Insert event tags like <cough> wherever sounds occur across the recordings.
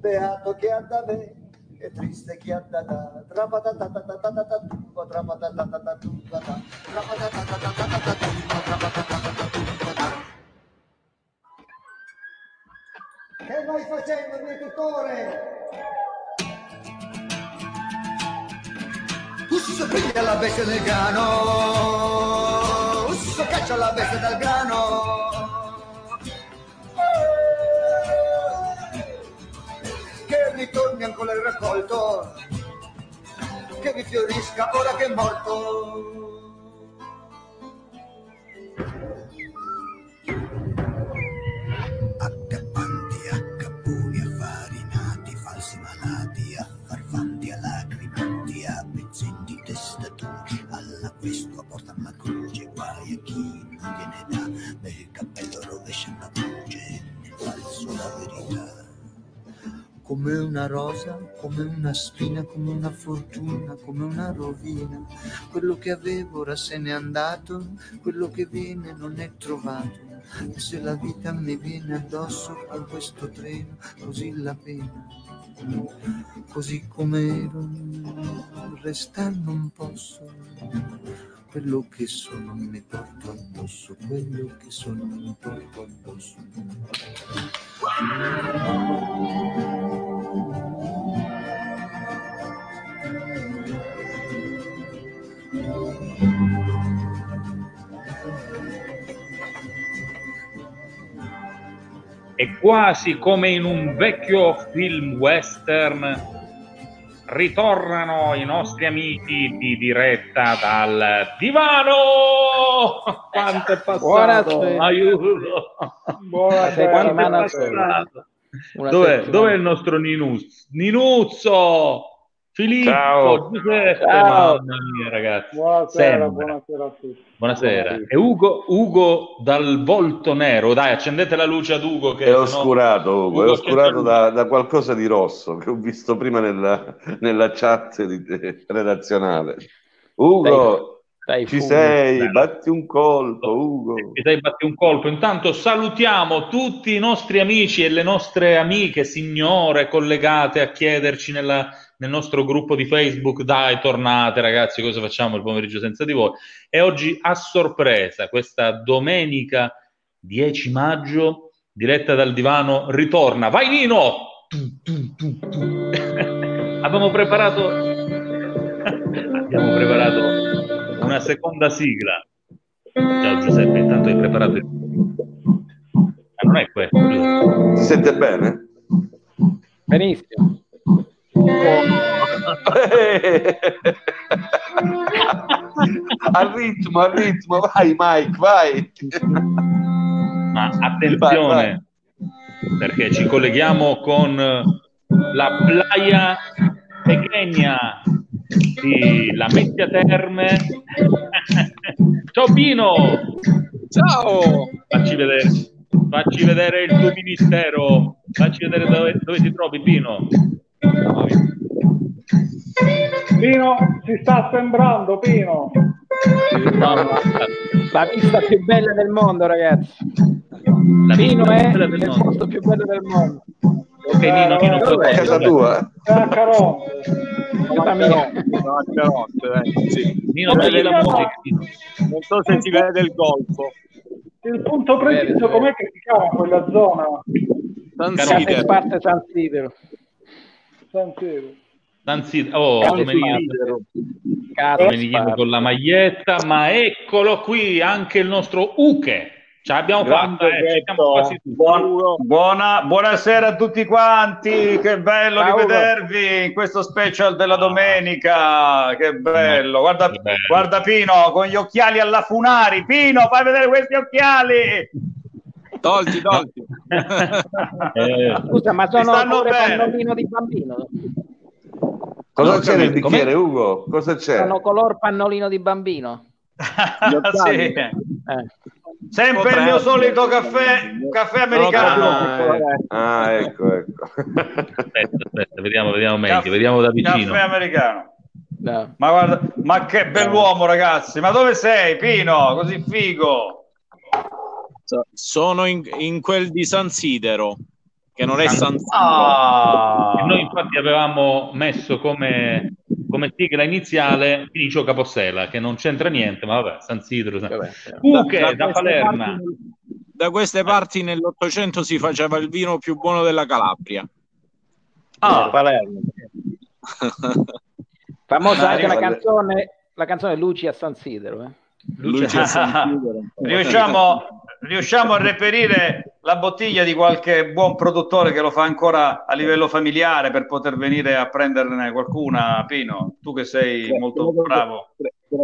Beato chi ha da me e triste chi ha da da trapatatatatatatatatumba trapatatatatatumba trapatatatatatatatatumba trapatatatatatumba Che vai facendo, mio tutore? Usso prende la bestia nel grano, Usso caccia la bestia dal grano. Che ritorni ancora il raccolto, che vi fiorisca ora che è morto. Come una rosa, come una spina, come una fortuna, come una rovina. Quello che avevo ora se n'è andato, quello che viene non è trovato. E se la vita mi viene addosso con questo treno, così la pena, così com'ero, restare non posso. Quello che sono mi porto addosso, quello che sono mi porto addosso. E quasi come in un vecchio film western ritornano i nostri amici di diretta dal divano. <laughs> Quanto è passato? Aiuto. Buonasera. Quanto è passato? Dov'è, dov'è il nostro Ninuz? Ninuzzo! Filippo, Ciao. Giuseppe, Ciao. mamma mia ragazzi. Buonasera, buonasera a tutti. Buonasera. E Ugo, Ugo dal volto nero, dai, accendete la luce ad Ugo che È oscurato, Ugo, è oscurato da, da qualcosa di rosso che ho visto prima nella, nella chat di- eh, redazionale. Ugo, Dai, ci fumi. sei? Dai. Batti un colpo, Ugo. Ti dai batti un colpo. Intanto salutiamo tutti i nostri amici e le nostre amiche, signore, collegate a chiederci nella- nel nostro gruppo di Facebook, dai, tornate ragazzi, cosa facciamo il pomeriggio senza di voi? E oggi a sorpresa, questa domenica 10 maggio, diretta dal divano, ritorna. Vai Nino! Tu, tu, tu, tu. <laughs> Abbiamo preparato... <laughs> Abbiamo preparato una seconda sigla. Ciao Giuseppe, intanto hai preparato il... Ah, non è questo. Ti sente bene? Benissimo. Al ritmo, al ritmo, vai Mike, vai. Ma attenzione, perché ci colleghiamo con la playa pequeña di La Mezzia Terme. <laughs> Ciao Pino! Ciao! Facci vedere, facci vedere il tuo ministero, facci vedere dove, dove ti trovi Pino. Pino si sta sembrando, Pino. La vista più bella del mondo, ragazzi. La Pino vista è bella del il mondo. posto più bello del mondo. Ok, Nino, Nino, Dov'è? dov'è? Casa tua? È a Caronte. Casa mia. Sono a Caronte, eh, sì. Nino, togli la musica. Non so se si vede il golfo. Il punto preciso, com'è che si chiama quella zona? San in parte San Sidero. San Siro. Anzi, oh, Casa Domenichino, Domenichino con la maglietta, ma eccolo qui anche il nostro Uche. Ce l'abbiamo fatta, eh, ci siamo quasi tutti. Buon- buona- buonasera a tutti quanti, che bello Ciao, Ugo. rivedervi in questo special della domenica, che bello. Guarda, Che bello. guarda Pino con gli occhiali alla Funari, Pino fai vedere questi occhiali. Tolti, tolti. <laughs> Eh, Scusa, ma sono stanno pure bene. pannolino di bambino? Cosa c'è nel bicchiere, Ugo? Cosa c'è? Sono color pannolino di bambino? <laughs> Sì. Eh. Sempre il Potrebbe. mio solito caffè, caffè americano. Ah, ecco, ecco. aspetta, aspetta, vediamo, vediamo meglio, vediamo da vicino. Caffè americano. No. Ma guarda, ma che bell'uomo, ragazzi! Ma dove sei, Pino? Così figo! So- Sono in, in quel di San Sidero, che non è San- San Sidero. Ah! Noi infatti avevamo messo come, come sigla iniziale Finicio Capossela, che non c'entra niente, ma vabbè, San Sidro. San- Vabbè, Cuche da, queste Palerma. parti- da queste parti nell'Ottocento si faceva il vino più buono della Calabria. Ah, Palermo. <laughs> Famosa anche la canzone, la canzone Luci a San Sidero. eh. Sidero. <laughs> riusciamo, riusciamo a reperire la bottiglia di qualche buon produttore che lo fa ancora a livello familiare per poter venire a prenderne qualcuna, Pino? Tu che sei molto bravo.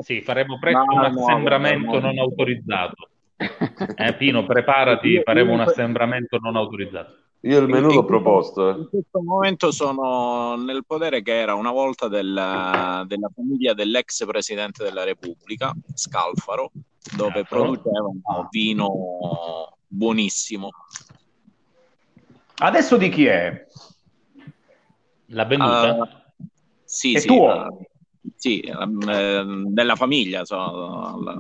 Sì, faremo presto No, un no, assembramento no, no. non autorizzato. <laughs> Eh, Pino, preparati, faremo un assembramento non autorizzato. Io il menù In- l'ho in- proposto. eh. In questo momento sono nel potere che era una volta della, della famiglia dell'ex presidente della Repubblica, Scalfaro, dove producevano vino buonissimo. Adesso di chi è? La venuta? Ah, sì, È sì, tuo? la- sì, ehm, ehm, della famiglia, so,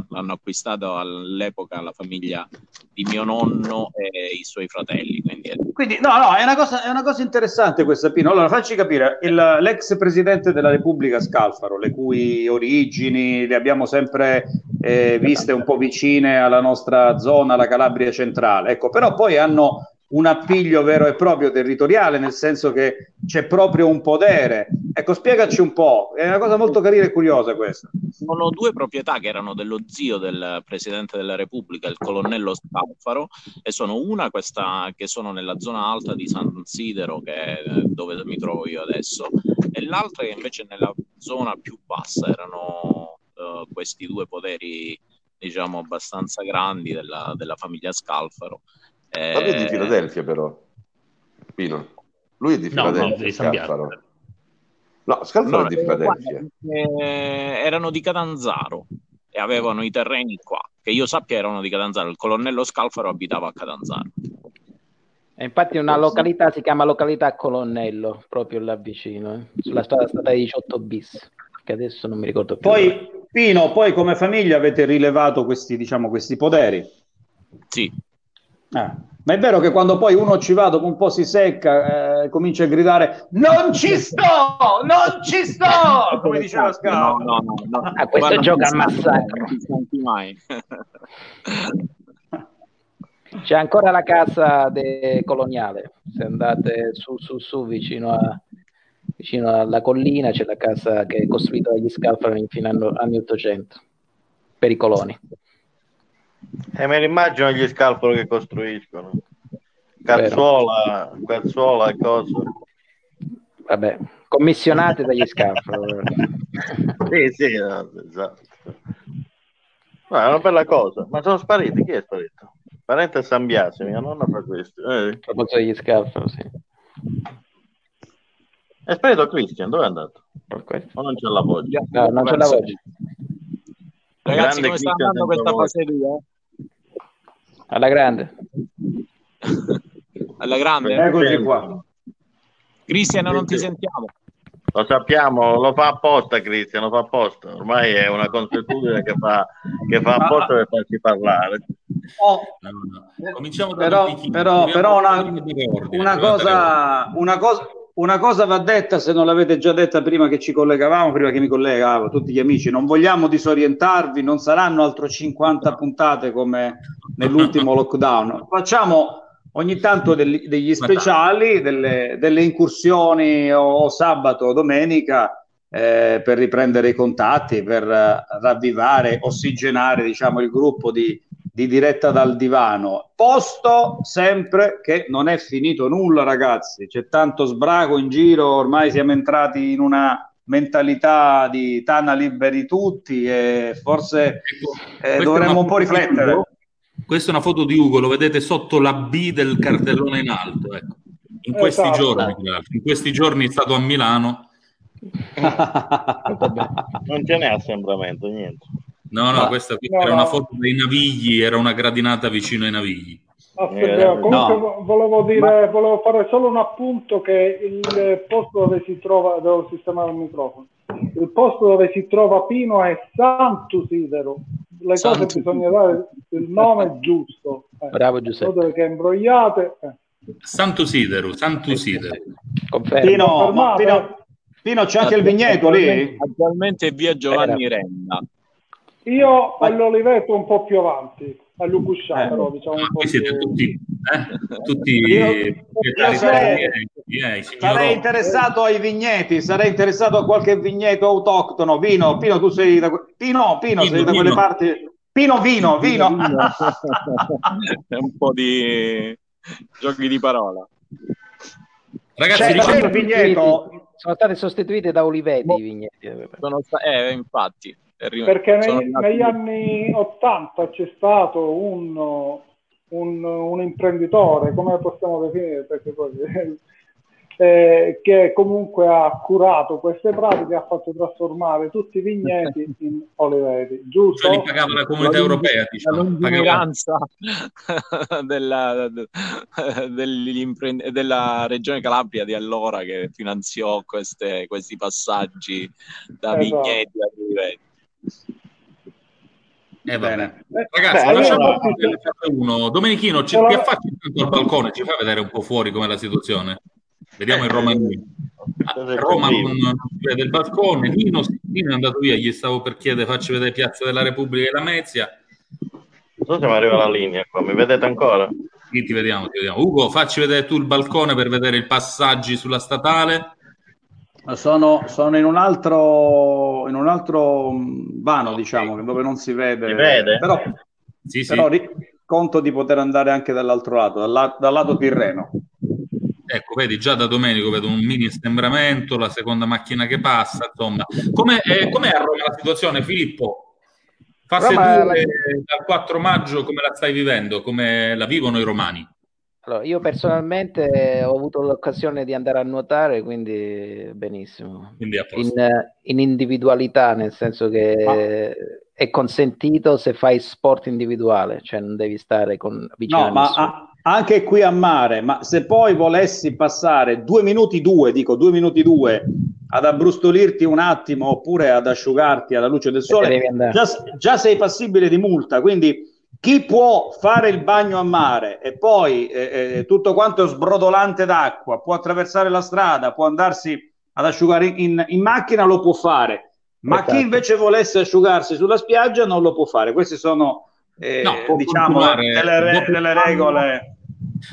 l'hanno acquistato all'epoca la famiglia di mio nonno e i suoi fratelli. Quindi Quindi, no, no, è una cosa, è una cosa interessante questa, Pino. Allora, facci capire, il- l'ex presidente della Repubblica Scalfaro, le cui origini le abbiamo sempre eh, viste un po' vicine alla nostra zona, la Calabria centrale, ecco, però poi hanno un appiglio vero e proprio territoriale, nel senso che c'è proprio un potere. Ecco, spiegaci un po', è una cosa molto carina e curiosa questa. Sono due proprietà che erano dello zio del presidente della Repubblica, il colonnello Scalfaro, e sono una questa che sono nella zona alta di San Sidero, che è dove mi trovo io adesso, e l'altra che invece è nella zona più bassa. Erano eh, questi due poteri, diciamo, abbastanza grandi della, della famiglia Scalfaro. Eh, Ma lui è di Filadelfia, però. Pino. Lui è di No, no, Filadelfia. di San Scalfaro. No, Scalfaro no, è di eh, Filadelfia. guarda, eh, erano di Catanzaro e avevano i terreni qua, che io sappia erano di Catanzaro. Il colonnello Scalfaro abitava a Catanzaro. E infatti una località si chiama località Colonnello, proprio là vicino, eh, sulla strada statale 18 bis, che adesso non mi ricordo più. Poi, Pino, poi come famiglia avete rilevato questi, diciamo, questi poteri. Sì, Ah, Ma è vero che quando poi uno ci va, dopo un po' si secca, eh, comincia a gridare non ci sto, non ci sto, <laughs> come diceva no, Scalfaro. no, no, no. Ah, questo Guarda, gioca stanchi- massacro. Non ti stanchi mai. <laughs> C'è ancora la casa de- coloniale, se andate su, su, su vicino, a- vicino alla collina c'è la casa che è costruita dagli Scalfari fino agli anni 800, per i coloni. E me lo immagino gli scalpoli che costruiscono. Cazzuola, cazzuola e cose. Vabbè, commissionate dagli Scalfari. <laughs> Sì, sì, no, esatto. No, è una bella cosa. Ma sono spariti? Chi è sparito? Parente a San Biase, mia nonna fa questo. Eh. A proposito degli Scalfari, sì. È sparito Christian, dove è andato? O non c'è la voce? No, non c'è la voce. Ragazzi, Grande come sta andando questa senza fase lì? eh? Alla grande. Alla grande? Eccoci qua. Cristian, non ti sentiamo. Lo sappiamo, lo fa apposta Cristian, lo fa apposta. Ormai è una consuetudine che fa, che fa apposta per farci parlare. Oh, no. Cominciamo Però- però- però una- una cosa, una, cosa, una cosa va detta, se non l'avete già detta prima che ci collegavamo, prima che mi collegavo, tutti gli amici, non vogliamo disorientarvi, non saranno altro 50 puntate come nell'ultimo lockdown. Facciamo ogni tanto degli, degli speciali, delle, delle incursioni o, o sabato o domenica eh, per riprendere i contatti, per eh, ravvivare, ossigenare diciamo, il gruppo di, di diretta dal divano. Posto sempre che non è finito nulla, ragazzi. C'è tanto sbrago in giro, ormai siamo entrati in una mentalità di tana liberi tutti e forse Ecco, eh, è dovremmo un po' riflettere. Questa è una foto di Ugo, lo vedete sotto la B del cartellone in alto. ecco. In questi Esatto. giorni, in questi giorni è stato a Milano. <laughs> Non ce n'è assembramento, niente. No, no, Ma- questa qui no, era una foto dei Navigli, era una gradinata vicino ai Navigli. Aspetta, Eh, comunque no. vo- volevo dire, volevo fare solo un appunto che il posto dove si trova, devo sistemare il microfono, il posto dove si trova Pino è Sant'Usidero, le cose Santu- bisogna dare il nome giusto, eh. Bravo Giuseppe. Cose che imbrogliate, eh. Santusidero, Santusidero. Confermo. Pino, Confermate? Pino, Pino, c'è anche il vigneto lì? Attualmente è via Giovanni Renda. Io all'Oliveto un po' più avanti, a Luguscià Eh. però diciamo un Ah, po' Qui siete più... tutti, eh? tutti Io- proprietari io sarei- eh, Sarei interessato ai vigneti, sarei interessato a qualche vigneto autoctono. Pino, Pino, tu sei da, Pino, Pino, Vino, sei da quelle vino. parti. Pino, vino, vino. È un po' di giochi di parola. Ragazzi, C'è diciamo- vigneto. Sono state sostituite da Oliveti i vigneti. Sono sta- eh, infatti. Perché nei- negli anni 80 c'è stato un, un, un imprenditore, come possiamo definire? Perché poi, <laughs> eh, che comunque ha curato queste pratiche e ha fatto trasformare tutti i vigneti <laughs> in oliveti, giusto? cioè li pagava la comunità La europea, la diciamo. Lungimiranza <laughs> della, della regione Calabria di allora che finanziò queste- questi passaggi da Esatto. vigneti a Olivetti. Eh. Bene. Ragazzi, Beh, facciamo allora- uno. Domenichino, ci, Allora- ti affacci intanto al balcone, ci fa vedere un po' fuori com'è la situazione. Vediamo il romanino. A Roma non, vede il balcone. Nino, Nino è andato via, gli stavo per chiedere, facci vedere Piazza della Repubblica e la Mezia. Non so se mi arriva la linea qua, mi vedete ancora? Sì, ti vediamo, ti vediamo. Ugo, facci vedere tu il balcone per vedere i passaggi sulla statale. Sono, sono in un altro, in un altro mh, vano, diciamo, dove non si vede. Si vede? Però, Sì, sì. però ri- conto di poter andare anche dall'altro lato, dal, la- dal lato Tirreno. Ecco, vedi, già da Domenico vedo un mini assembramento, la seconda macchina che passa, insomma. Com'è, eh, com'è a Roma la situazione, Filippo? Fase Roma- 2 dal 4 maggio, come la stai vivendo? Come la vivono i romani? Allora, io personalmente ho avuto l'occasione di andare a nuotare, quindi benissimo. Quindi. In, in individualità, nel senso che è consentito se fai sport individuale, cioè non devi stare con, vicino No, ma a- anche qui a mare, ma se poi volessi passare due minuti due, dico due minuti due, ad abbrustolirti un attimo oppure ad asciugarti alla luce del sole, già, già sei passibile di multa. Quindi chi può fare il bagno a mare e poi eh, eh, tutto quanto è sbrodolante d'acqua, può attraversare la strada, può andarsi ad asciugare in, in macchina, lo può fare. Ma chi invece volesse asciugarsi sulla spiaggia non lo può fare. Queste sono eh, No, diciamo delle, re- delle regole.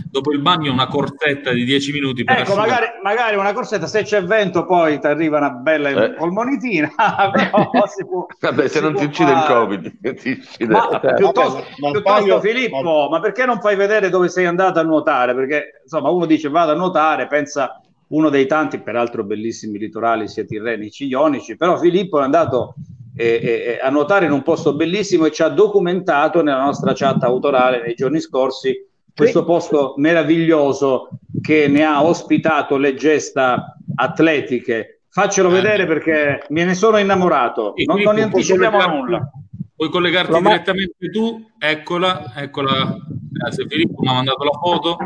Dopo il bagno una corsetta di 10 minuti per Ecco, magari, magari una corsetta, se c'è vento, poi ti arriva una bella Eh. polmonitina, <laughs> <laughs> però si può. Vabbè, se non ti uccide il fare. Covid, <laughs> ti uccide. Ma piuttosto, Vabbè, ma piuttosto, sbaglio- Filippo, ma perché non fai vedere dove sei andato a nuotare? Perché insomma, uno dice vado a nuotare, pensa uno dei tanti, peraltro bellissimi litorali, sia tirrenici, ionici, però Filippo è andato eh, eh, a nuotare in un posto bellissimo e ci ha documentato nella nostra chat autorale nei giorni scorsi questo posto meraviglioso che ne ha ospitato le gesta atletiche. Faccelo vedere perché me ne sono innamorato. Non, non ne anticipiamo nulla. Puoi collegarti Lo ma- direttamente tu, eccola, eccola. Grazie Filippo, mi ha mandato la foto.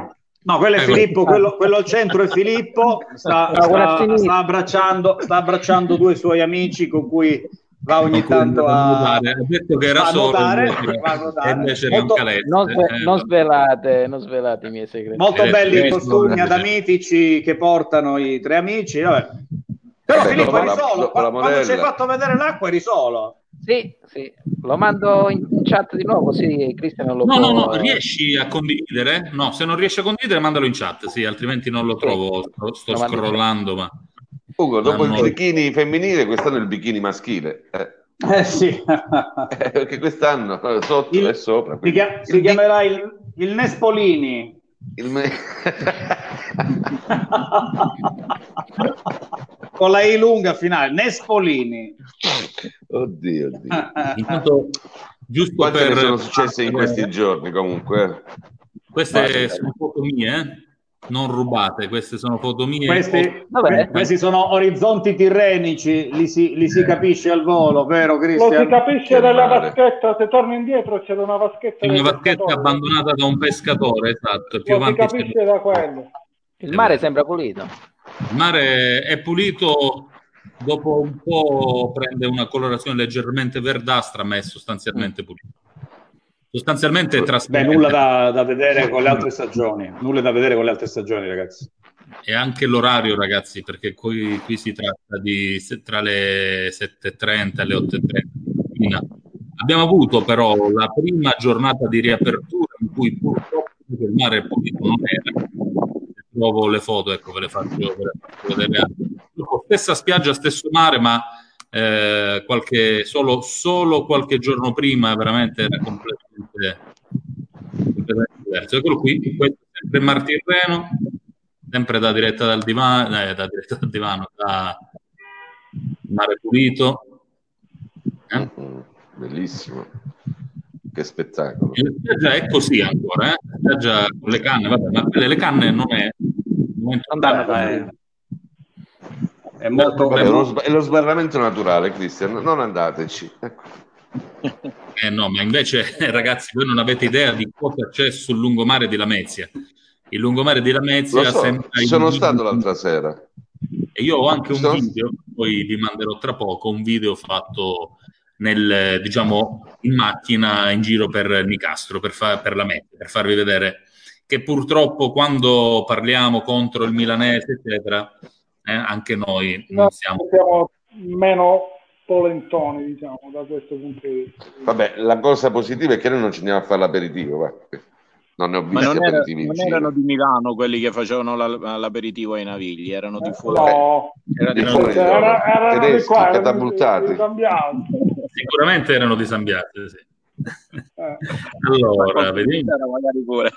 No, quello è Ecco. Filippo, quello, quello al centro è Filippo, <laughs> sta, sta- sta abbracciando, sta abbracciando due suoi amici con cui va ogni tanto a, nuotare. Ha detto che era a solo, a <laughs> e. Non, sve- Eh, non svelate, non svelate i miei segreti. molto Eh, belli i costumi adamitici che portano i tre amici. vabbè. Però Vabbè, Filippo eri solo, la quando ci hai fatto vedere l'acqua eri solo. Sì, sì, lo mando in chat di nuovo così Cristian non lo No, può... no, no, riesci a condividere? No, se non riesci a condividere, mandalo in chat, sì, altrimenti non lo trovo. Sto, sto scrollando, ma Ugo, dopo Ma il bikini femminile, quest'anno è il bikini maschile. Eh, Eh sì. <laughs> eh, perché quest'anno eh, sotto Il- e sopra. si, chia- si Il bi- chiamerà il, il Nespolini. il me- <laughs> Con la I lunga finale, Nespolini. Oddio, oddio. <laughs> intanto, giusto Quante per... ne sono successe in questi giorni comunque? Queste Guarda. sono foto mie, eh. Non rubate, queste sono foto mie. Questi, Vabbè. questi sono orizzonti tirrenici, li si, li si capisce al volo, vero Lo si Cristian? capisce dalla vaschetta, se torni indietro c'è una vaschetta Una vaschetta pescatore. abbandonata da un pescatore, esatto. Più Lo si capisce da quello. Il mare sembra pulito. Il mare è pulito, dopo un po' prende una colorazione leggermente verdastra, ma è sostanzialmente pulito. Sostanzialmente è Beh, trasparente. nulla da, da vedere con le altre stagioni, nulla da vedere con le altre stagioni, ragazzi. E anche l'orario, ragazzi, perché qui, qui si tratta di se- tra le 7.30 e le 8.30. mattina. Abbiamo avuto però la prima giornata di riapertura in cui purtroppo il mare pulito non era. Trovo le foto, ecco, ve le faccio, ve le faccio vedere. Stessa spiaggia, stesso mare, ma eh, qualche, solo, solo qualche giorno prima veramente era completamente, completamente diverso. Eccolo qui, questo è sempre Martirreno, sempre da diretta dal divano, eh, da diretta dal divano, da mare pulito. Eh? Mm, Bellissimo. Che spettacolo. E La spiaggia è così ancora, eh? La spiaggia con le canne, vabbè, ma quelle le canne non è, non è Andate, Eh, è molto... Vabbè, è è, lo, sba- è lo sbarramento naturale, Cristian. Non andateci. Ecco. <laughs> Eh no, ma invece, <laughs> ragazzi, voi non avete idea di cosa c'è sul lungomare di Lamezia. Il lungomare di Lamezia Lo so, sembra sono video- stato l'altra sera. E io ho anche un Sono- video, poi vi manderò tra poco, un video fatto nel, diciamo, in macchina in giro per Nicastro, per, fa- per la Mezia, per farvi vedere che purtroppo quando parliamo contro il milanese, eccetera, eh, anche noi non No, siamo... siamo meno polentoni, diciamo, da questo punto di vista. Vabbè, la cosa positiva è che noi non ci andiamo a fare l'aperitivo. va. Non ne ho visti non, era- non erano di Milano quelli che facevano la- l'aperitivo ai Navigli, erano di Eh, fuori. no, Era di Di fuori. fuori, Era- no. erano di Tedeschi, qua, erano di- di. Sicuramente erano di San Biagio, sì. Eh. Allora, vediamo. Era magari pure.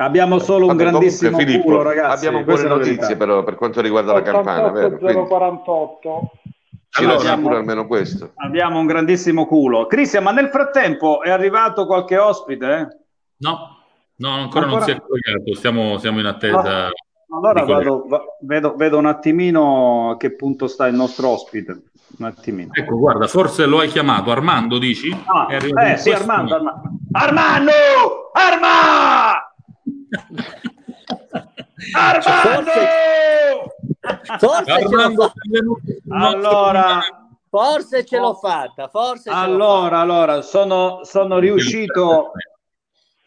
Abbiamo solo un Vabbè, grandissimo comunque, Filippo, culo, ragazzi. abbiamo buone notizie però per quanto riguarda la campana, vero? Quindi 048. ci Allora, lascia pure abbiamo- almeno questo. Abbiamo un grandissimo culo. Cristian, ma nel frattempo è arrivato qualche ospite? No, no, ancora, non Ancora? si è collegato, stiamo, siamo in attesa. Ah, Allora vado, va- vedo, vedo un attimino a che punto sta il nostro ospite. Un attimino. Ecco, guarda, forse lo hai chiamato Armando, dici? Ah, È arrivato eh sì, Armando. Armando! Armando! Arma! Armando! Forse ce l'ho Armando, fatta. Allora. Forse ce l'ho fatta. Forse allora, allora, sono, sono riuscito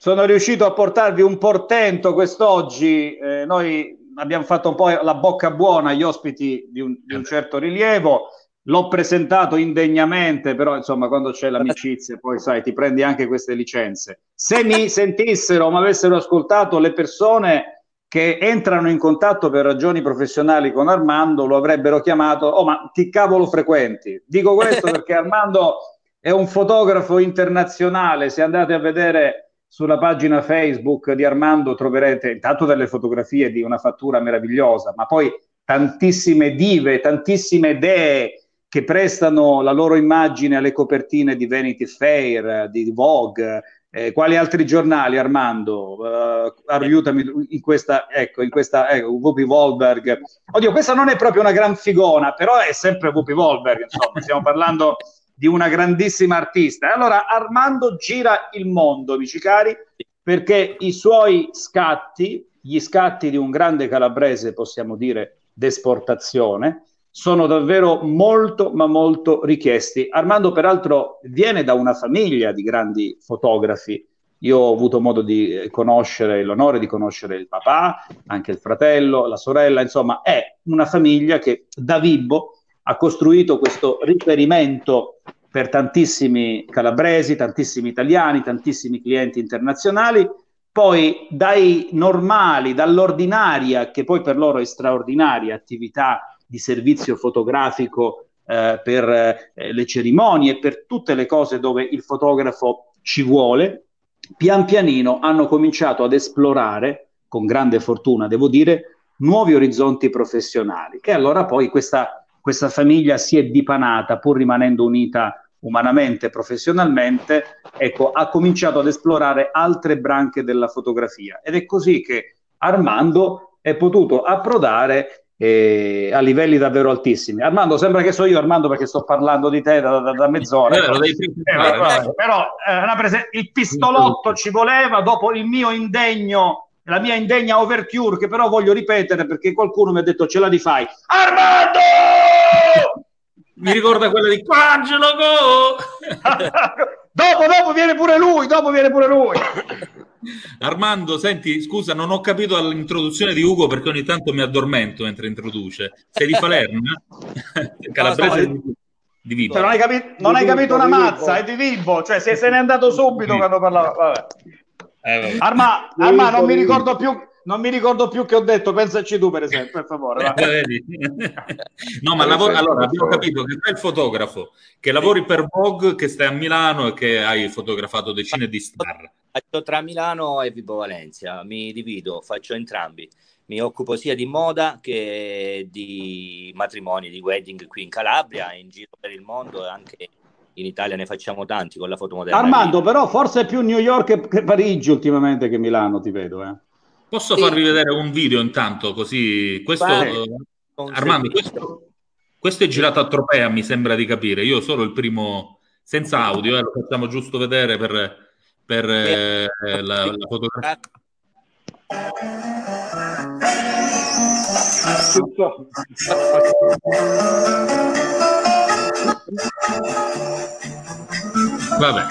sono riuscito a portarvi un portento quest'oggi. Eh, noi abbiamo fatto un po' la bocca buona agli ospiti di un, di un certo rilievo. L'ho presentato indegnamente, però insomma, quando c'è l'amicizia, poi sai, ti prendi anche queste licenze. Se mi <laughs> sentissero o mi avessero ascoltato le persone che entrano in contatto per ragioni professionali con Armando, lo avrebbero chiamato, oh ma ti cavolo frequenti. Dico questo <laughs> perché Armando è un fotografo internazionale, se andate a vedere sulla pagina Facebook di Armando troverete intanto delle fotografie di una fattura meravigliosa, ma poi tantissime dive, tantissime dee che prestano la loro immagine alle copertine di Vanity Fair, di Vogue, eh, quali altri giornali, Armando? Uh, aiutami in questa, ecco, in questa, ecco, Whoopi Wolberg. Oddio, questa non è proprio una gran figona, però è sempre Whoopi Wolberg, insomma, stiamo parlando di una grandissima artista. Allora, Armando gira il mondo, amici cari, perché i suoi scatti, gli scatti di un grande calabrese, possiamo dire, d'esportazione, sono davvero molto, ma molto richiesti. Armando, peraltro, viene da una famiglia di grandi fotografi. Io ho avuto modo di conoscere, l'onore di conoscere il papà, anche il fratello, la sorella, insomma, è una famiglia che da Vibbo ha costruito questo riferimento per tantissimi calabresi, tantissimi italiani, tantissimi clienti internazionali, poi dai normali, dall'ordinaria, che poi per loro è straordinaria attività di servizio fotografico eh, per eh, le cerimonie, per tutte le cose dove il fotografo ci vuole, pian pianino hanno cominciato ad esplorare, con grande fortuna devo dire, nuovi orizzonti professionali. E allora poi questa, questa famiglia si è dipanata, pur rimanendo unita umanamente, professionalmente, ecco, ha cominciato ad esplorare altre branche della fotografia ed è così che Armando è potuto approdare eh, a livelli davvero altissimi. Armando, sembra che so io, Armando, perché sto parlando di te da, da, da mezz'ora. Eh, devi Eh, vabbè, però eh, una prese- il pistolotto ci voleva dopo il mio indegno, la mia indegna overture, che però voglio ripetere perché qualcuno mi ha detto ce la rifai. Armando! Mi ricorda quella di Angelo Go! <laughs> dopo, dopo viene pure lui, dopo viene pure lui. <laughs> Armando, senti, scusa, non ho capito l'introduzione di Ugo perché ogni tanto mi addormento mentre introduce. Sei di Palermo? <laughs> Calabrese No, di- di Vibo. Cioè, non hai, capi- non hai capito una mazza, è di Vivo, cioè se se n'è andato subito quando parlava. Vabbè. Eh, vabbè. Arma, Arma, non mi ricordo più, non mi ricordo più che ho detto, pensaci tu per esempio, per favore. <laughs> va. Eh, vedi? <laughs> no, ma lavori, allora abbiamo capito che sei il fotografo, che lavori per Vogue, che stai a Milano e che hai fotografato decine di star. Faccio tra Milano e Vibo Valencia, mi divido, faccio entrambi. Mi occupo sia di moda che di matrimoni, di wedding qui in Calabria, in giro per il mondo e anche in Italia ne facciamo tanti con la fotomodella. Armando, però forse è più New York che Parigi ultimamente che Milano, ti vedo. Eh. Posso Sì. farvi vedere un video intanto così? Questo, Vai. eh, Armando, questo, questo è girato a Tropea, mi sembra di capire. Io solo il primo, senza audio, eh, lo facciamo giusto vedere per, per eh, la, la fotografia. Vabbè.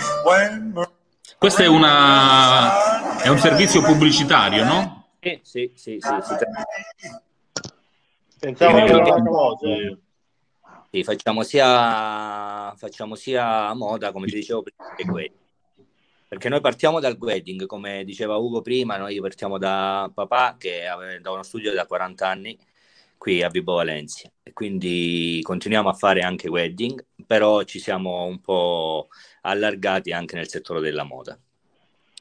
Questo è, una, è un servizio pubblicitario, no? Sì, sì, sì, sì, sì. Pensavo Sì, che era sì. facciamo sia, facciamo sia moda, come ti dicevo prima, che wedding. Perché noi partiamo dal wedding, come diceva Ugo prima, noi partiamo da papà che da uno studio da 40 anni qui a Vibo Valencia e quindi continuiamo a fare anche wedding, però ci siamo un po' allargati anche nel settore della moda.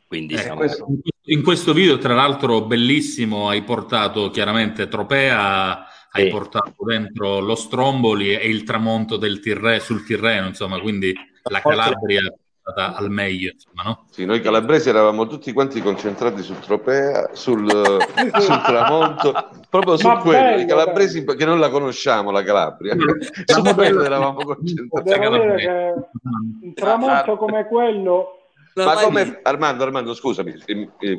Quindi Eh, siamo... questo- in questo video, tra l'altro, bellissimo, hai portato chiaramente Tropea, hai Sì. portato dentro lo Stromboli e il tramonto del Tirre, sul Tirreno, insomma, quindi la Calabria stata al meglio, insomma, no? Sì, noi calabresi eravamo tutti quanti concentrati su Tropea, sul, <laughs> sul tramonto, proprio su Ma quello. bello, I calabresi che non la conosciamo, la Calabria. <laughs> su quello eravamo concentrati. Devo dire che un tramonto come quello Ma come, Armando, Armando, scusami,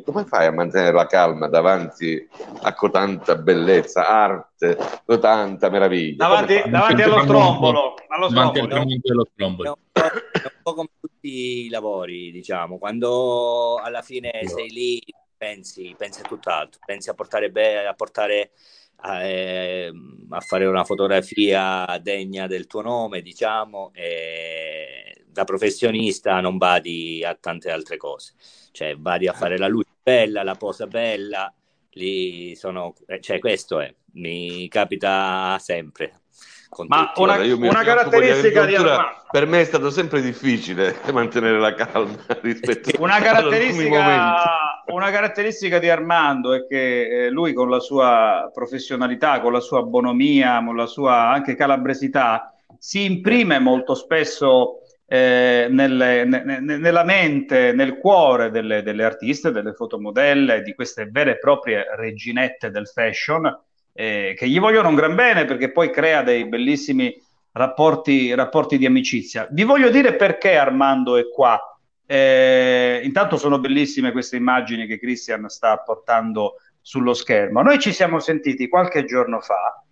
come fai a mantenere la calma davanti a tanta bellezza, arte, tanta meraviglia? Davanti, davanti allo strombolo, allo Davanti strombolo. Stromboli. È un, po', è un po' come tutti i lavori, diciamo, quando alla fine sei lì, pensi, pensi a tutt'altro, pensi a portare, be- a, portare eh, a fare una fotografia degna del tuo nome, diciamo, e da professionista non vadi a tante altre cose, cioè vadi a fare la luce bella, la posa bella, lì sono, eh, cioè questo è, mi capita sempre. Con Ma tutti. una, una di caratteristica di Armando. Per me è stato sempre difficile <laughs> mantenere la calma <laughs> rispetto Una caratteristica, una caratteristica di Armando è che eh, lui con la sua professionalità, con la sua bonomia, con la sua anche calabresità, si imprime molto spesso eh, nelle- ne- ne- nella mente, nel cuore delle, delle artiste, delle fotomodelle, di queste vere e proprie reginette del fashion, eh, che gli vogliono un gran bene perché poi crea dei bellissimi rapporti, rapporti di amicizia. Vi voglio dire perché Armando è qua. Eh, intanto sono bellissime queste immagini che Christian sta portando sullo schermo. Noi ci siamo sentiti qualche giorno fa,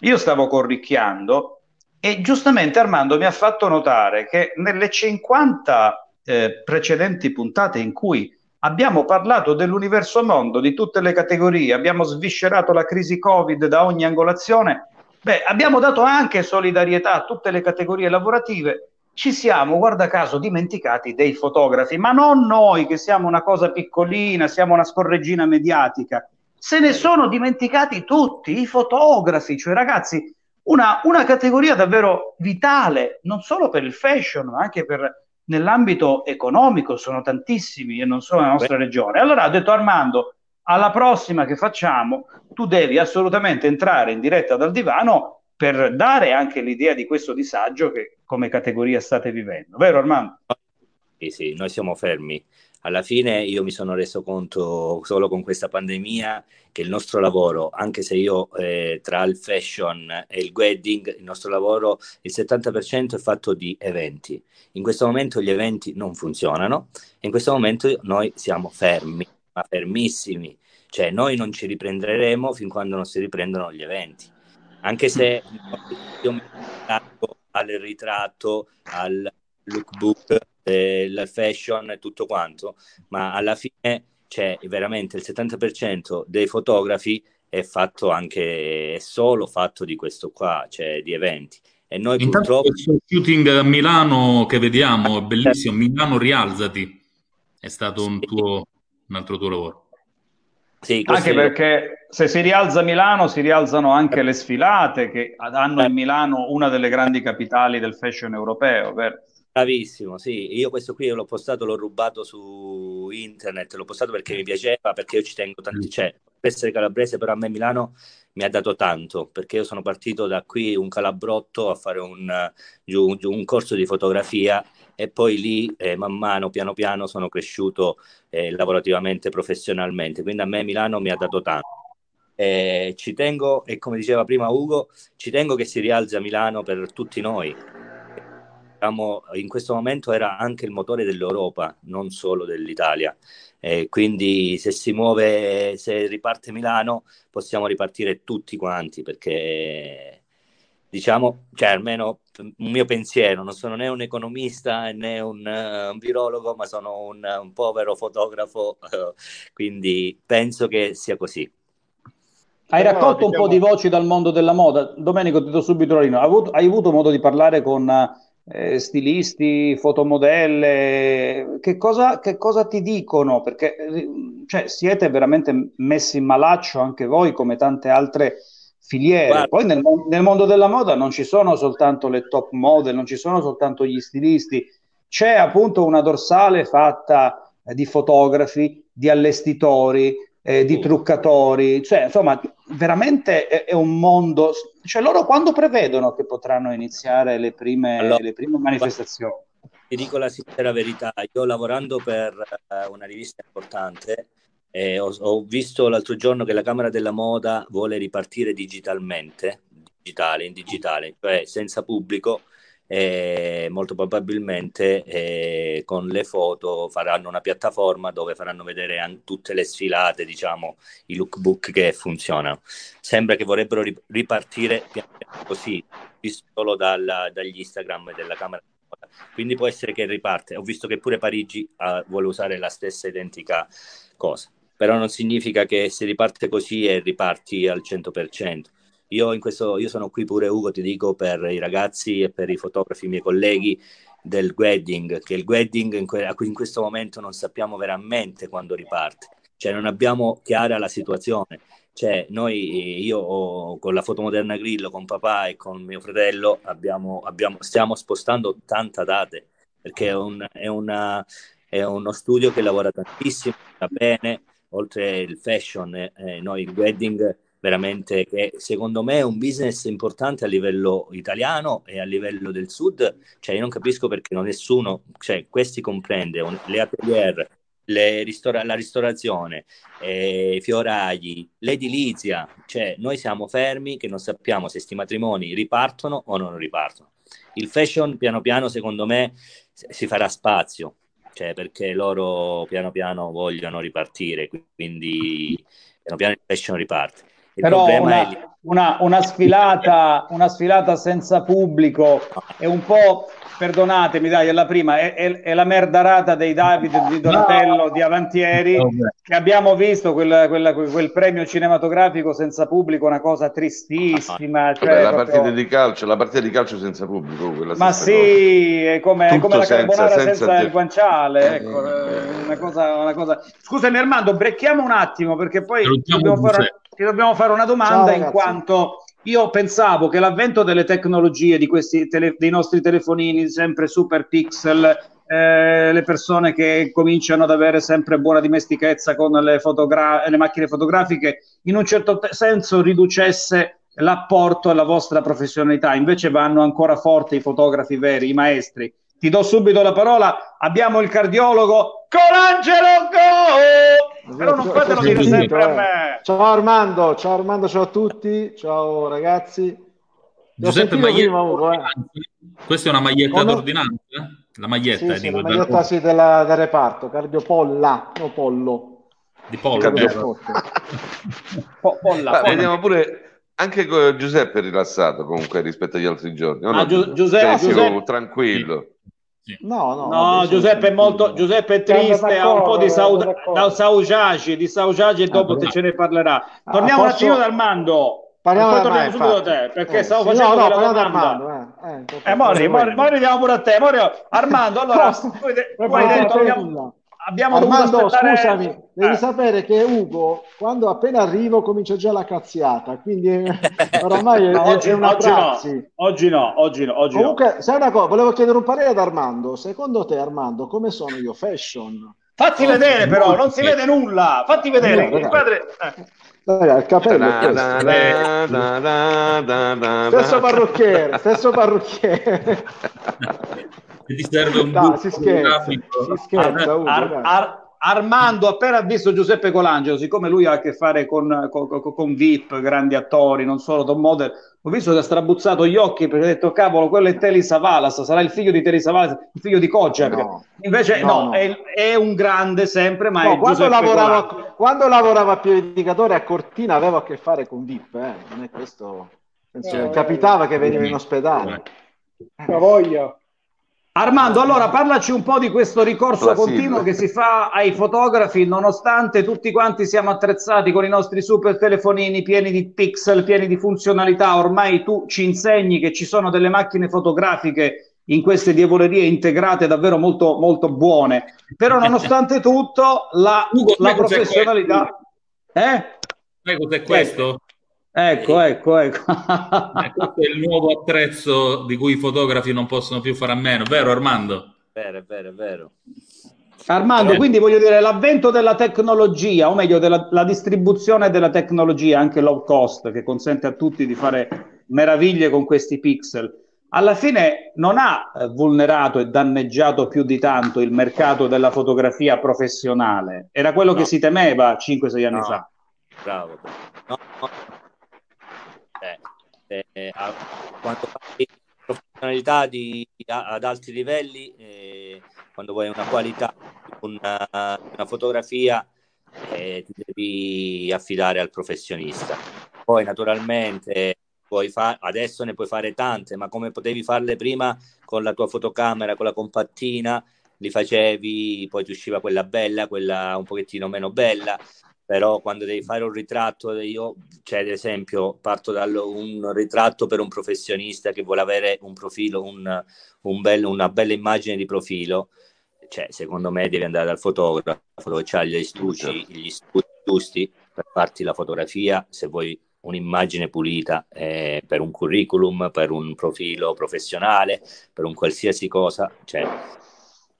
io stavo corricchiando e giustamente Armando mi ha fatto notare che nelle 50 eh, precedenti puntate in cui abbiamo parlato dell'universo mondo, di tutte le categorie, abbiamo sviscerato la crisi Covid da ogni angolazione, beh, abbiamo dato anche solidarietà a tutte le categorie lavorative. Ci siamo, guarda caso, dimenticati dei fotografi, ma non noi che siamo una cosa piccolina, siamo una scorreggina mediatica, se ne sono dimenticati tutti, i fotografi, cioè ragazzi, una, una categoria davvero vitale, non solo per il fashion, ma anche per, nell'ambito economico, sono tantissimi e non solo nella nostra regione. Allora ho detto Armando, alla prossima che facciamo, tu devi assolutamente entrare in diretta dal divano per dare anche l'idea di questo disagio che come categoria state vivendo, vero Armando? Sì, sì, noi siamo fermi. Alla fine io mi sono reso conto solo con questa pandemia che il nostro lavoro, anche se io eh, tra il fashion e il wedding, il nostro lavoro, il 70% è fatto di eventi. In questo momento gli eventi non funzionano e in questo momento noi siamo fermi, ma fermissimi. Cioè noi non ci riprenderemo fin quando non si riprendono gli eventi. Anche se io mi al ritratto, al lookbook, eh, la fashion e tutto quanto, ma alla fine c'è veramente il 70% dei fotografi è fatto anche, è solo fatto di questo qua, cioè di eventi. E noi Intanto purtroppo... questo shooting a Milano che vediamo è bellissimo, Milano Rialzati, è stato un, tuo, un altro tuo lavoro. Sì, anche perché se si rialza Milano si rialzano anche le sfilate che hanno in Milano una delle grandi capitali del fashion europeo, vero? Bravissimo, sì, io questo qui l'ho postato, l'ho rubato su internet, l'ho postato perché mi piaceva, perché io ci tengo tanti, cioè, per essere calabrese, però a me Milano mi ha dato tanto, perché io sono partito da qui un calabrotto a fare un, un, un corso di fotografia e poi lì eh, man mano, piano piano, sono cresciuto eh, lavorativamente, professionalmente, quindi a me Milano mi ha dato tanto. Eh, ci tengo, e come diceva prima Ugo, ci tengo che si rialzi a Milano per tutti noi, diciamo, in questo momento era anche il motore dell'Europa, non solo dell'Italia. Eh, quindi se si muove, se riparte Milano, possiamo ripartire tutti quanti perché diciamo, cioè almeno un mio pensiero, non sono né un economista né un, uh, un virologo, ma sono un, un povero fotografo, uh, quindi penso che sia così. Hai raccolto no, diciamo... un po' di voci dal mondo della moda. Domenico, ti do subito la linea. Hai avuto, hai avuto modo di parlare con eh, stilisti, fotomodelle, che cosa, che cosa ti dicono? Perché cioè, siete veramente messi in malaccio anche voi come tante altre filiere. Guarda. Poi nel, nel, mondo della moda non ci sono soltanto le top model, non ci sono soltanto gli stilisti, c'è appunto una dorsale fatta eh, di fotografi, di allestitori, eh, di truccatori, cioè insomma veramente è, è, un mondo, cioè loro quando prevedono che potranno iniziare le prime, allora, le prime manifestazioni? Ti dico la sincera verità, io lavorando per uh, una rivista importante eh, ho, ho, visto l'altro giorno che la Camera della Moda vuole ripartire digitalmente, digitale, in digitale, cioè senza pubblico, e molto probabilmente eh, con le foto faranno una piattaforma dove faranno vedere an- tutte le sfilate, diciamo, i lookbook che funzionano. Sembra che vorrebbero ri- ripartire così, solo dalla, dagli Instagram e della Camera. Quindi può essere che riparte. Ho visto che pure Parigi uh, vuole usare la stessa identica cosa, però non significa che se riparte così e riparti al 100%. Io, questo, io sono qui pure, Ugo, ti dico, per i ragazzi e per i fotografi, i miei colleghi del wedding, che il wedding in, que- in questo momento non sappiamo veramente quando riparte, cioè non abbiamo chiara la situazione. Cioè, noi, io con la fotomoderna Grillo, con papà e con mio fratello, abbiamo, abbiamo, stiamo spostando 80 date, perché è, un, è, una, è uno studio che lavora tantissimo, sta bene, oltre il fashion, eh, noi il wedding veramente che secondo me è un business importante a livello italiano e a livello del sud, cioè io non capisco perché non nessuno, cioè questi comprende un, le atelier, le ristora- la ristorazione, eh, i fioragli, l'edilizia, cioè noi siamo fermi che non sappiamo se questi matrimoni ripartono o non ripartono. Il fashion piano piano secondo me si farà spazio, cioè perché loro piano piano vogliono ripartire, quindi piano piano il fashion riparte. Il Però una, una, una, sfilata, una sfilata senza pubblico è un po', perdonatemi, dai, è la prima, è, è, è la merdarata dei David di Donatello no. di Avantieri, che abbiamo visto quel, quel, quel, premio cinematografico senza pubblico, una cosa tristissima. Cioè, Vabbè, la proprio... partita di calcio, la partita di calcio senza pubblico. Ma sì, cosa. è come, come la carbonara senza, senza, senza il guanciale, ecco, eh, una cosa, una cosa... Scusami Armando, brecchiamo un attimo perché poi dobbiamo fare ti dobbiamo fare una domanda Ciao, in quanto io pensavo che l'avvento delle tecnologie di questi tele, dei nostri telefonini sempre super pixel eh, le persone che cominciano ad avere sempre buona dimestichezza con le, fotogra- le macchine fotografiche in un certo te- senso riducesse l'apporto alla vostra professionalità. Invece vanno ancora forte i fotografi veri, i maestri. Ti do subito la parola. Abbiamo il cardiologo Colangelo Go! Però non fatelo dire sempre a me. Ciao Armando, ciao Armando, ciao a tutti, ciao ragazzi. Giuseppe maglietta Ugo, eh. Questa è una maglietta Come... d'ordinanza? La maglietta, sì, sì, la maglietta sì, della, del reparto, cardiopolla, no pollo. Di pollo, <laughs> po- polla, polla. Vediamo pure anche Giuseppe è rilassato comunque rispetto agli altri giorni. Ah, no? Gi- Giuseppe, cioè, Giuseppe, tranquillo. Sì. No, no, no Giuseppe è molto Giuseppe è triste, ha un po' di saugiaci, di saugiaci e dopo ah, te ce ne parlerà. Ah, Torniamo posso... un attimo da Armando. Parliamo poi torniamo subito da te, perché eh, stavo sì, facendo no, no, della Armando. Eh, eh, eh, mori, mori, mori, andiamo pure a te. Mori, Armando, allora, <laughs> tu hai detto abbiamo, abbiamo Armando, aspettare... scusami, devi eh. sapere che Ugo, quando appena arrivo, comincia già la cazziata, quindi <laughs> oramai no, è, oggi, è una oggi no, oggi no, oggi no, oggi Comunque, no. sai una cosa, volevo chiedere un parere ad Armando. Secondo te, Armando, come sono io? Fashion? Fatti oh, vedere però, non si vede nulla. Fatti vedere. No, il padre... Eh. Raga, il capello stesso parrucchiere stesso parrucchiere <laughs> ti serve un no, si scherza, si scherza Ugo, Ar- Ar- Armando appena visto Giuseppe Colangelo siccome lui ha a che fare con, con, con VIP grandi attori non solo top model ho visto che ha strabuzzato gli occhi perché ha detto cavolo quello è Telly Savalas sarà il figlio di Telly Savalas il figlio di Kojak no, invece no, no, È, è, un grande sempre ma no, quando, lavorava, quando, lavorava, a piedicatore a Cortina aveva a che fare con VIP eh? non è questo penso, eh, capitava che veniva in ospedale. La voglia Armando, allora parlaci un po' di questo ricorso continuo che si fa ai fotografi, nonostante tutti quanti siamo attrezzati con i nostri super telefonini pieni di pixel, pieni di funzionalità. Ormai tu ci insegni che ci sono delle macchine fotografiche in queste diavolerie integrate davvero molto, molto buone. Però, <laughs> nonostante tutto, la, Ugo, la professionalità. Eh? Sai cos'è questo? Ecco, ecco, ecco. eh, questo è il nuovo attrezzo di cui i fotografi non possono più fare a meno, vero Armando? Vero, vero, vero. Armando, eh. quindi voglio dire, l'avvento della tecnologia, o meglio, della la distribuzione della tecnologia, anche low cost, che consente a tutti di fare meraviglie con questi pixel, alla fine non ha eh, vulnerato e danneggiato più di tanto il mercato della fotografia professionale. Era quello no. che si temeva 5-6 anni no. fa. Bravo. No, no eh, a, quando fai professionalità di, a, ad alti livelli, eh, quando vuoi una qualità, una, una fotografia, eh, ti devi affidare al professionista. Poi naturalmente puoi fa- adesso ne puoi fare tante, ma come potevi farle prima con la tua fotocamera, con la compattina, li facevi, poi ti usciva quella bella, quella un pochettino meno bella, però quando devi fare un ritratto, io, cioè ad esempio, parto da un ritratto per un professionista che vuole avere un profilo, un, un bello, una bella immagine di profilo, cioè secondo me devi andare dal fotografo dove c'ha gli studi, gli studi giusti per farti la fotografia, se vuoi un'immagine pulita eh, per un curriculum, per un profilo professionale, per un qualsiasi cosa, cioè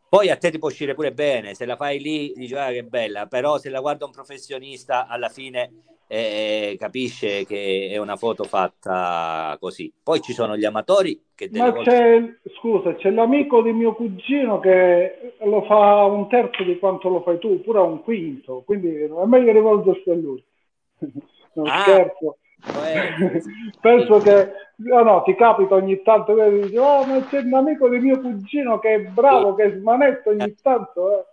poi a te ti può uscire pure bene, se la fai lì dici ah, che bella, però se la guarda un professionista alla fine eh, capisce che è una foto fatta così. Poi ci sono gli amatori che... Ma volte... c'è, scusa, c'è l'amico di mio cugino che lo fa un terzo di quanto lo fai tu, pure un quinto, quindi è meglio rivolgersi a lui. <laughs> non ah. scherzo. Eh, Penso che no, no, ti capita ogni tanto che dici, oh, ma c'è un amico di mio cugino che è bravo, sì. che smanetta ogni tanto. Eh.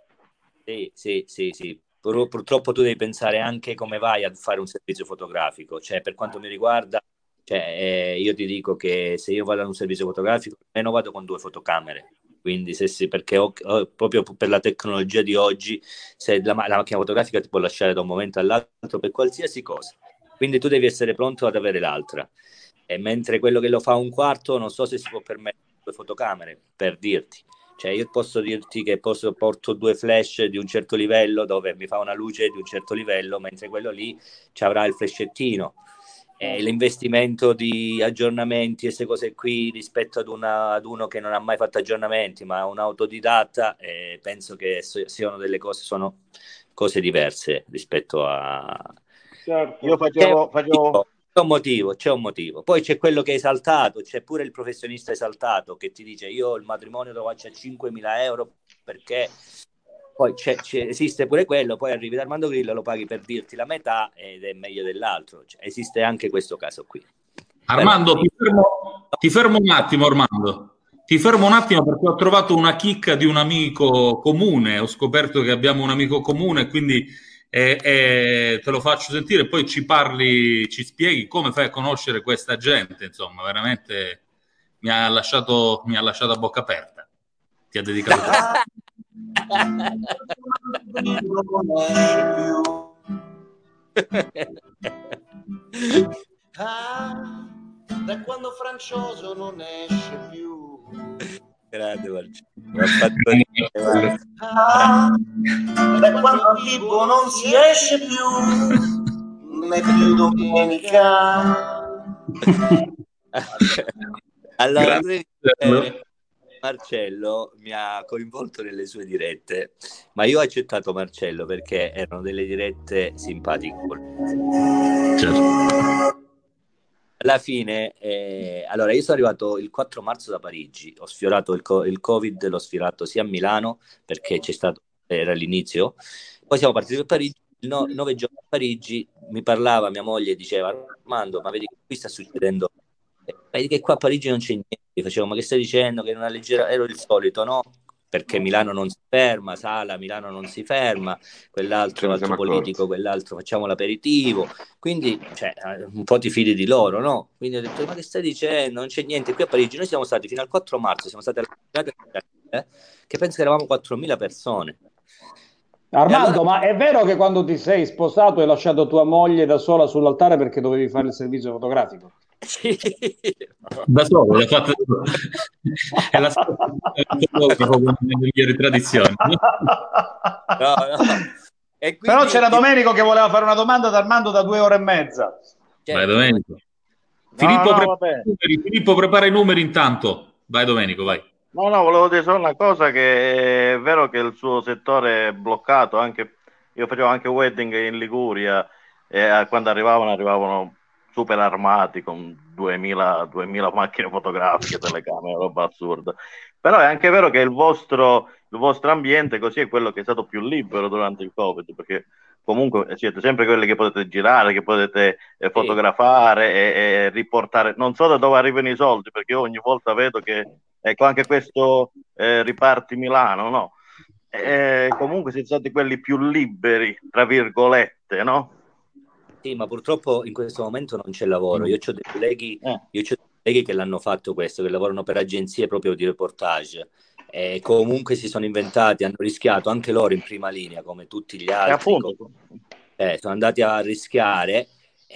Sì, sì, sì, sì. Pur, purtroppo tu devi pensare anche come vai a fare un servizio fotografico. Cioè, per quanto mi riguarda, cioè, eh, io ti dico che se io vado ad un servizio fotografico, almeno vado con due fotocamere. Quindi, se sì, perché ho, ho, proprio per la tecnologia di oggi, se la, la macchina fotografica ti può lasciare da un momento all'altro per qualsiasi cosa quindi tu devi essere pronto ad avere l'altra. E mentre quello che lo fa un quarto, non so se si può permettere due fotocamere, per dirti. Cioè io posso dirti che posso, porto due flash di un certo livello dove mi fa una luce di un certo livello, mentre quello lì ci avrà il flashettino. E l'investimento di aggiornamenti e queste cose qui rispetto ad, una, ad, uno che non ha mai fatto aggiornamenti, ma un autodidatta, eh, penso che siano delle cose, sono cose diverse rispetto a, Certo. Io facevo, facevo, C'è un motivo, c'è un motivo. Poi c'è quello che è esaltato, c'è pure il professionista esaltato che ti dice io il matrimonio lo faccio a 5.000 euro perché poi c'è, c'è, esiste pure quello, poi arrivi da Armando Grillo, lo paghi per dirti la metà ed è meglio dell'altro. Cioè, esiste anche questo caso qui. Armando, ti fermo, ti fermo un attimo, Armando. Ti fermo un attimo perché ho trovato una chicca di un amico comune, ho scoperto che abbiamo un amico comune, quindi eh, eh, te lo faccio sentire, poi ci parli, ci spieghi come fai a conoscere questa gente, insomma, veramente mi ha lasciato, mi ha lasciato a bocca aperta. Ti ha dedicato <laughs> Ah, da quando Francioso non esce più. Grande Marcello. Ah, da quando Pippo non si esce più, né più domenica. <laughs> allora, Grazie. eh, Marcello mi ha coinvolto nelle sue dirette, ma io ho accettato Marcello perché erano delle dirette simpatiche. Certo. Alla fine, eh, allora io sono arrivato il 4 marzo da Parigi, ho sfiorato il, co- il Covid, l'ho sfiorato sia a Milano perché c'è stato, era l'inizio, poi siamo partiti per Parigi, no- nove giorni a Parigi mi parlava mia moglie, diceva Armando, ma vedi che qui sta succedendo, eh, vedi che qua a Parigi non c'è niente, facevo ma che stai dicendo, che una leggera, ero il solito, no? Perché Milano non si ferma, Sala, Milano non si ferma, quell'altro altro siamo politico, quell'altro facciamo l'aperitivo, quindi cioè, eh, un po' ti fidi di loro, no? Quindi ho detto, ma che stai dicendo? Non c'è niente. Qui a Parigi noi siamo stati fino al 4 marzo, siamo stati alla eh, che penso che eravamo 4.000 persone. Armando, allora- ma è vero che quando ti sei sposato hai lasciato tua moglie da sola sull'altare perché dovevi fare il servizio fotografico? Sì. Da solo, l'ha fatta è la fotografo con le migliori tradizioni. No, no. E quindi- Però c'era Domenico che voleva fare una domanda ad Armando da due ore e mezza. cioè, Vai Domenico. No, Filippo, no, prepara vabbè. i numeri, Filippo, prepara i numeri intanto. Vai Domenico, vai. No, no, volevo dire solo una cosa che è vero che il suo settore è bloccato, anche io facevo anche wedding in Liguria e eh, quando arrivavano arrivavano super armati con 2000, 2000 macchine fotografiche, telecamere, roba assurda. Però è anche vero che il vostro, il vostro ambiente così è quello che è stato più libero durante il Covid, perché comunque siete sempre quelli che potete girare, che potete eh, fotografare e, e riportare. Non so da dove arrivano i soldi, perché ogni volta vedo che ecco anche questo eh, riparti Milano, no? Eh, comunque siete stati quelli più liberi, tra virgolette, no? Sì, ma purtroppo in questo momento non c'è lavoro. Io ho dei colleghi, Eh. io c'ho dei colleghi che l'hanno fatto questo, che lavorano per agenzie proprio di reportage. E comunque si sono inventati, hanno rischiato anche loro in prima linea, come tutti gli altri. Eh, sono andati a rischiare,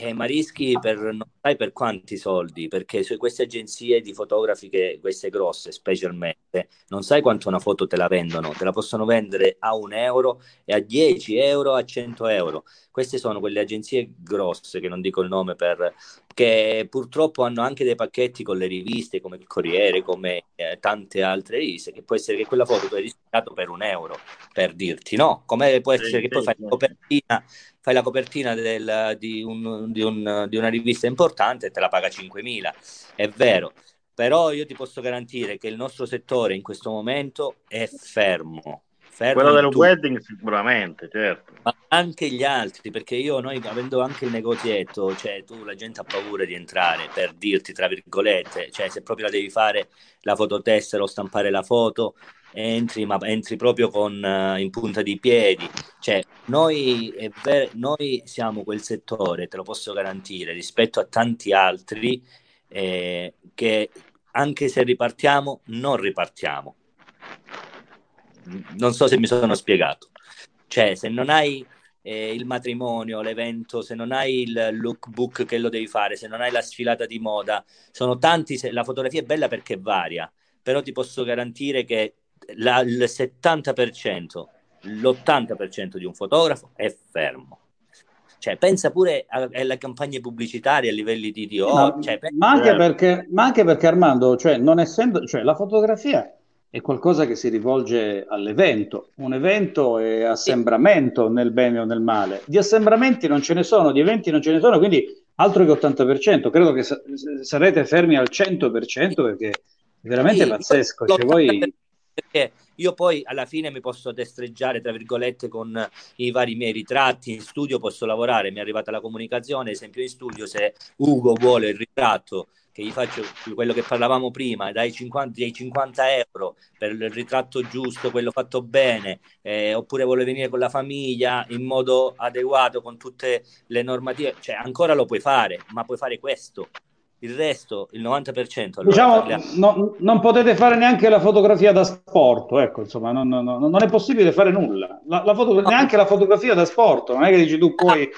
eh, ma rischi per non sai per quanti soldi, perché su queste agenzie di fotografi, queste grosse specialmente, non sai quanto una foto te la vendono, te la possono vendere a un euro e a 10 euro, a 100 euro. Queste sono quelle agenzie grosse, che non dico il nome, per, che purtroppo hanno anche dei pacchetti con le riviste, come il Corriere, come eh, tante altre riviste, che può essere che quella foto tu hai rischiato per un euro, per dirti, no? Come può essere che poi fai la copertina fai la copertina del- di, un- di un- di una rivista importante e te la paga 5.000, è vero, però io ti posso garantire che il nostro settore in questo momento è fermo, fermo quello del tutto, wedding sicuramente, certo. ma anche gli altri, perché io, noi avendo anche il negozietto, cioè tu la gente ha paura di entrare per dirti, tra virgolette, cioè se proprio la devi fare la fototessera o stampare la foto, entri, ma entri proprio con eh, in punta di piedi. Cioè, noi, ver- noi siamo quel settore, te lo posso garantire, rispetto a tanti altri, eh, che anche se ripartiamo, non ripartiamo. Non so se mi sono spiegato. Cioè, se non hai eh, il matrimonio, l'evento, se non hai il lookbook che lo devi fare, se non hai la sfilata di moda, sono tanti, se- la fotografia è bella perché varia, però ti posso garantire che la- il 70%, l'80% di un fotografo è fermo. Cioè, pensa pure alle campagne pubblicitarie a livelli di, di Ma, cioè, ma anche perché, ma anche perché Armando, cioè, non essendo, cioè, la fotografia è qualcosa che si rivolge all'evento. Un evento è assembramento nel bene o nel male. Di assembramenti non ce ne sono, di eventi non ce ne sono, quindi altro che 80%, credo che sa- sarete fermi al 100% perché è veramente Sì, pazzesco. io- Cioè, voi... perché io poi alla fine mi posso destreggiare tra virgolette con i vari miei ritratti. In studio posso lavorare mi è arrivata la comunicazione esempio in studio se Ugo vuole il ritratto che gli faccio quello che parlavamo prima dai 50, dei 50 euro per il ritratto giusto quello fatto bene eh, oppure vuole venire con la famiglia in modo adeguato con tutte le normative cioè ancora lo puoi fare ma puoi fare questo il resto, il 90%, allora Diciamo, no- non potete fare neanche la fotografia da sport, ecco, insomma, non, non- non- è possibile fare nulla. La, la foto- neanche la fotografia da sport, non è che dici tu poi...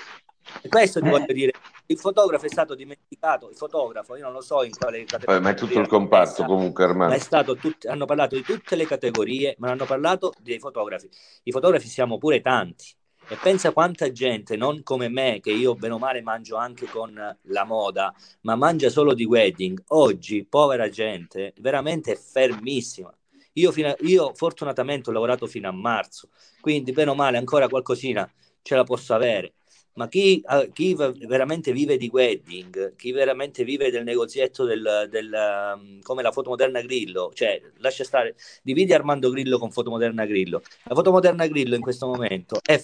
Questo ti Eh. voglio dire. Il fotografo è stato dimenticato. Il fotografo, io non lo so in quale categoria. Ma è tutto il comparto comunque, Ma Armando. è stato tut- hanno parlato di tutte le categorie, ma hanno parlato dei fotografi. I fotografi siamo pure tanti. E pensa quanta gente, non come me, che io bene o male mangio anche con la moda, ma mangia solo di wedding. Oggi, povera gente, veramente fermissima. Io, a- io fortunatamente ho lavorato fino a marzo, quindi bene o male ancora qualcosina ce la posso avere. Ma chi, eh, chi veramente vive di wedding, chi veramente vive del negozietto del, del, um, come la fotomoderna Grillo, cioè lascia stare, dividi Armando Grillo con fotomoderna Grillo. La fotomoderna Grillo in questo momento è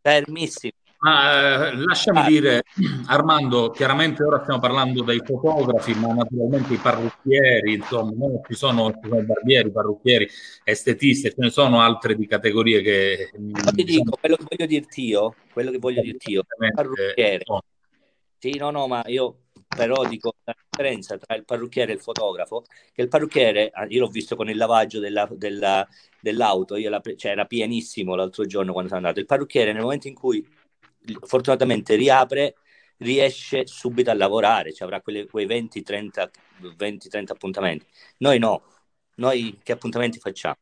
fermissima. Ma eh, lasciami dire, Armando, chiaramente ora stiamo parlando dei fotografi, ma naturalmente i parrucchieri, insomma, no? ci, sono, ci sono barbieri, parrucchieri, estetisti, ce ne sono altre di categorie che... Ma ti dico, quello che voglio dirti io, quello che voglio dirti io, il parrucchiere. Sì, no, no, ma io però dico la differenza tra il parrucchiere e il fotografo, che il parrucchiere, ah, io l'ho visto con il lavaggio della- della- dell'auto, io la cioè, era pienissimo l'altro giorno quando sono andato. Il parrucchiere nel momento in cui fortunatamente riapre, riesce subito a lavorare, cioè avrà quelle- quei 20-30 20-30 appuntamenti. Noi no, noi che appuntamenti facciamo?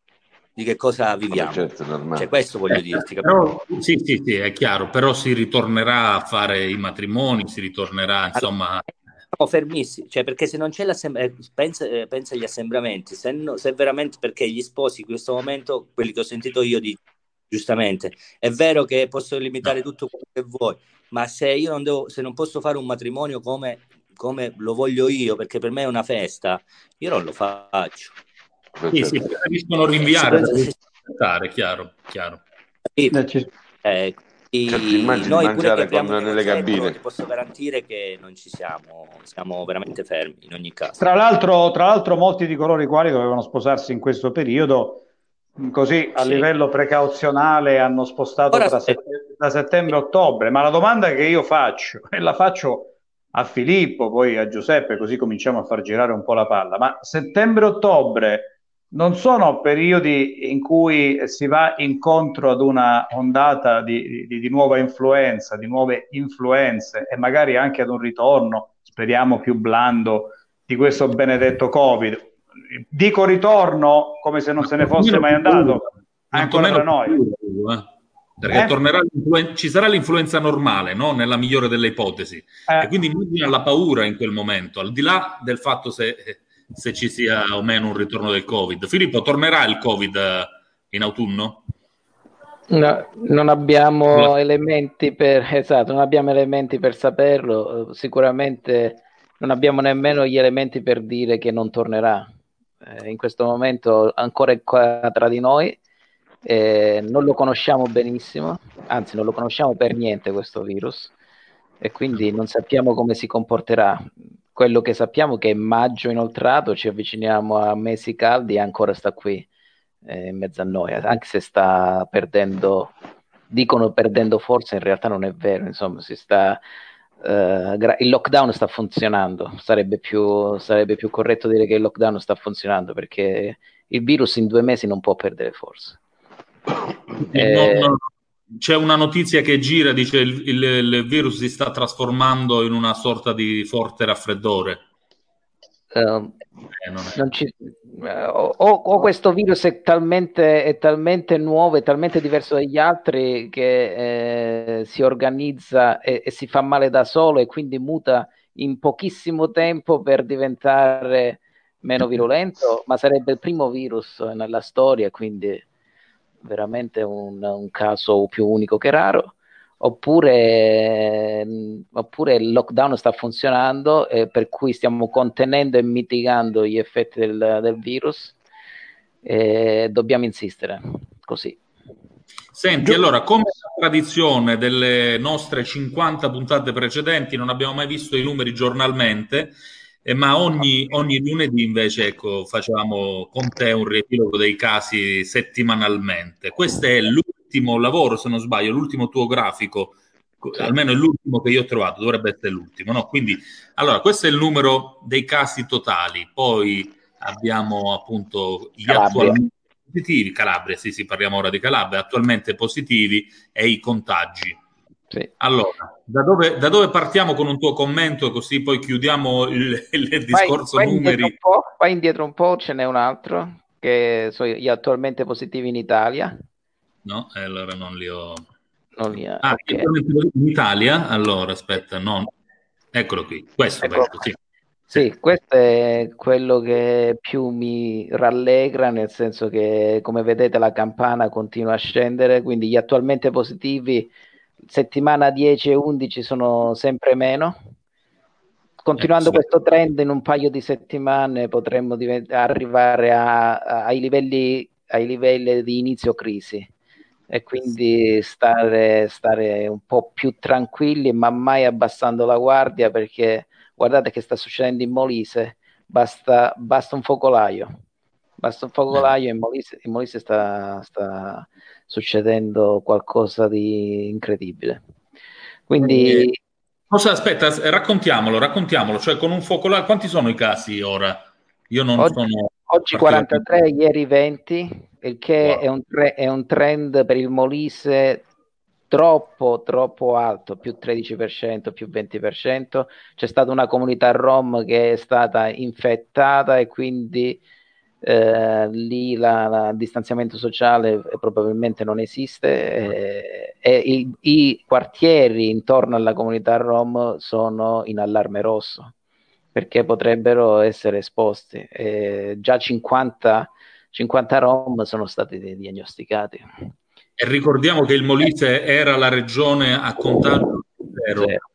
Di che cosa viviamo? certo. Cioè, questo voglio dirti, capito? Però, sì, sì, sì, è chiaro, però si ritornerà a fare i matrimoni, si ritornerà, insomma... Siamo fermissimi, cioè perché se non c'è l'assembramento, pensa, eh, pensa agli assembramenti, se, no- se veramente perché gli sposi in questo momento, quelli che ho sentito io di giustamente, è vero che posso limitare tutto quello che vuoi, ma se io non devo, se non posso fare un matrimonio come, come lo voglio io, perché per me è una festa, io non lo faccio. Sì, sì, preferiscono rinviare, preferiscono aspettare, chiaro, chiaro. Eh, i- Cioè, ti immagini noi pure mangiare con- nelle cabine? ti posso garantire che non ci siamo, siamo veramente fermi in ogni caso. Tra l'altro, tra l'altro molti di coloro i quali dovevano sposarsi in questo periodo, così a Sì. livello precauzionale hanno spostato Ora da, sì. sett- da settembre a ottobre, ma la domanda che io faccio, e la faccio a Filippo, poi a Giuseppe, così cominciamo a far girare un po' la palla, ma settembre-ottobre non sono periodi in cui si va incontro ad una ondata di, di- di nuova influenza, di nuove influenze e magari anche ad un ritorno, speriamo più blando, di questo benedetto Covid. Dico ritorno come se non se ne fosse mai andato, ancora tra noi. eh. Perché Eh? ci sarà l'influenza normale, no? nella migliore delle ipotesi. Eh. E quindi immagina la paura in quel momento, al di là del fatto se, se ci sia o meno un ritorno del Covid. Filippo, tornerà il Covid eh, in autunno? No, non abbiamo elementi per, <laughs> esatto, non abbiamo elementi per saperlo, sicuramente non abbiamo nemmeno gli elementi per dire che non tornerà. Eh, in questo momento ancora è qua tra di noi, eh, non lo conosciamo benissimo, anzi non lo conosciamo per niente questo virus e quindi non sappiamo come si comporterà. Quello che sappiamo è che è maggio inoltrato, ci avviciniamo a mesi caldi e ancora sta qui eh, in mezzo a noi, anche se sta perdendo, dicono perdendo forza, in realtà non è vero, insomma, si sta, eh, gra- il lockdown sta funzionando, sarebbe più, sarebbe più corretto dire che il lockdown sta funzionando perché il virus in due mesi non può perdere forza. Eh, c'è una notizia che gira, dice il, il- il virus si sta trasformando in una sorta di forte raffreddore. ehm, Eh, non non ci- o, o questo virus è talmente, è talmente nuovo, è talmente diverso dagli altri che eh, si organizza e, e si fa male da solo e quindi muta in pochissimo tempo per diventare meno virulento, ma sarebbe il primo virus nella storia, quindi veramente un, un caso più unico che raro. Oppure, mh, oppure il lockdown sta funzionando, eh, per cui stiamo contenendo e mitigando gli effetti del, del virus. Eh, dobbiamo insistere così. Senti, allora, come la tradizione delle nostre 50 puntate precedenti, non abbiamo mai visto i numeri giornalmente, eh, ma ogni, ogni, lunedì invece ecco, facevamo con te un riepilogo dei casi settimanalmente. Questo è l'ultimo lavoro, se non sbaglio, l'ultimo tuo grafico, almeno è l'ultimo che io ho trovato, dovrebbe essere l'ultimo. No? Quindi, allora, questo è il numero dei casi totali, poi abbiamo appunto gli Calabria. attualmente positivi, Calabria, sì, sì, parliamo ora di Calabria, attualmente positivi e i contagi. Sì. Allora, da dove, da dove, partiamo con un tuo commento così poi chiudiamo il, il discorso vai, vai numeri? Indietro vai indietro un po', ce n'è un altro che sono gli attualmente positivi in Italia. No, eh, allora non li ho... Non li ha, ah, okay. in Italia? Allora, aspetta, no. Eccolo qui, questo, Eccolo questo, sì. Sì, questo è quello che più mi rallegra, nel senso che come vedete la campana continua a scendere, quindi gli attualmente positivi settimana 10 e 11 sono sempre meno. Continuando eh, sì. questo trend in un paio di settimane potremmo divent- arrivare a, a, ai, livelli, ai livelli di inizio crisi e quindi stare, stare un po' più tranquilli ma mai abbassando la guardia perché guardate che sta succedendo in Molise, basta, basta un focolaio, basta un focolaio, eh. in Molise, in Molise sta, sta, succedendo qualcosa di incredibile. Quindi... Cosa, aspetta, raccontiamolo, raccontiamolo, cioè con un focolaio, quanti sono i casi ora? Io non oggi, sono... Oggi 43, ieri 20, il che wow. è, un tre, è un trend per il Molise troppo, troppo alto, più 13%, più 20%. C'è stata una comunità rom che è stata infettata e quindi eh, lì il distanziamento sociale probabilmente non esiste eh, e i, i, quartieri intorno alla comunità rom sono in allarme rosso perché potrebbero essere esposti. Eh, già 50, 50 rom sono stati diagnosticati. E ricordiamo che il Molise era la regione a contagio zero, zero.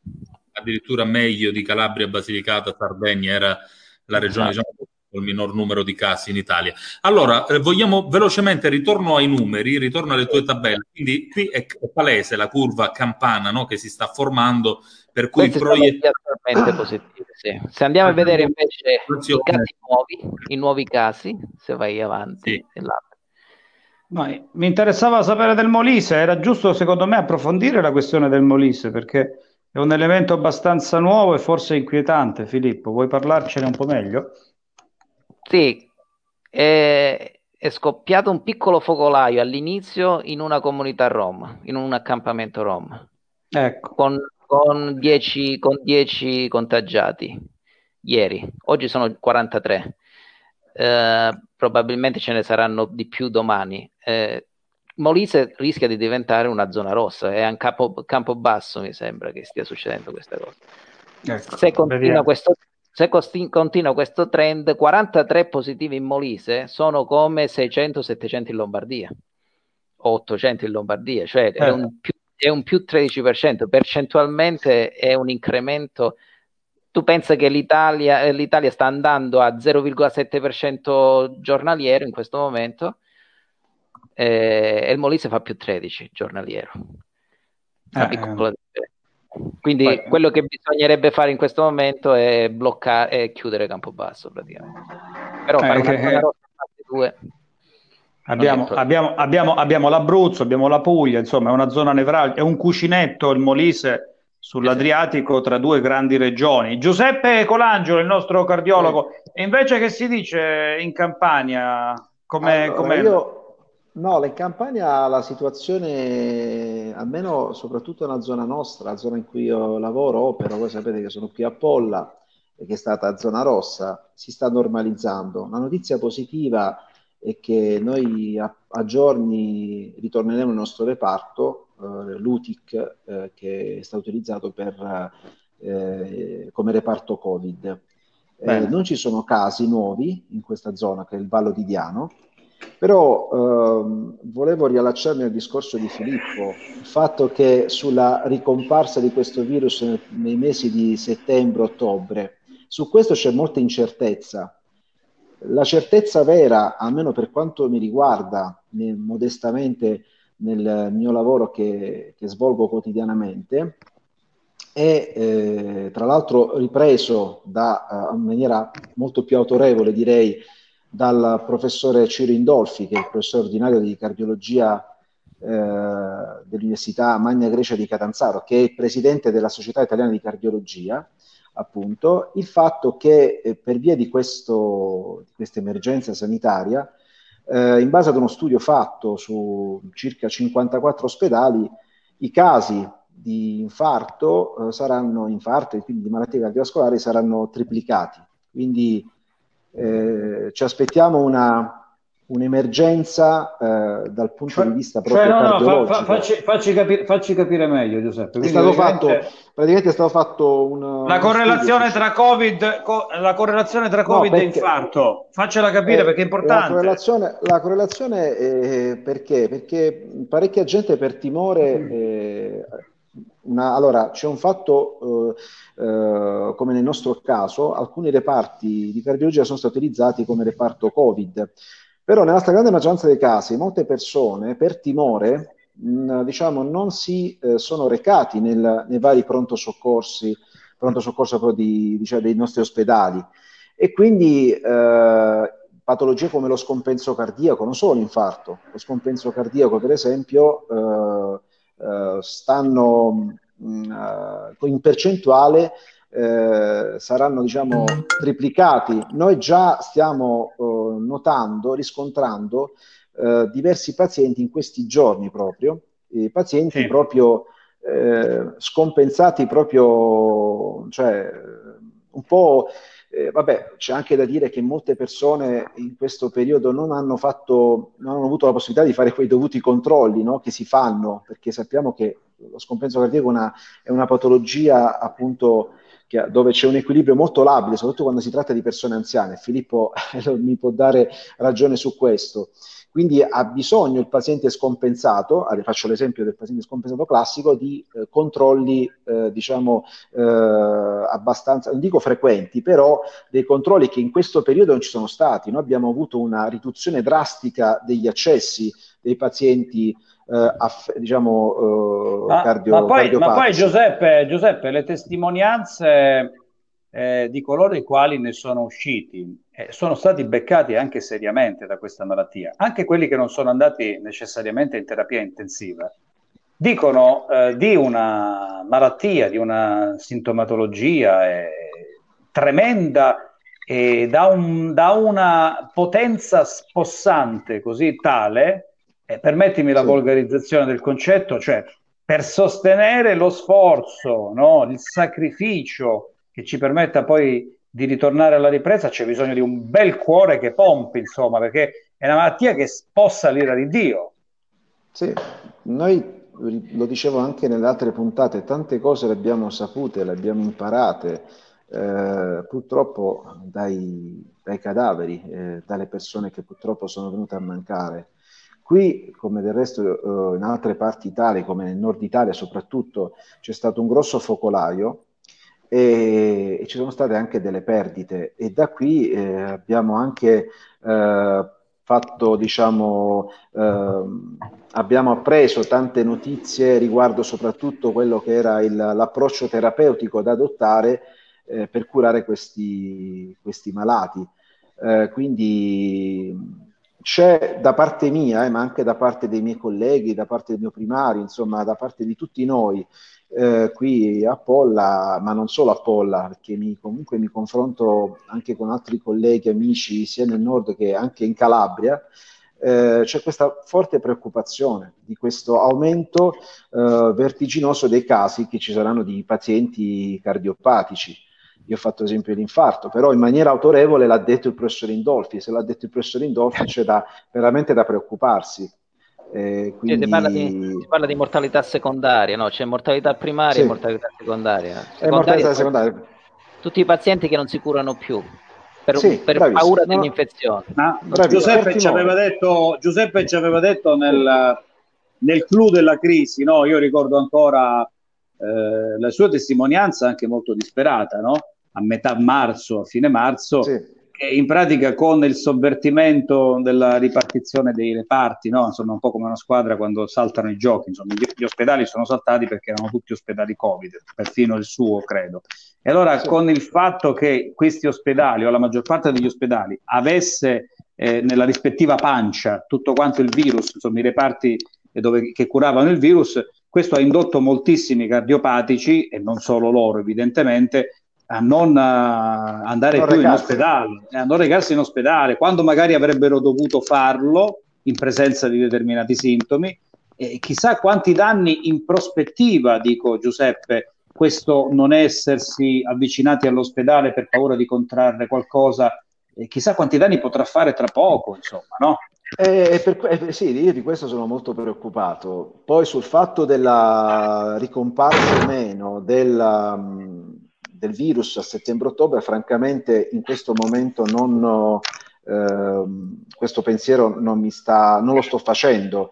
addirittura meglio di Calabria, Basilicata, Sardegna, era la regione esatto. diciamo, il minor numero di casi in Italia. Allora, eh, vogliamo velocemente, ritorno ai numeri, ritorno alle tue tabelle. Quindi qui è, è palese la curva campana no, che si sta formando, per cui i proiettili... positivi, sì. Se andiamo a vedere invece i casi nuovi, i nuovi casi, se vai avanti, sì. No, mi interessava sapere del Molise, era giusto secondo me approfondire la questione del Molise perché è un elemento abbastanza nuovo e forse inquietante. Filippo, vuoi parlarcene un po' meglio? Sì, è, è scoppiato un piccolo focolaio all'inizio in una comunità rom, in un accampamento rom, ecco. con, con, 10, con 10 contagiati ieri, oggi sono 43. Eh, probabilmente ce ne saranno di più domani. Eh, Molise rischia di diventare una zona rossa, è a campo, campo basso mi sembra che stia succedendo questa cosa. Ecco, se, continua questo, se costi, continua questo trend, 43 positivi in Molise sono come 600-700 in Lombardia, 800 in Lombardia, cioè eh. è, un più, è un più 13%, percentualmente è un incremento. Tu pensi che l'Italia, eh, l'Italia sta andando a 0,7% giornaliero in questo momento eh, e il Molise fa più 13 giornaliero. Una eh, piccola Quindi poi, quello che bisognerebbe fare in questo momento è bloccare e chiudere Campobasso praticamente. Però fare una che... parte 2 Abbiamo, abbiamo, abbiamo, abbiamo, l'Abruzzo, abbiamo la Puglia, insomma è una zona nevralgica, è un cuscinetto il Molise sull'Adriatico tra due grandi regioni. Giuseppe Colangelo, il nostro cardiologo, e invece che si dice in Campania? Come allora, io... No, in Campania la situazione, almeno soprattutto nella zona nostra, la zona in cui io lavoro, opero, voi sapete che sono qui a Polla, che è stata zona rossa, si sta normalizzando. La notizia positiva è che noi a, a giorni ritorneremo nel nostro reparto eh, l'UTIC eh, che è stato utilizzato per, eh, come reparto Covid. non ci sono casi nuovi in questa zona, che è il Vallo di Diano, Però ehm, volevo riallacciarmi al discorso di Filippo, il fatto che sulla ricomparsa di questo virus nel- nei mesi di settembre-ottobre, su questo c'è molta incertezza. La certezza vera, almeno per quanto mi riguarda, ne- modestamente nel mio lavoro che, che svolgo quotidianamente, è eh, tra l'altro ripreso da, eh, in maniera molto più autorevole, direi, dal professore Ciro Indolfi, che è il professore ordinario di cardiologia eh, dell'Università Magna Grecia di Catanzaro, che è il presidente della Società Italiana di Cardiologia, appunto, il fatto che eh, per via di, questo, di questa emergenza sanitaria, eh, in base ad uno studio fatto su circa 54 ospedali, i casi di infarto eh, saranno infarto e quindi di malattie cardiovascolari saranno triplicati. Quindi eh, ci aspettiamo una, un'emergenza eh, dal punto Cioè, di vista cioè, proprio no, no, fa- fa- facci, facci capi- facci capire meglio, Giuseppe. È stato fatto, praticamente praticamente è stato fatto un, la correlazione studio tra Covid, co- la correlazione tra No, Covid e perché- infarto, faccela capire Eh, perché è La importante. correlazione, la correlazione perché? Perché parecchia gente per timore, eh, una- allora c'è un fatto eh, eh, come nel nostro caso, alcuni reparti di cardiologia sono stati utilizzati come reparto Covid, però nella stragrande maggioranza dei casi molte persone per timore mh, diciamo, non si eh, sono recati nel- nei vari pronto soccorsi, pronto soccorso di- diciamo, dei nostri ospedali. E quindi eh, patologie come lo scompenso cardiaco, non solo l'infarto, lo scompenso cardiaco per esempio eh, stanno mh, eh, in percentuale eh, saranno diciamo triplicati. Noi già stiamo eh, notando, riscontrando eh, diversi pazienti in questi giorni proprio, eh, pazienti Sì. proprio eh, scompensati proprio, cioè un po' Eh, vabbè, c'è anche da dire che molte persone in questo periodo non hanno fatto, non hanno avuto la possibilità di fare quei dovuti controlli no, che si fanno, perché sappiamo che lo scompenso cardiaco è una, è una patologia appunto dove c'è un equilibrio molto labile, soprattutto quando si tratta di persone anziane. Filippo <laughs> mi può dare ragione su questo. Quindi ha bisogno il paziente scompensato, ah, faccio l'esempio del paziente scompensato classico, di eh, controlli, eh, diciamo, eh, abbastanza, non dico frequenti, però dei controlli che in questo periodo non ci sono stati. Noi abbiamo avuto una riduzione drastica degli accessi dei pazienti, eh, aff- diciamo, eh, Ma, cardio- ma poi, ma poi. Giuseppe, Giuseppe, le testimonianze eh, di coloro i quali ne sono usciti eh, sono stati beccati anche seriamente da questa malattia, anche quelli che non sono andati necessariamente in terapia intensiva, dicono eh, di una malattia, di una sintomatologia eh, tremenda e da, un- da una potenza spossante così tale, eh, permettimi la Sì. volgarizzazione del concetto, cioè per sostenere lo sforzo, no, il sacrificio che ci permetta poi di ritornare alla ripresa, c'è bisogno di un bel cuore che pompi, insomma, perché è una malattia che spossa l'ira di Dio. Sì, noi lo dicevo anche nelle altre puntate, tante cose le abbiamo sapute, le abbiamo imparate, eh, purtroppo dai, dai cadaveri, eh, dalle persone che purtroppo sono venute a mancare. Qui, come del resto eh, in altre parti Italia, come nel nord Italia soprattutto, c'è stato un grosso focolaio e, e ci sono state anche delle perdite e da qui eh, abbiamo anche eh, fatto, diciamo, ehm, abbiamo appreso tante notizie riguardo soprattutto quello che era il- l'approccio terapeutico da adottare eh, per curare questi, questi malati. Eh, quindi c'è da parte mia, eh, ma anche da parte dei miei colleghi, da parte del mio primario, insomma, da parte di tutti noi eh, qui a Polla, ma non solo a Polla, perché mi- comunque mi confronto anche con altri colleghi, amici, sia nel nord che anche in Calabria, eh, c'è questa forte preoccupazione di questo aumento eh, vertiginoso dei casi che ci saranno di pazienti cardiopatici. Io ho fatto esempio dell'infarto, però in maniera autorevole l'ha detto il professor Indolfi, se l'ha detto il professor Indolfi c'è da, veramente da preoccuparsi. Eh, Cioè, si, parla di, quindi si parla di mortalità secondaria, no? C'è mortalità primaria Sì. e mortalità secondaria. è mortalità Secondaria, secondaria. tutti i pazienti che non si curano più. per, Sì, per paura No. dell'infezione. Ma Bravissimo. Giuseppe ci, detto, Giuseppe ci aveva detto nel, nel clou della crisi, no? Io ricordo ancora eh, la sua testimonianza anche molto disperata, no? A metà marzo, a fine marzo, Sì. che in pratica con il sovvertimento della ripartizione dei reparti, no? Insomma, un po' come una squadra quando saltano i giochi, insomma, gli, gli ospedali sono saltati perché erano tutti ospedali Covid, perfino il suo, credo. E allora Sì. con il fatto che questi ospedali o la maggior parte degli ospedali avesse eh, nella rispettiva pancia tutto quanto il virus, insomma i reparti dove, che curavano il virus, questo ha indotto moltissimi cardiopatici, e non solo loro evidentemente, a non eh, andare Non più in recarsi. ospedale, eh, a non recarsi in ospedale, quando magari avrebbero dovuto farlo in presenza di determinati sintomi. E chissà quanti danni in prospettiva, dico Giuseppe, questo non essersi avvicinati all'ospedale per paura di contrarre qualcosa, e chissà quanti danni potrà fare tra poco, insomma, no? Eh, per- eh, sì, io di questo sono molto preoccupato. Poi sul fatto della ricomparsa o meno della, del virus a settembre-ottobre, francamente in questo momento non, ehm, questo pensiero non, mi sta, non lo sto facendo.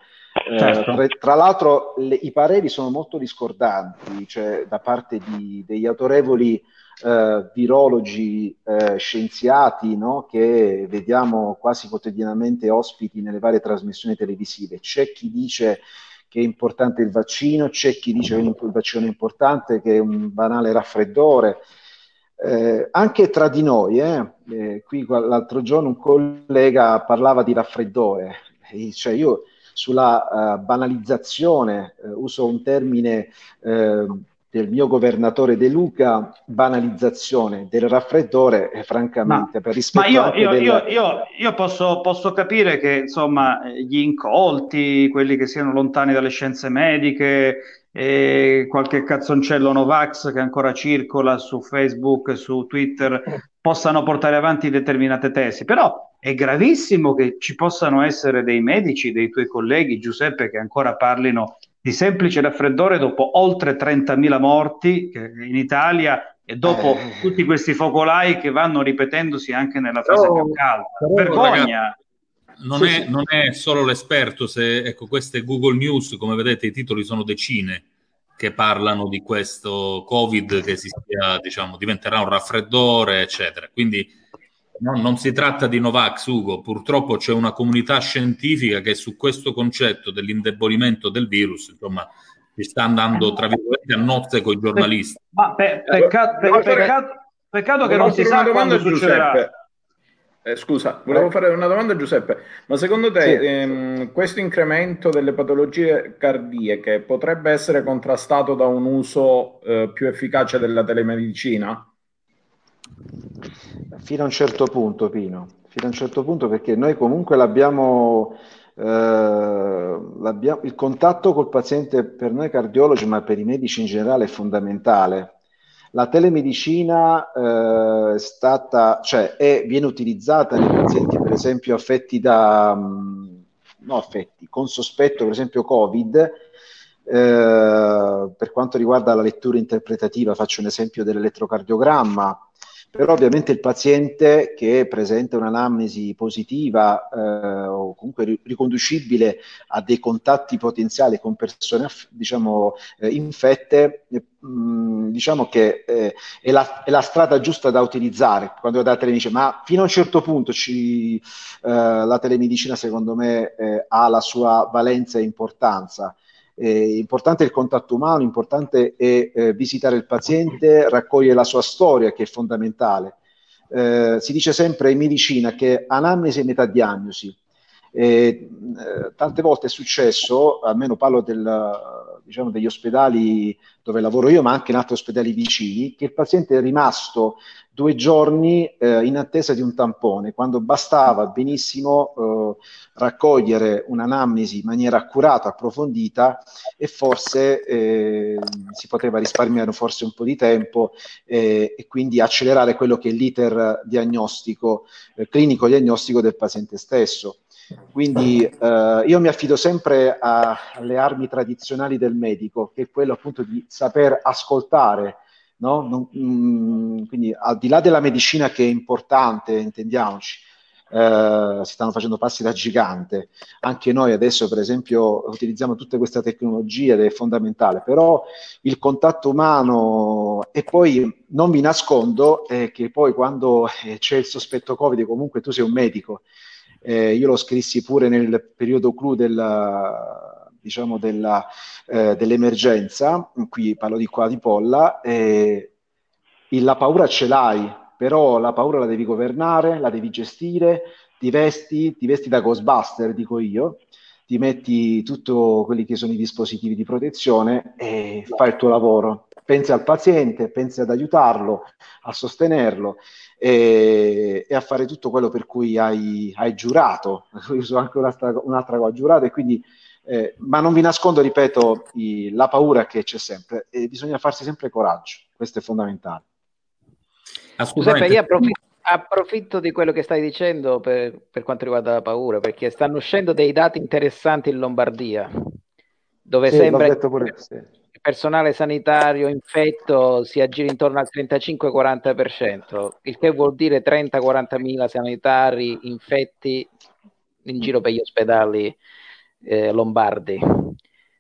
Eh, Certo. tra, tra l'altro le- i pareri sono molto discordanti, cioè da parte di- degli autorevoli eh, virologi, eh, scienziati, no? che vediamo quasi quotidianamente ospiti nelle varie trasmissioni televisive. C'è chi dice che è importante il vaccino, c'è chi dice che il vaccino è importante, che è un banale raffreddore. Eh, anche tra di noi, eh, eh, qui l'altro giorno un collega parlava di raffreddore, cioè io sulla eh, banalizzazione eh, uso un termine eh, del mio governatore De Luca, banalizzazione del raffreddore, e francamente, per rispetto Ma io, io- del- io- io- posso, posso capire che insomma eh, gli incolti, quelli che siano lontani dalle scienze mediche, e qualche cazzoncello Novax che ancora circola su Facebook su Twitter <laughs> possano portare avanti determinate tesi, però è gravissimo che ci possano essere dei medici, dei tuoi colleghi, Giuseppe, che ancora parlino di semplice raffreddore dopo oltre 30.000 morti in Italia e dopo Eh. tutti questi focolai che vanno ripetendosi anche nella fase Però- più calda. però, Vergogna! Non, Sì, è, sì. non è solo l'esperto, se ecco, queste Google News, come vedete, i titoli sono decine che parlano di questo Covid che si stia, diciamo, diventerà un raffreddore, eccetera. Quindi no, non si tratta di Novax, Ugo. Purtroppo c'è una comunità scientifica che su questo concetto dell'indebolimento del virus, insomma, si sta andando, tra virgolette, a nozze con i giornalisti. Ma pe- pecca- pe- Volevo fare- peccato, peccato che non si sa quando succederà. Giuseppe. Eh, scusa, volevo Vai. fare una domanda a Giuseppe, ma secondo te Sì. ehm, questo incremento delle patologie cardiache potrebbe essere contrastato da un uso eh, più efficace della telemedicina? Fino a un certo punto, Pino, fino a un certo punto perché noi comunque l'abbiamo, eh, l'abbiamo- il contatto col paziente per noi cardiologi, ma per i medici in generale, è fondamentale. La telemedicina eh, è stata, cioè è- viene utilizzata nei pazienti, per esempio, affetti da, mh, no affetti, con sospetto, per esempio, Covid, eh, per quanto riguarda la lettura interpretativa, faccio un esempio dell'elettrocardiogramma, però ovviamente il paziente che presenta un'anamnesi positiva eh, o comunque ri- riconducibile a dei contatti potenziali con persone diciamo, eh, infette, eh, mh, diciamo che eh, è, la, è la strada giusta da utilizzare quando da telemedicina, ma fino a un certo punto ci, eh, la telemedicina secondo me eh, ha la sua valenza e importanza. Eh, importante è il contatto umano, importante è eh, visitare il paziente, raccogliere la sua storia, che è fondamentale. Eh, si dice sempre in medicina che anamnesi è metà diagnosi. Eh, eh, tante volte è successo, almeno parlo del, diciamo, degli ospedali dove lavoro io, ma anche in altri ospedali vicini, che il paziente è rimasto due giorni eh, in attesa di un tampone, quando bastava benissimo raccogliere un'anamnesi in maniera accurata, approfondita e forse eh, si poteva risparmiare forse un po' di tempo eh, e quindi accelerare quello che è l'iter diagnostico, eh, clinico diagnostico del paziente stesso. Quindi eh, io mi affido sempre a- alle armi tradizionali del medico, che è quello appunto di saper ascoltare no? Non, mm, quindi al di là della medicina che è importante, intendiamoci, eh, si stanno facendo passi da gigante. Anche noi adesso, per esempio, utilizziamo tutta questa tecnologia ed è fondamentale, però il contatto umano e poi non vi nascondo eh, che poi quando eh, c'è il sospetto Covid, comunque tu sei un medico, eh, io lo scrissi pure nel periodo clou della, diciamo della, eh, dell'emergenza, qui parlo di qua di Polla, eh, la paura ce l'hai, però la paura la devi governare, la devi gestire, ti vesti, ti vesti da Ghostbuster, dico io, ti metti tutti quelli che sono i dispositivi di protezione e fai il tuo lavoro. Pensi al paziente, pensi ad aiutarlo, a sostenerlo e, e a fare tutto quello per cui hai, hai giurato. <laughs> Io sono anche un'altra, un'altra cosa, giurato e quindi eh, ma non vi nascondo, ripeto, i, la paura che c'è sempre e bisogna farsi sempre coraggio, questo è fondamentale. Giuseppe, io approfitto, approfitto, di quello che stai dicendo per, per, quanto riguarda la paura, perché stanno uscendo dei dati interessanti in Lombardia, dove sì, sembra che pure, sì. il personale sanitario infetto si aggira intorno al 35-40%, il che vuol dire 30-40 mila sanitari infetti in giro per gli ospedali eh, lombardi.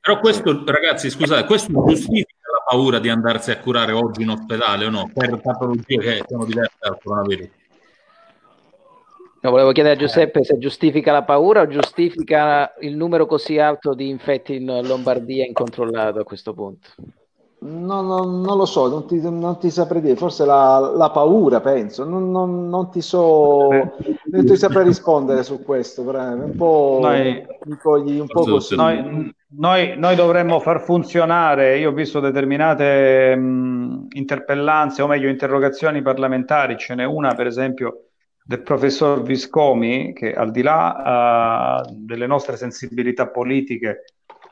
Però questo, ragazzi, scusate, questo giustifica paura di andarsi a curare oggi in ospedale o no? Per patologie che sono diverse dal coronavirus. No, volevo chiedere a Giuseppe se giustifica la paura o giustifica il numero così alto di infetti in Lombardia incontrollato a questo punto. No, no, non lo so, non ti, non ti, saprei dire, forse la, la paura, penso, non, non, non, ti so, non ti saprei rispondere su questo, un po', noi, mi cogli un po' così. Noi, noi, noi, dovremmo far funzionare, io ho visto determinate mh, interpellanze, o meglio interrogazioni parlamentari, ce n'è una per esempio del professor Viscomi, che al di là uh, delle nostre sensibilità politiche,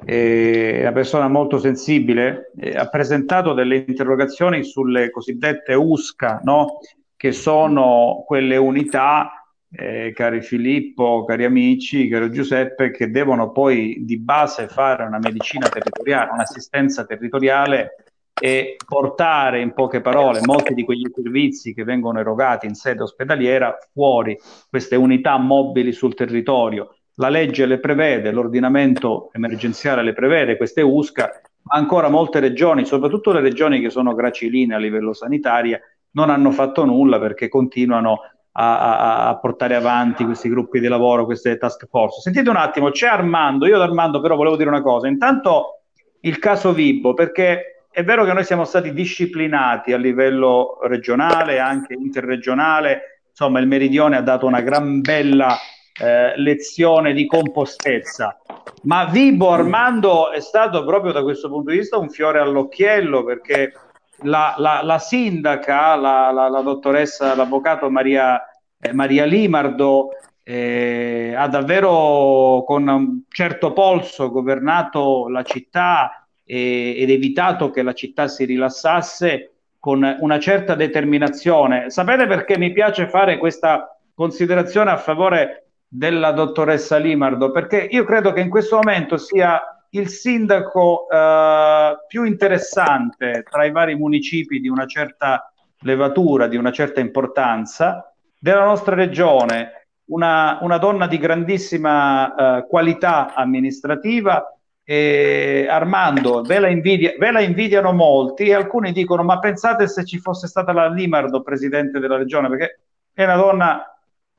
è una persona molto sensibile, eh, ha presentato delle interrogazioni sulle cosiddette USCA, no? che sono quelle unità, eh, cari Filippo, cari amici, caro Giuseppe, che devono poi di base fare una medicina territoriale, un'assistenza territoriale e portare in poche parole molti di quegli servizi che vengono erogati in sede ospedaliera fuori queste unità mobili sul territorio la legge le prevede, l'ordinamento emergenziale le prevede, queste USCA, ma ancora molte regioni, soprattutto le regioni che sono graciline a livello sanitario, non hanno fatto nulla perché continuano a, a, portare avanti questi gruppi di lavoro, queste task force. Sentite un attimo, c'è Armando, io ad Armando però volevo dire una cosa, intanto il caso Vibbo, perché è vero che noi siamo stati disciplinati a livello regionale, anche interregionale, insomma il Meridione ha dato una gran bella eh, lezione di compostezza. Ma Vibo Armando è stato proprio da questo punto di vista un fiore all'occhiello perché la, la, la sindaca, la, la, dottoressa, l'avvocato Maria, eh, Maria Limardo, eh, ha davvero con un certo polso governato la città eh, ed evitato che la città si rilassasse con una certa determinazione. Sapete perché mi piace fare questa considerazione a favore della dottoressa Limardo, perché io credo che in questo momento sia il sindaco eh, più interessante tra i vari municipi di una certa levatura, di una certa importanza della nostra regione, una, una donna di grandissima eh, qualità amministrativa. E Armando, ve la, invidia, ve la invidiano molti e alcuni dicono ma pensate se ci fosse stata la Limardo presidente della regione, perché è una donna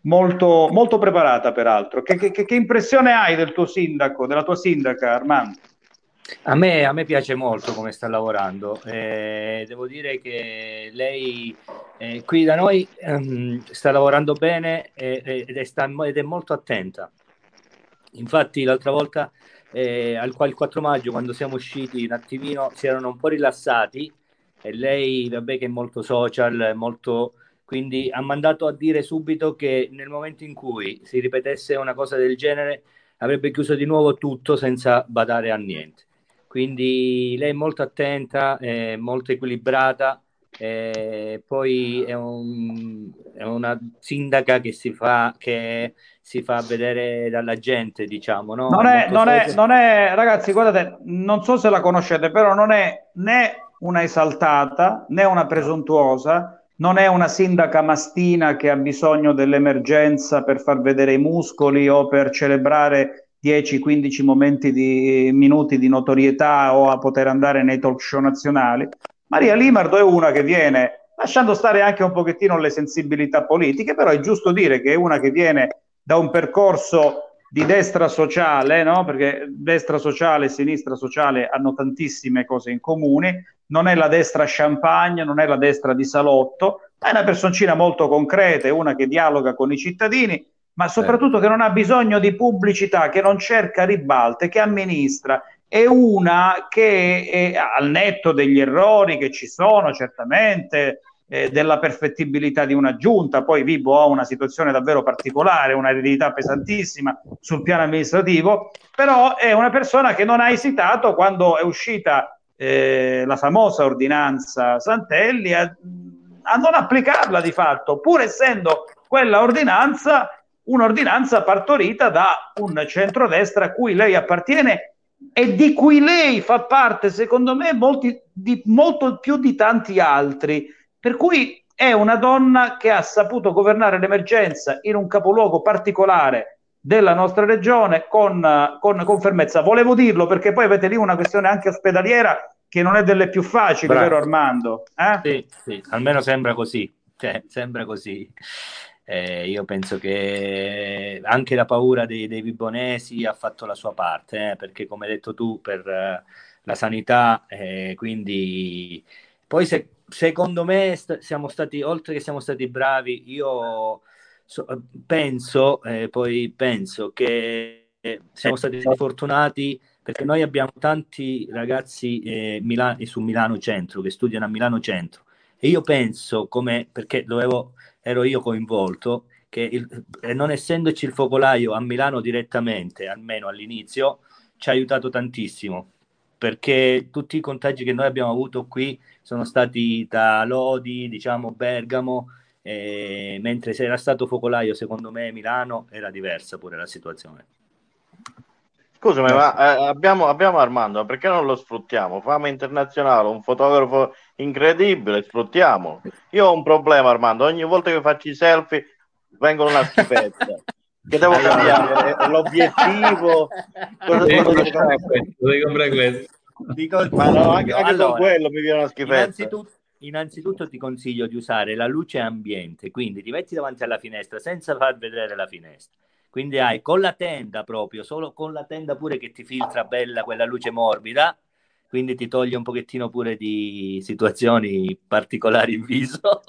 molto, molto preparata peraltro. Che, che, che, impressione hai del tuo sindaco, della tua sindaca Armando? A me, a me piace molto come sta lavorando. Eh, devo dire che lei eh, qui da noi ehm, sta lavorando bene eh, ed, è sta, ed, è molto attenta. Infatti l'altra volta, eh, al, il 4 maggio, quando siamo usciti un attimino, si erano un po' rilassati e lei, vabbè che è molto social, molto quindi ha mandato a dire subito che nel momento in cui si ripetesse una cosa del genere avrebbe chiuso di nuovo tutto senza badare a niente. Quindi lei è molto attenta, è molto equilibrata, e poi è, un, è, una sindaca che si fa, che si fa vedere dalla gente, diciamo. No? Non, è, non, è, non è, ragazzi, guardate, non so se la conoscete, però non è né una esaltata né una presuntuosa, non è una sindaca mastina che ha bisogno dell'emergenza per far vedere i muscoli o per celebrare 10-15 momenti di minuti di notorietà o a poter andare nei talk show nazionali. Maria Limardo è una che viene, lasciando stare anche un pochettino le sensibilità politiche, però è giusto dire che è una che viene da un percorso di destra sociale, no? perché destra sociale e sinistra sociale hanno tantissime cose in comune, non è la destra champagne, non è la destra di salotto, ma è una personcina molto concreta, è una che dialoga con i cittadini, ma soprattutto che non ha bisogno di pubblicità, che non cerca ribalte, che amministra. È una che è, al netto degli errori che ci sono, certamente, eh, della perfettibilità di una giunta. Poi Vibo ha una situazione davvero particolare, una eredità pesantissima sul piano amministrativo, però è una persona che non ha esitato quando è uscita eh, la famosa ordinanza Santelli a, a non applicarla di fatto, pur essendo quella ordinanza un'ordinanza partorita da un centrodestra a cui lei appartiene e di cui lei fa parte, secondo me, molti, di, molto più di tanti altri. Per cui è una donna che ha saputo governare l'emergenza in un capoluogo particolare della nostra regione con, con, con fermezza. Volevo dirlo perché poi avete lì una questione anche ospedaliera che non è delle più facili, Bravo. vero Armando? Eh? Sì, sì, almeno sembra così. Cioè, sembra così. Eh, io penso che anche la paura dei, dei vibonesi ha fatto la sua parte, eh, perché come hai detto tu, per uh, la sanità, eh, quindi poi se secondo me st- siamo stati, oltre che siamo stati bravi, io so, penso, eh, poi penso che siamo stati fortunati perché noi abbiamo tanti ragazzi eh, Mila- su Milano Centro che studiano a Milano Centro. E io penso come perché dovevo, ero io coinvolto che il, non essendoci il focolaio a Milano direttamente almeno all'inizio ci ha aiutato tantissimo. Perché tutti i contagi che noi abbiamo avuto qui sono stati da Lodi, diciamo Bergamo, eh, mentre se era stato focolaio secondo me Milano era diversa pure la situazione. Scusami, ma eh, abbiamo, abbiamo, Armando, perché non lo sfruttiamo? Fama internazionale, un fotografo incredibile, sfruttiamo. Io ho un problema, Armando, ogni volta che faccio i selfie vengono una schifezza. che devo cambiare l'obiettivo <laughs> cosa questo, devi comprare questo Dico, ma no, anche, anche allora, quello mi viene una schifezza. innanzitutto, innanzitutto ti consiglio di usare la luce ambiente quindi ti metti davanti alla finestra senza far vedere la finestra. Quindi hai con la tenda proprio solo con la tenda pure che ti filtra bella quella luce morbida quindi ti toglie un pochettino pure di situazioni particolari in viso. <laughs>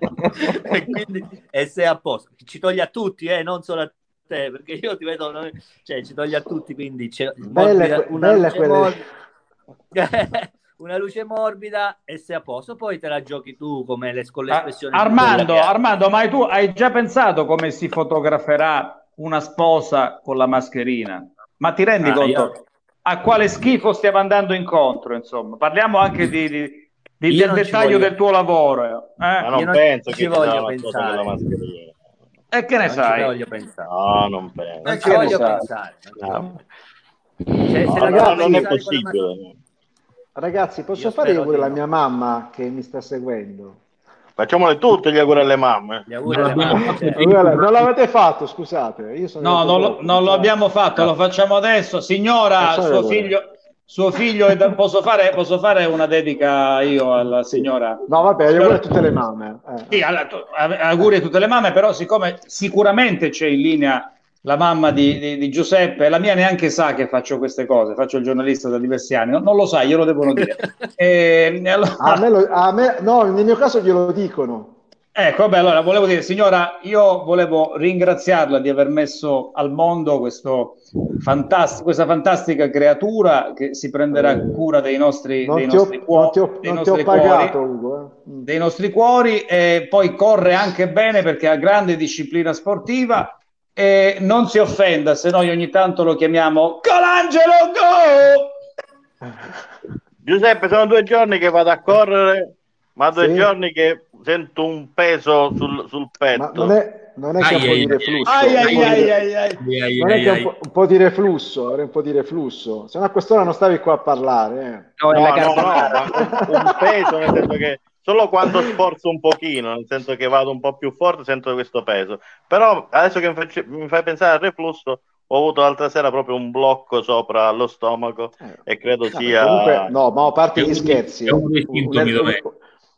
<laughs> E, quindi, e sei a posto ci toglie a tutti eh, non solo a te perché io ti vedo cioè ci toglie a tutti quindi c'è morbida, una, luce morbida, <laughs> una luce morbida e sei a posto poi te la giochi tu come le, con l'espressione Armando, Armando ma tu hai già pensato come si fotograferà una sposa con la mascherina ma ti rendi ah, conto io a quale schifo stiamo andando incontro, insomma. Parliamo anche di, di, del dettaglio del tuo lavoro. Eh? Ma non, non penso che ci voglio pensare. E che ne non sai? voglio pensare. No, non penso. Non ci voglio pensare. No. Cioè, no, no, non è possibile. Ragazzi, posso io fare io pure di... la mia mamma che mi sta seguendo? Facciamole tutte gli auguri alle mamme. Gli auguri alle mamme. non l'avete fatto, scusate. no, non lo, non lo, abbiamo fatto, lo facciamo adesso. Signora, suo figlio, suo figlio, posso fare, posso fare, una dedica io alla signora? No, vabbè, auguri a tutte le mamme. Eh. Sì, auguri a tutte le mamme, però siccome sicuramente c'è in linea la mamma di, di, di, Giuseppe, la mia neanche sa che faccio queste cose, faccio il giornalista da diversi anni, non, non lo sa, glielo devono dire. <laughs> e, allora... a me lo, a me, no, nel mio caso glielo dicono. Ecco, beh, allora volevo dire, signora, io volevo ringraziarla di aver messo al mondo fantast- questa fantastica creatura che si prenderà cura dei nostri, dei nostri ho, cuori, ho, dei nostri pagato, Ugo, eh. dei nostri cuori e poi corre anche bene perché ha grande disciplina sportiva e non si offenda se noi ogni tanto lo chiamiamo Colangelo Go! Giuseppe, sono due giorni che vado a correre Ma due Sì. giorni che sento un peso sul, sul petto. Ma non è, non è che un po' Ai, di ai, reflusso? Ai, un ai, po' di- ai, Non è che un po', un po' di reflusso, avrei un po' di reflusso. Se no a quest'ora non stavi qua a parlare. eh. No, No, no, no, un, un peso nel senso che solo quando sforzo un pochino, nel senso che vado un po' più forte, sento questo peso. Però adesso che mi, faccio- mi fai pensare al reflusso, ho avuto l'altra sera proprio un blocco sopra lo stomaco Eh, e credo sia comunque, no, ma a parte gli scherzi, è un- un- dov'è?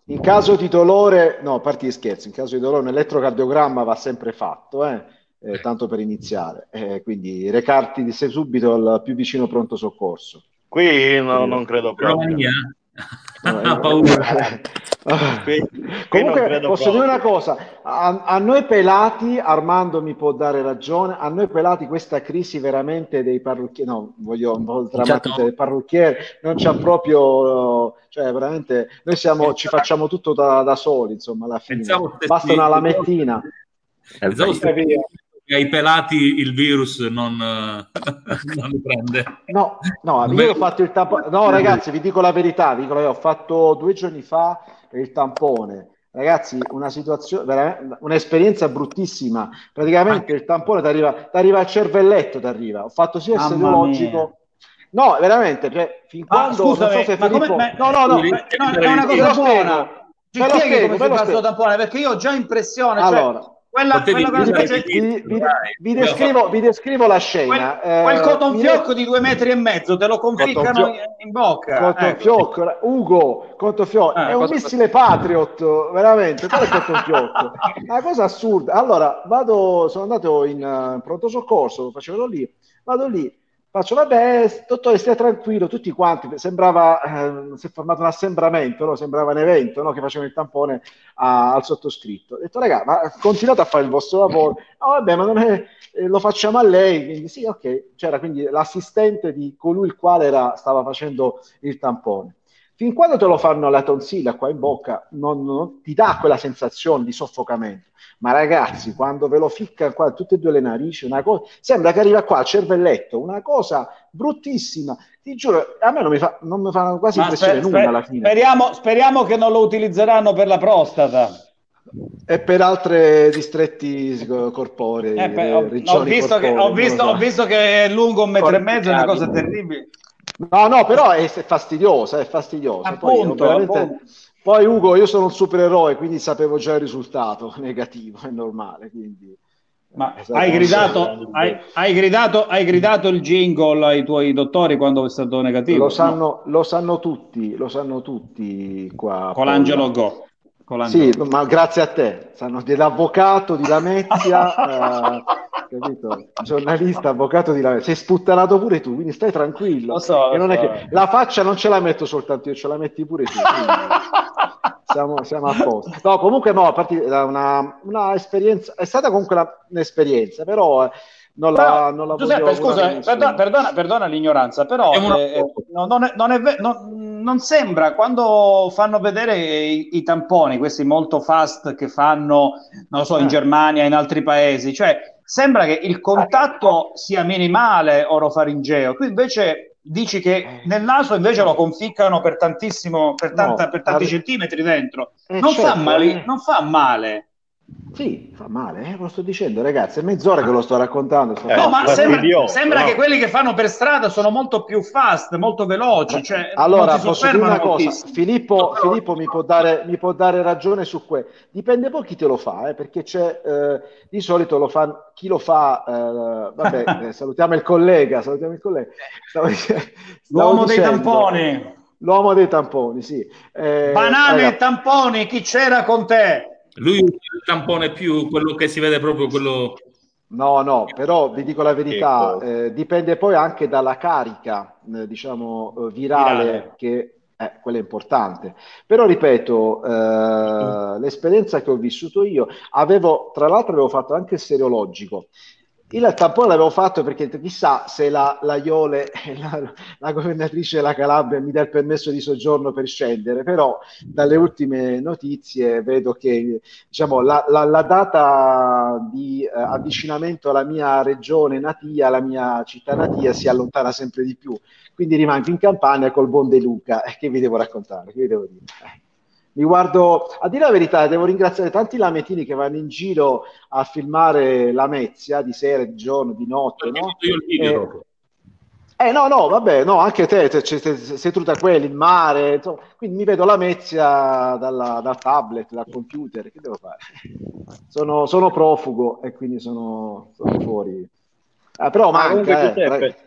In caso di dolore, no, a parte gli scherzi, in caso di dolore un elettrocardiogramma va sempre fatto, eh, eh, tanto per iniziare, Eh, quindi recarti di sé subito al più vicino pronto soccorso. qui no- non credo proprio. No, <laughs> Ha eh, paura. <laughs> Qui, qui non Comunque posso dire proprio. una cosa, a, a noi pelati, Armando mi può dare ragione, a noi pelati questa crisi veramente dei parrucchieri, no, voglio un po' drammatizzare, dei parrucchieri non c'ha proprio, cioè veramente, noi siamo, ci facciamo tutto da, da soli, insomma, alla fine, Pensavo basta una lamettina. Pensavo E che ai pelati il virus non, <laughs> non li prende. No, no, io ho fatto il tampone. No, ragazzi, vi dico la verità, vi dico ho fatto due giorni fa il tampone. Ragazzi, una situazione, veramente- un'esperienza bruttissima. Praticamente il tampone ti arriva, al cervelletto, ti arriva. Ho fatto sia il serologico. No, veramente, cioè, fin Ma quando non scusami, so se ma come, Filippo- ma- No, no, no, ma- no, è una cosa buona. Ci ve lo spieghi spiego, come ve si lo spiego. tampone? Perché io ho già impressione, cioè, Allora, quella, quella vi, vi- Dai, vi descrivo, vi descrivo la scena. quel, quel Eh, cotton mi- fiocco di due metri e mezzo te lo conficcano in, in bocca. Cotton ecco. Fiocco, Ugo, Cotton Fiocco, Eh, è un missile Patriot, veramente, qual è Cotton Fiocco? <laughs> Una cosa assurda. Allora, vado, sono andato in eh, pronto soccorso, lo facevo lì, vado lì, faccio, vabbè, dottore, stia tranquillo, tutti quanti, sembrava, eh, si è formato un assembramento, no? sembrava un evento, no? Che facevano il tampone a- al sottoscritto. Ho detto, raga, ma continuate a fare il vostro lavoro. No, vabbè, ma non è, eh, lo facciamo a lei. Quindi, sì, ok. C'era quindi l'assistente di colui il quale era- stava facendo il tampone. Fin quando te lo fanno alla tonsilla qua in bocca, non, non- ti dà quella sensazione di soffocamento. Ma ragazzi, quando ve lo ficca qua tutte e due le narici, una cosa, sembra che arriva qua al cervelletto, una cosa bruttissima. Ti giuro, a me non mi fa, non mi fa quasi Ma impressione sper- nulla sper- alla fine. speriamo, speriamo che non lo utilizzeranno per la prostata. E per altri distretti corporei, Eh, beh, eh, ho, ho visto che, corporee, ho, visto, so. ho visto che è lungo un metro e mezzo, è una cosa terribile. No, no, però è, fastidiosa, è fastidiosa. Poi, Appunto, ovviamente- appunto. poi, Ugo, io sono un supereroe, quindi sapevo già il risultato <laughs> negativo, è normale. Quindi, Ma è stato hai gridato, hai, hai gridato, hai gridato il jingle ai tuoi dottori quando è stato negativo? Lo sanno, lo sanno tutti, lo sanno tutti qua. No, con l'Angelo. Go. Sì, ma grazie a te, sanno dell'avvocato di Lamezia, <laughs> eh, capito? Giornalista, avvocato di Lamezia, sei sputtanato pure tu, quindi stai tranquillo. Lo so, lo non è so. che la faccia non ce la metto soltanto io, ce la metti pure tu. <laughs> siamo, siamo a posto. No, comunque no, a parte da una, una esperienza, è stata comunque una- un'esperienza, però eh, non la, Però, non la Giuseppe, scusa, eh, perdona, perdona, perdona l'ignoranza, però eh, no- non, è, non è non- non sembra quando fanno vedere i, i tamponi, questi molto fast che fanno, non lo so, in Eh. Germania, in altri paesi, cioè sembra che il contatto sia minimale orofaringeo. Tu invece dici che nel naso invece lo conficcano per tantissimo, per, tanta- No, per tanti centimetri dentro. Eh, non, fa certo, male, eh. non fa male. Sì, fa male, eh, lo sto dicendo, ragazzi, è mezz'ora che lo sto raccontando. sto Eh, No, ma sembra, sembra no? che quelli che fanno per strada sono molto più fast, molto veloci, cioè Allora, non si posso dire una cosa, moltissimo. Filippo, Filippo mi, può dare, mi può dare ragione su questo. Dipende poi chi te lo fa, eh, perché c'è, eh, di solito lo fa, chi lo fa, eh, vabbè, <laughs> salutiamo il collega, salutiamo il collega. Stavo stavo L'uomo dei dicendo- tamponi, L'uomo dei tamponi, sì. Eh, banane e tamponi, chi c'era con te? Lui usa il tampone più quello che si vede proprio quello No, no, però vi dico la verità, Ecco. eh, dipende poi anche dalla carica, eh, diciamo, eh, virale, Virale. che eh, quella è importante. Però ripeto, eh, l'esperienza che ho vissuto io, avevo, tra l'altro avevo fatto anche il seriologico. Il tampone l'avevo fatto perché chissà se la, la Iole, <laughs> la, la governatrice della Calabria, mi dà il permesso di soggiorno per scendere, però dalle ultime notizie vedo che diciamo, la, la- data di eh, avvicinamento alla mia regione natia, alla mia città natia, si allontana sempre di più. Quindi rimango in campagna col buon De Luca. Eh, che vi devo raccontare? Che vi devo dire? Eh, mi guardo, a dire la verità, devo ringraziare tanti lametini che vanno in giro a filmare la Mezia di sera, di giorno, di notte. No? Io il video. Eh, eh, no, no, vabbè, no, anche te, te, te, te sei tu da quelli, il mare, insomma, quindi mi vedo la Mezia dalla, dal tablet, dal computer, che devo fare? Sono, sono profugo e quindi sono, sono fuori. Ah, però comunque, manca, eh, Giuseppe,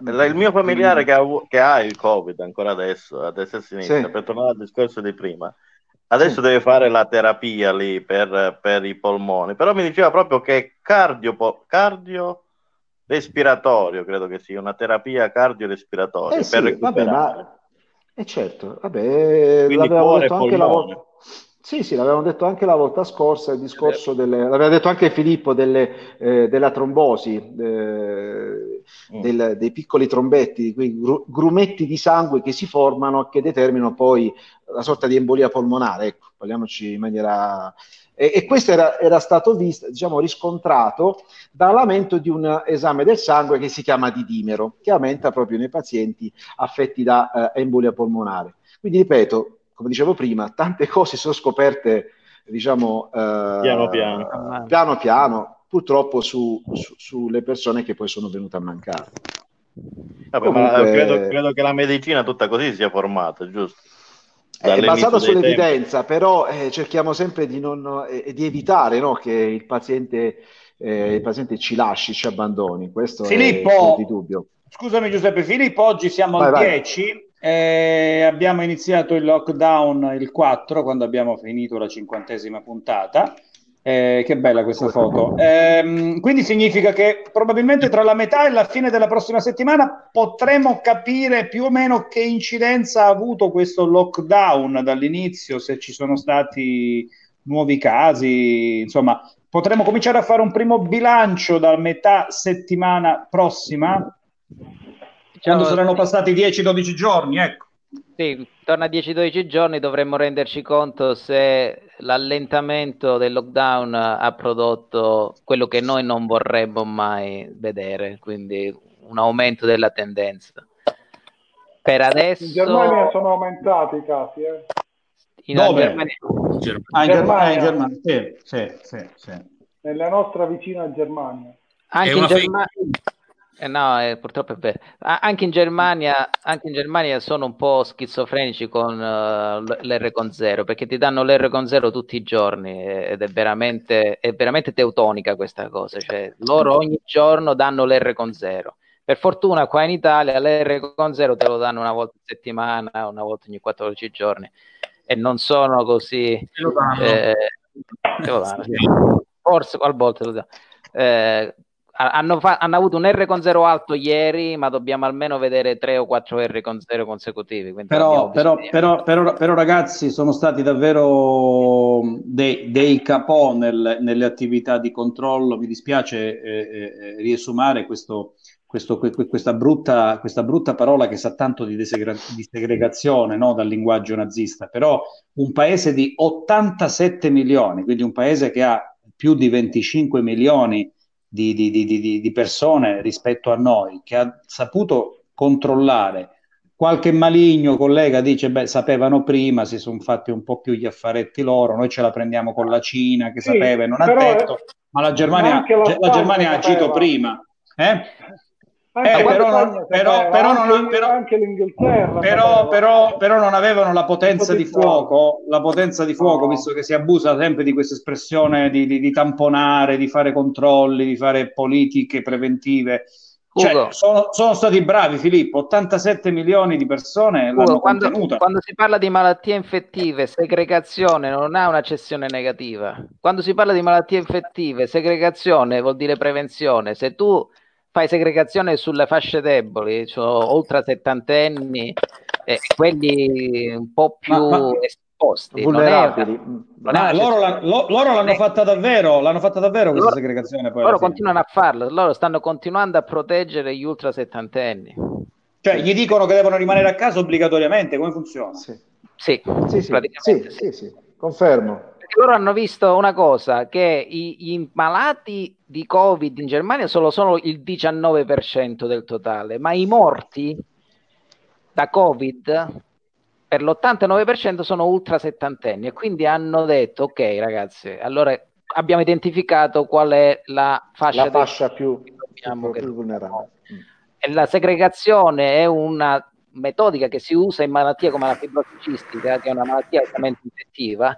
il mio familiare che ha, che ha il Covid ancora adesso, a destra e a sinistra, Sì. per tornare al discorso di prima, adesso Sì. deve fare la terapia lì per, per i polmoni, però mi diceva proprio che è cardio, cardio respiratorio, credo che sia una terapia cardiorespiratoria Eh per sì, vabbè, ma eh certo, vabbè, Quindi l'avevamo detto anche la volta. Sì, sì, l'avevamo detto anche la volta scorsa, il discorso delle, l'aveva detto anche Filippo delle, eh, della trombosi, eh, Mm. del- dei piccoli trombetti, quei gru- grumetti di sangue che si formano e che determinano poi una sorta di embolia polmonare. Ecco, parliamoci in maniera. E, e questo era, era stato visto, diciamo, riscontrato dall'aumento di un esame del sangue che si chiama didimero, che aumenta proprio nei pazienti affetti da eh, embolia polmonare. Quindi ripeto, come dicevo prima, tante cose sono scoperte, diciamo, eh, Piano piano. piano piano, purtroppo su- su- sulle persone che poi sono venute a mancare. Vabbè, ma Comunque- credo, credo che la medicina tutta così sia formata, giusto? È Dall'inizio basata sull'evidenza, però eh, cerchiamo sempre di, non, eh, di evitare no, che il paziente, eh, il paziente ci lasci, ci abbandoni. Questo è Filippo! fuor di dubbio. Scusami Giuseppe Filippo, oggi siamo Vai, al vai. 10, eh, abbiamo iniziato il lockdown il 4 quando abbiamo finito la cinquantesima puntata. Eh, che bella questa foto. Ehm, quindi significa che probabilmente tra la metà e la fine della prossima settimana potremo capire più o meno che incidenza ha avuto questo lockdown dall'inizio, se ci sono stati nuovi casi, insomma, potremo cominciare a fare un primo bilancio da metà settimana prossima, quando saranno passati 10-12 giorni, ecco. Sì, intorno a 10-12 giorni dovremmo renderci conto se l'allentamento del lockdown ha prodotto quello che noi non vorremmo mai vedere, quindi un aumento della tendenza. Per adesso In Germania sono aumentati i casi, eh. in Dove? Germania- Ah, in Germania, Germania. in Germania, sì, sì, sì, sì. nella nostra vicina Germania. anche È in una fake Germania eh, no, eh, purtroppo è vero. Anche in Germania, anche in Germania sono un po' schizofrenici con l- l'R con zero, perché ti danno l'R con zero tutti i giorni ed è veramente, è veramente teutonica questa cosa. Cioè, loro ogni giorno danno l'R con zero. Per fortuna qua in Italia l'R con zero te lo danno una volta a settimana, una volta ogni 14 giorni e non sono così... Te lo danno. eh, te lo danno, sì. <laughs> Forse qualche volta lo danno. Eh, hanno, fa- hanno avuto un R con 0 alto ieri, ma dobbiamo almeno vedere 3 o 4 R con 0 consecutivi. Però, però, però, però, però, ragazzi sono stati davvero dei, dei capò nel- nelle attività di controllo. Mi dispiace eh, eh, riesumare questo, questo- que- que- questa, brutta, questa brutta parola che sa tanto di, desegra- di segregazione no, dal linguaggio nazista, però un paese di 87 milioni, quindi un paese che ha più di 25 milioni di, di- di- di- di persone rispetto a noi, che ha saputo controllare Qualche maligno collega dice: Beh, sapevano prima, si sono fatti un po' più gli affaretti loro. Noi ce la prendiamo con la Cina che Sì, sapeva e non ha detto, ma la Germania, la la Germania ha agito prima. Eh? Eh, però non- Spagna però- sapeva, però non anche, ha- però- anche l'Inghilterra Però, sapeva. però, però non avevano la potenza di fuoco, la potenza di fuoco, No. visto che si abusa sempre di questa espressione di, di- di tamponare, di fare controlli, di fare politiche preventive. Cioè, sono, sono stati bravi, Filippo, 87 milioni di persone Ugo, l'hanno quando, quando si parla di malattie infettive, segregazione non ha un'accezione negativa. Quando si parla di malattie infettive, segregazione vuol dire prevenzione. Se tu fai segregazione sulle fasce deboli, cioè oltre a settantenni, eh, quelli un po' più Ma- ma- esposti, non è Vulnerabili. una- non è una loro, la- lo- loro l'hanno Eh. fatta davvero, l'hanno fatta davvero questa Loro- segregazione poi loro continuano a farlo, loro stanno continuando a proteggere gli ultra settantenni. Cioè, gli dicono che devono rimanere a casa obbligatoriamente, come funziona? Sì, Sì, sì, sì, sì, sì, sì, confermo. Loro hanno visto una cosa, che i, i malati di Covid in Germania sono solo il 19% del totale, ma i morti da Covid per l'89% sono ultra settantenni e quindi hanno detto ok ragazzi, allora abbiamo identificato qual è la fascia, La fascia più, più, più vulnerabile. La segregazione è una metodica che si usa in malattie come la fibrosi cistica, che è una malattia altamente infettiva,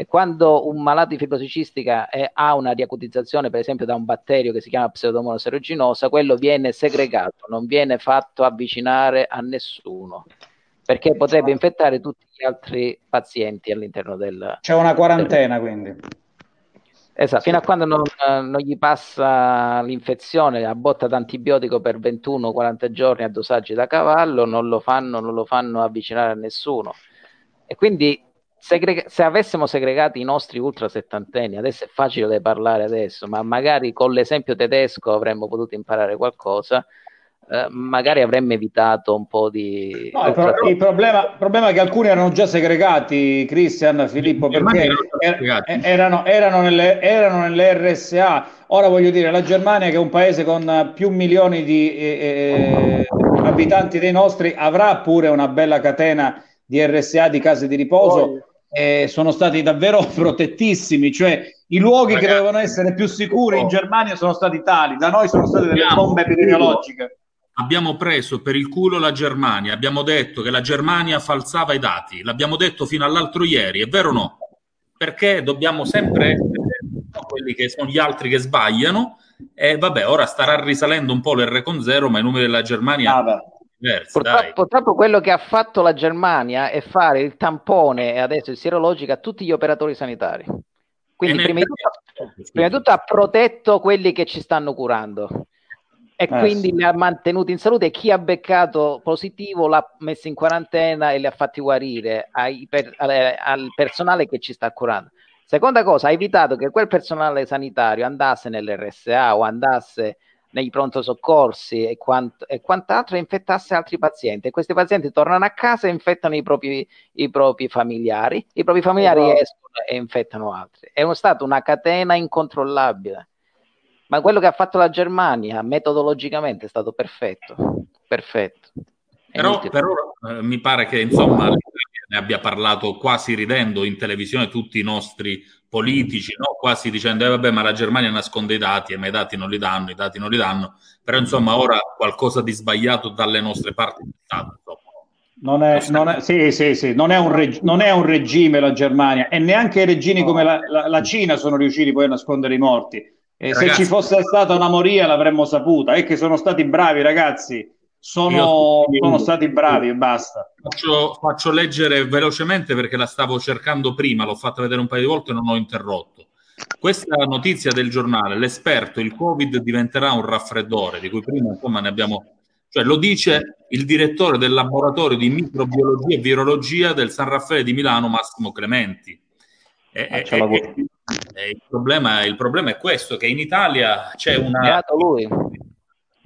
e quando un malato di fibrosi cistica è- ha una riacutizzazione, per esempio, da un batterio che si chiama pseudomonas aeruginosa, quello viene segregato, non viene fatto avvicinare a nessuno, perché potrebbe infettare tutti gli altri pazienti all'interno del... C'è una quarantena, quindi. Esatto, fino a quando non, non gli passa l'infezione a botta d'antibiotico per 21-40 giorni a dosaggi da cavallo, non lo fanno, non lo fanno avvicinare a nessuno. E quindi segrega- se avessimo segregato i nostri ultra settantenni, adesso è facile parlare adesso, ma magari con l'esempio tedesco avremmo potuto imparare qualcosa, eh, magari avremmo evitato un po' di... No, il, pro- il problema, il problema è che alcuni erano già segregati, Cristian, Filippo, perché er- erano, erano, nelle, erano nelle RSA. Ora voglio dire, la Germania, che è un paese con più milioni di eh, eh, abitanti dei nostri, avrà pure una bella catena di RSA, di case di riposo. E sono stati davvero <laughs> protettissimi, cioè i luoghi che dovevano essere più sicuri in Germania sono stati tali, da noi sono state delle bombe epidemiologiche. Abbiamo preso per il culo la Germania, abbiamo detto che la Germania falsava i dati, l'abbiamo detto fino all'altro ieri, è vero o no? Perché dobbiamo sempre essere quelli che sono gli altri che sbagliano e vabbè, ora starà risalendo un po' l'R con zero, ma i numeri della Germania sono diversi, dai. Purtroppo, purtroppo quello che ha fatto la Germania è fare il tampone e adesso il sierologico a tutti gli operatori sanitari. Quindi, prima di, tutto, prima di tutto ha protetto quelli che ci stanno curando e Eh, quindi sì. li ha mantenuti in salute e chi ha beccato positivo l'ha messo in quarantena e li ha fatti guarire ai per- alle- al personale che ci sta curando. Seconda cosa, ha evitato che quel personale sanitario andasse nell'RSA o andasse nei pronto soccorsi e, quant- e quant'altro e infettasse altri pazienti. E questi pazienti tornano a casa e infettano i propri, i propri familiari, i propri familiari Esatto. escono e infettano altri. È stata una catena incontrollabile. Ma quello che ha fatto la Germania metodologicamente è stato perfetto. Perfetto. È Però, però, eh, mi pare che insomma ne abbia parlato quasi ridendo in televisione tutti i nostri politici, no? quasi dicendo eh, vabbè ma la Germania nasconde i dati e ma i dati non li danno, i dati non li danno, però insomma ora qualcosa di sbagliato dalle nostre parti è stato. Non è, non è- sì, sì, sì, non è un, reg- non è un regime la Germania e neanche i regimi come la, la- la Cina sono riusciti poi a nascondere i morti. E se ci fosse stata una moria l'avremmo saputa. È che sono stati bravi, ragazzi. Sono, sono stati bravi e basta. Faccio, faccio leggere velocemente perché la stavo cercando prima, l'ho fatta vedere un paio di volte e non ho interrotto. Questa notizia del giornale, l'esperto, il Covid diventerà un raffreddore, di cui prima insomma ne abbiamo... Cioè lo dice il direttore del laboratorio di microbiologia e virologia del San Raffaele di Milano, Massimo Clementi. E- Ah, e- e- e il, problema, il problema è questo, che in Italia c'è una... Beato lui.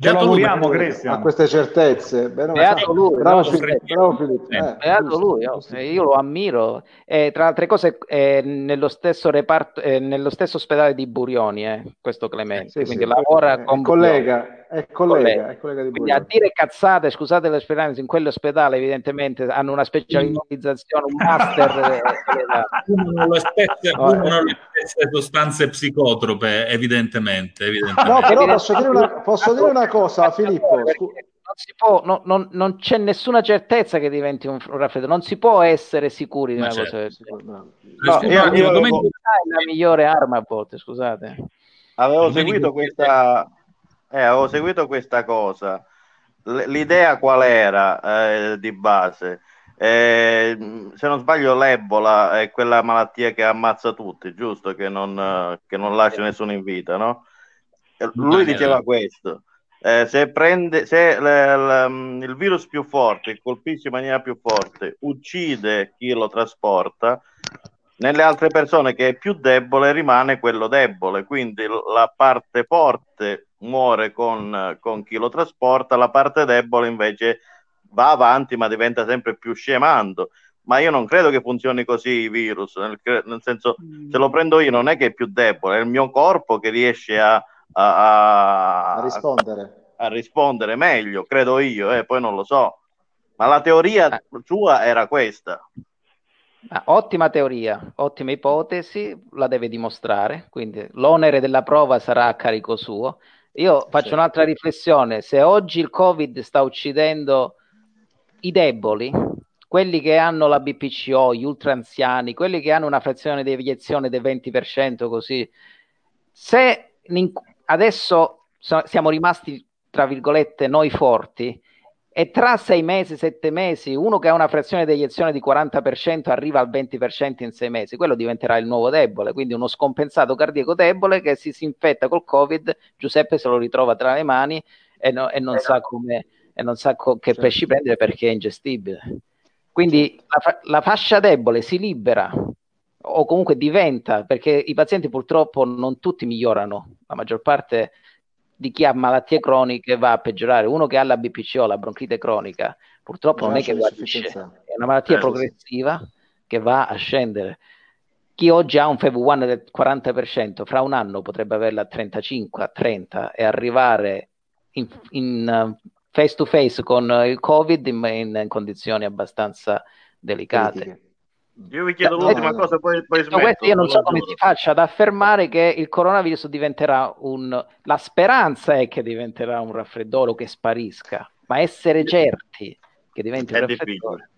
Ce lo auguriamo, Ha Cristian. queste certezze. Bene, Beato lui, bravo, Filippo, bravo Filippo. Eh, Eh, Beato lui, oh, eh, io lo ammiro. Eh, tra altre cose, eh, nello stesso reparto, eh, nello stesso ospedale di Burioni, eh, questo Clemente, Sì, quindi sì, lavora con collega, è collega, Collega. è collega di Quindi a dire cazzate, scusate l'esperienza, in quell'ospedale evidentemente hanno una specializzazione, un master. <laughs> eh, fumano le stesse, eh. le stesse sostanze psicotrope, evidentemente. evidentemente. No, però posso dire una, posso dire una cosa, Filippo. Può, no- non- non c'è nessuna certezza che diventi un, un raffreddore, non si può essere sicuri di una certo. cosa no. No, io- io è la migliore arma a volte, scusate. Avevo seguito questa, eh, avevo seguito questa cosa. L- l'idea qual era eh, di base? Eh, se non sbaglio, l'Ebola è quella malattia che ammazza tutti, giusto? Che non, eh, che non lascia nessuno in vita, no? E Lui diceva questo. eh, se prende, se l- l- il virus più forte colpisce in maniera più forte, uccide chi lo trasporta, nelle altre persone che è più debole rimane quello debole, quindi la parte forte muore con, con chi lo trasporta, la parte debole invece va avanti ma diventa sempre più scemando. Ma io non credo che funzioni così i virus, nel, nel senso se lo prendo io non è che è più debole, è il mio corpo che riesce a, a- a- A rispondere. a rispondere meglio, credo io, eh, poi non lo so. Ma la teoria sua era questa. Ah, ottima teoria, ottima ipotesi, la deve dimostrare, quindi l'onere della prova sarà a carico suo. Io faccio Sì. un'altra riflessione, se oggi il Covid sta uccidendo i deboli, quelli che hanno la BPCO, gli ultra anziani, quelli che hanno una frazione di deviazione del 20%, così, se adesso so- siamo rimasti, tra virgolette, noi forti, e tra sei mesi, sette mesi, uno che ha una frazione di eiezione di 40% arriva al 20% in sei mesi, quello diventerà il nuovo debole, quindi uno scompensato cardiaco debole che si, si infetta col Covid, Giuseppe se lo ritrova tra le mani e, no- e non sa come e non sa co- che pesci prendere perché è ingestibile. Quindi la, fa- la fascia debole si libera o comunque diventa, perché i pazienti purtroppo non tutti migliorano, la maggior parte di chi ha malattie croniche va a peggiorare. Uno che ha la BPCO, la bronchite cronica, purtroppo non è che guarisce, insufficienza. è una malattia Eh, progressiva che va a scendere. Chi oggi ha un FEV1 del 40%, fra un anno potrebbe averla a 35, a 30 e arrivare in, in, face to face con il Covid in, in condizioni abbastanza delicate. Io vi chiedo l'ultima no. cosa, poi, poi smetto. questo, io non so come si faccia ad affermare che il coronavirus diventerà un... La speranza è che diventerà un raffreddore che sparisca, ma essere certi che diventi un raffreddore... difficile.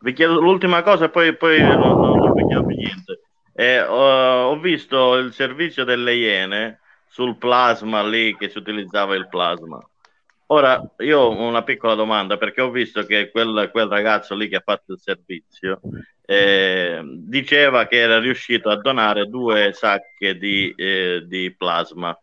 Vi chiedo l'ultima cosa poi, poi non, non- non vi chiedo più niente. Eh, ho, ho visto il servizio delle Iene sul plasma lì che si utilizzava il plasma. Ora, io ho una piccola domanda perché ho visto che quel, quel ragazzo lì che ha fatto il servizio eh, diceva che era riuscito a donare due sacche di, eh, di plasma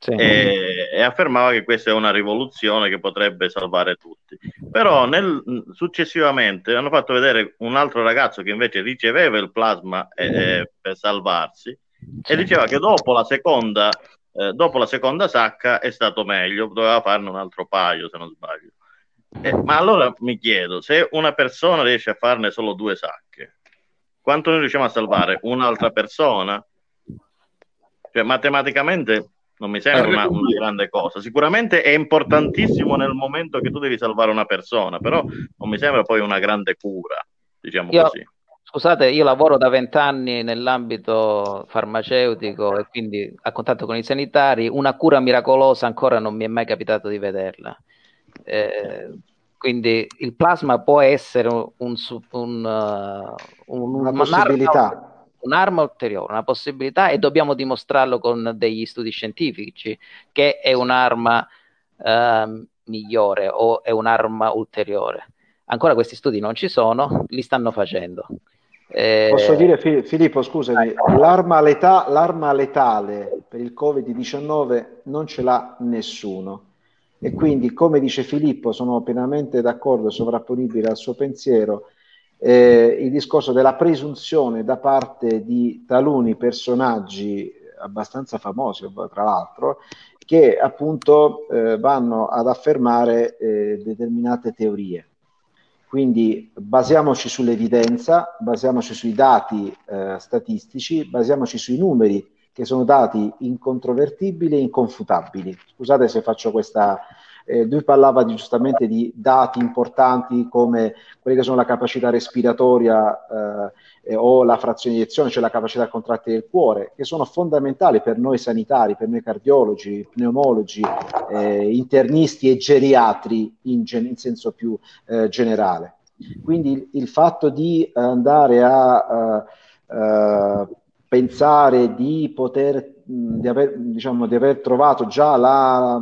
Sì. e, e affermava che questa è una rivoluzione che potrebbe salvare tutti. Però nel- successivamente hanno fatto vedere un altro ragazzo che invece riceveva il plasma eh, eh, per salvarsi e diceva che dopo la seconda, eh, dopo la seconda sacca è stato meglio, doveva farne un altro paio se non sbaglio. Eh, ma allora mi chiedo, se una persona riesce a farne solo due sacche, quanto noi riusciamo a salvare? Un'altra persona? Cioè, matematicamente non mi sembra una, una grande cosa. Sicuramente è importantissimo nel momento che tu devi salvare una persona, però non mi sembra poi una grande cura, diciamo Io- così. Scusate, io lavoro da vent'anni nell'ambito farmaceutico e quindi a contatto con i sanitari. Una cura miracolosa ancora non mi è mai capitato di vederla. Eh, quindi il plasma può essere un, un, uh, un- Una possibilità. un'arma ulteriore, una possibilità e dobbiamo dimostrarlo con degli studi scientifici che è un'arma ehm, migliore o è un'arma ulteriore. Ancora questi studi non ci sono, li stanno facendo. Eh, Posso dire, Fi- Filippo, scusami, l'arma, leta- l'arma letale per il Covid-19 non ce l'ha nessuno. E quindi, come dice Filippo, sono pienamente d'accordo e sovrapponibile al suo pensiero, eh, il discorso della presunzione da parte di taluni personaggi abbastanza famosi, tra l'altro, che appunto eh, vanno ad affermare eh, determinate teorie. Quindi basiamoci sull'evidenza, basiamoci sui dati eh, statistici, basiamoci sui numeri che sono dati incontrovertibili e inconfutabili. Scusate se faccio questa... Eh, lui parlava di, giustamente di dati importanti come quelle che sono la capacità respiratoria eh, o la frazione di eiezione, cioè la capacità contratte del cuore, che sono fondamentali per noi sanitari, per noi cardiologi, pneumologi, eh, internisti e geriatri in, gen- in senso più eh, generale. Quindi il, il, fatto di andare a uh, pensare di poter, di, aver, diciamo, di aver trovato già la,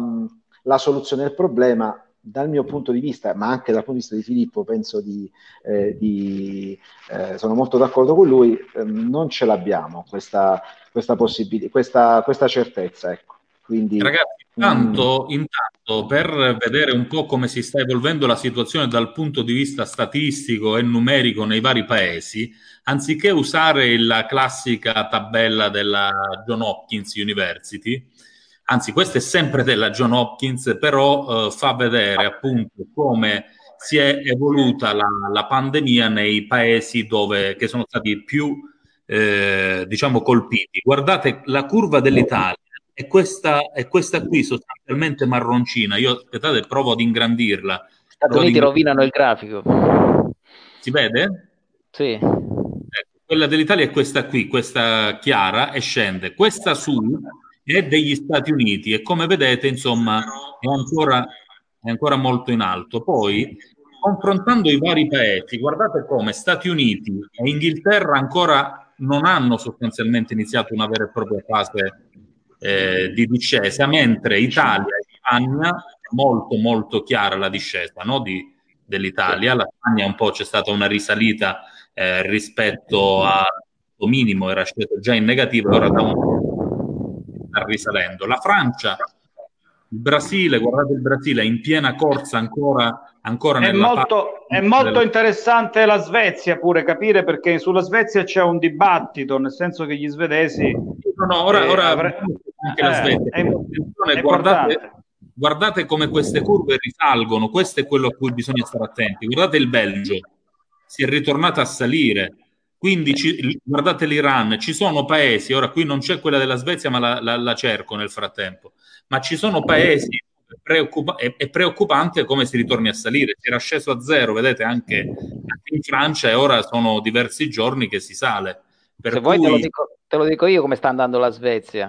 la soluzione del problema, dal mio punto di vista, ma anche dal punto di vista di Filippo, penso di, eh, di eh, sono molto d'accordo con lui, eh, non ce l'abbiamo questa, questa possibilità, questa, questa certezza. Ecco. Quindi, Ragazzi, intanto, mm. intanto, per vedere un po' come si sta evolvendo la situazione dal punto di vista statistico e numerico nei vari paesi, anziché usare la classica tabella della John Hopkins University, anzi questa è sempre della John Hopkins, però eh, fa vedere appunto come si è evoluta la, la pandemia nei paesi dove, che sono stati più eh, diciamo colpiti. Guardate la curva dell'Italia è questa, è questa qui sostanzialmente marroncina. Io aspettate, provo ad ingrandirla. Stati Prova di Uniti rovinano il grafico. Si vede? Sì. Ecco, quella dell'Italia è questa qui, questa chiara, e scende. Questa su è degli Stati Uniti e come vedete, insomma, è ancora, è ancora molto in alto. Poi, confrontando i vari paesi, guardate come Stati Uniti e Inghilterra ancora non hanno sostanzialmente iniziato una vera e propria fase eh, di discesa, mentre Italia e Spagna molto molto chiara la discesa no? di, dell'Italia. La Spagna un po' c'è stata una risalita eh, rispetto al minimo, era sceso già in negativo e ora da un po' sta risalendo. La Francia, il Brasile, guardate il Brasile è in piena corsa ancora, ancora È nella molto, è molto del- interessante la Svezia pure capire perché sulla Svezia c'è un dibattito, nel senso che gli svedesi... No, no, ora, eh, ora avre- anche la eh, Svezia. è- è guardate, guardate come queste curve risalgono, questo è quello a cui bisogna stare attenti. Guardate il Belgio, si è ritornato a salire. Quindi ci- guardate l'Iran, ci sono paesi, ora qui non c'è quella della Svezia, ma la, la- la cerco nel frattempo, ma ci sono paesi, preoccupa- è, è preoccupante come si ritorni a salire, si era sceso a zero, vedete anche, anche in Francia e ora sono diversi giorni che si sale. Per Se vuoi te lo, cui dico, te lo dico io come sta andando la Svezia.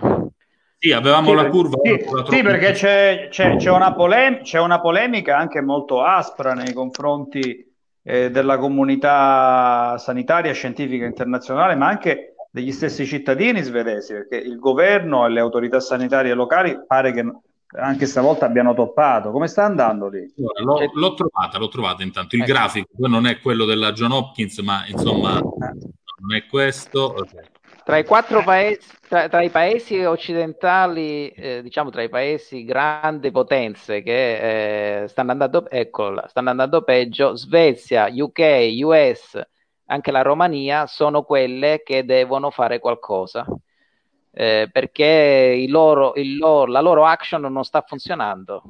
sì, avevamo Sì, la curva. sì, la sì, perché c'è, c'è- c'è una polem- c'è una polemica anche molto aspra nei confronti eh, della comunità sanitaria scientifica internazionale, ma anche degli stessi cittadini svedesi, perché il governo e le autorità sanitarie locali pare che anche stavolta abbiano toppato. Come sta andando lì? L'ho, l'ho trovata, l'ho trovata intanto. Il Ecco. grafico non è quello della John Hopkins, ma insomma non è questo. ok. Tra i quattro paesi, tra, tra i paesi occidentali, eh, diciamo tra i paesi grandi potenze che eh, stanno andando, eccola, stanno andando peggio, Svezia, UK, US, anche la Romania sono quelle che devono fare qualcosa. eh, perché loro, loro- la loro action non sta funzionando.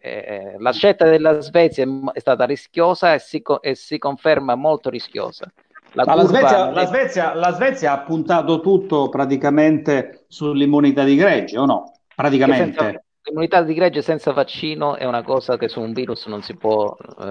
Eh, la scelta della Svezia è, è stata rischiosa e si, e si conferma molto rischiosa. La la Svezia, la, è- Svezia, la Svezia ha puntato tutto praticamente sull'immunità di gregge, o no? Praticamente. senza- l'immunità di gregge senza vaccino è una cosa che su un virus non si può, eh,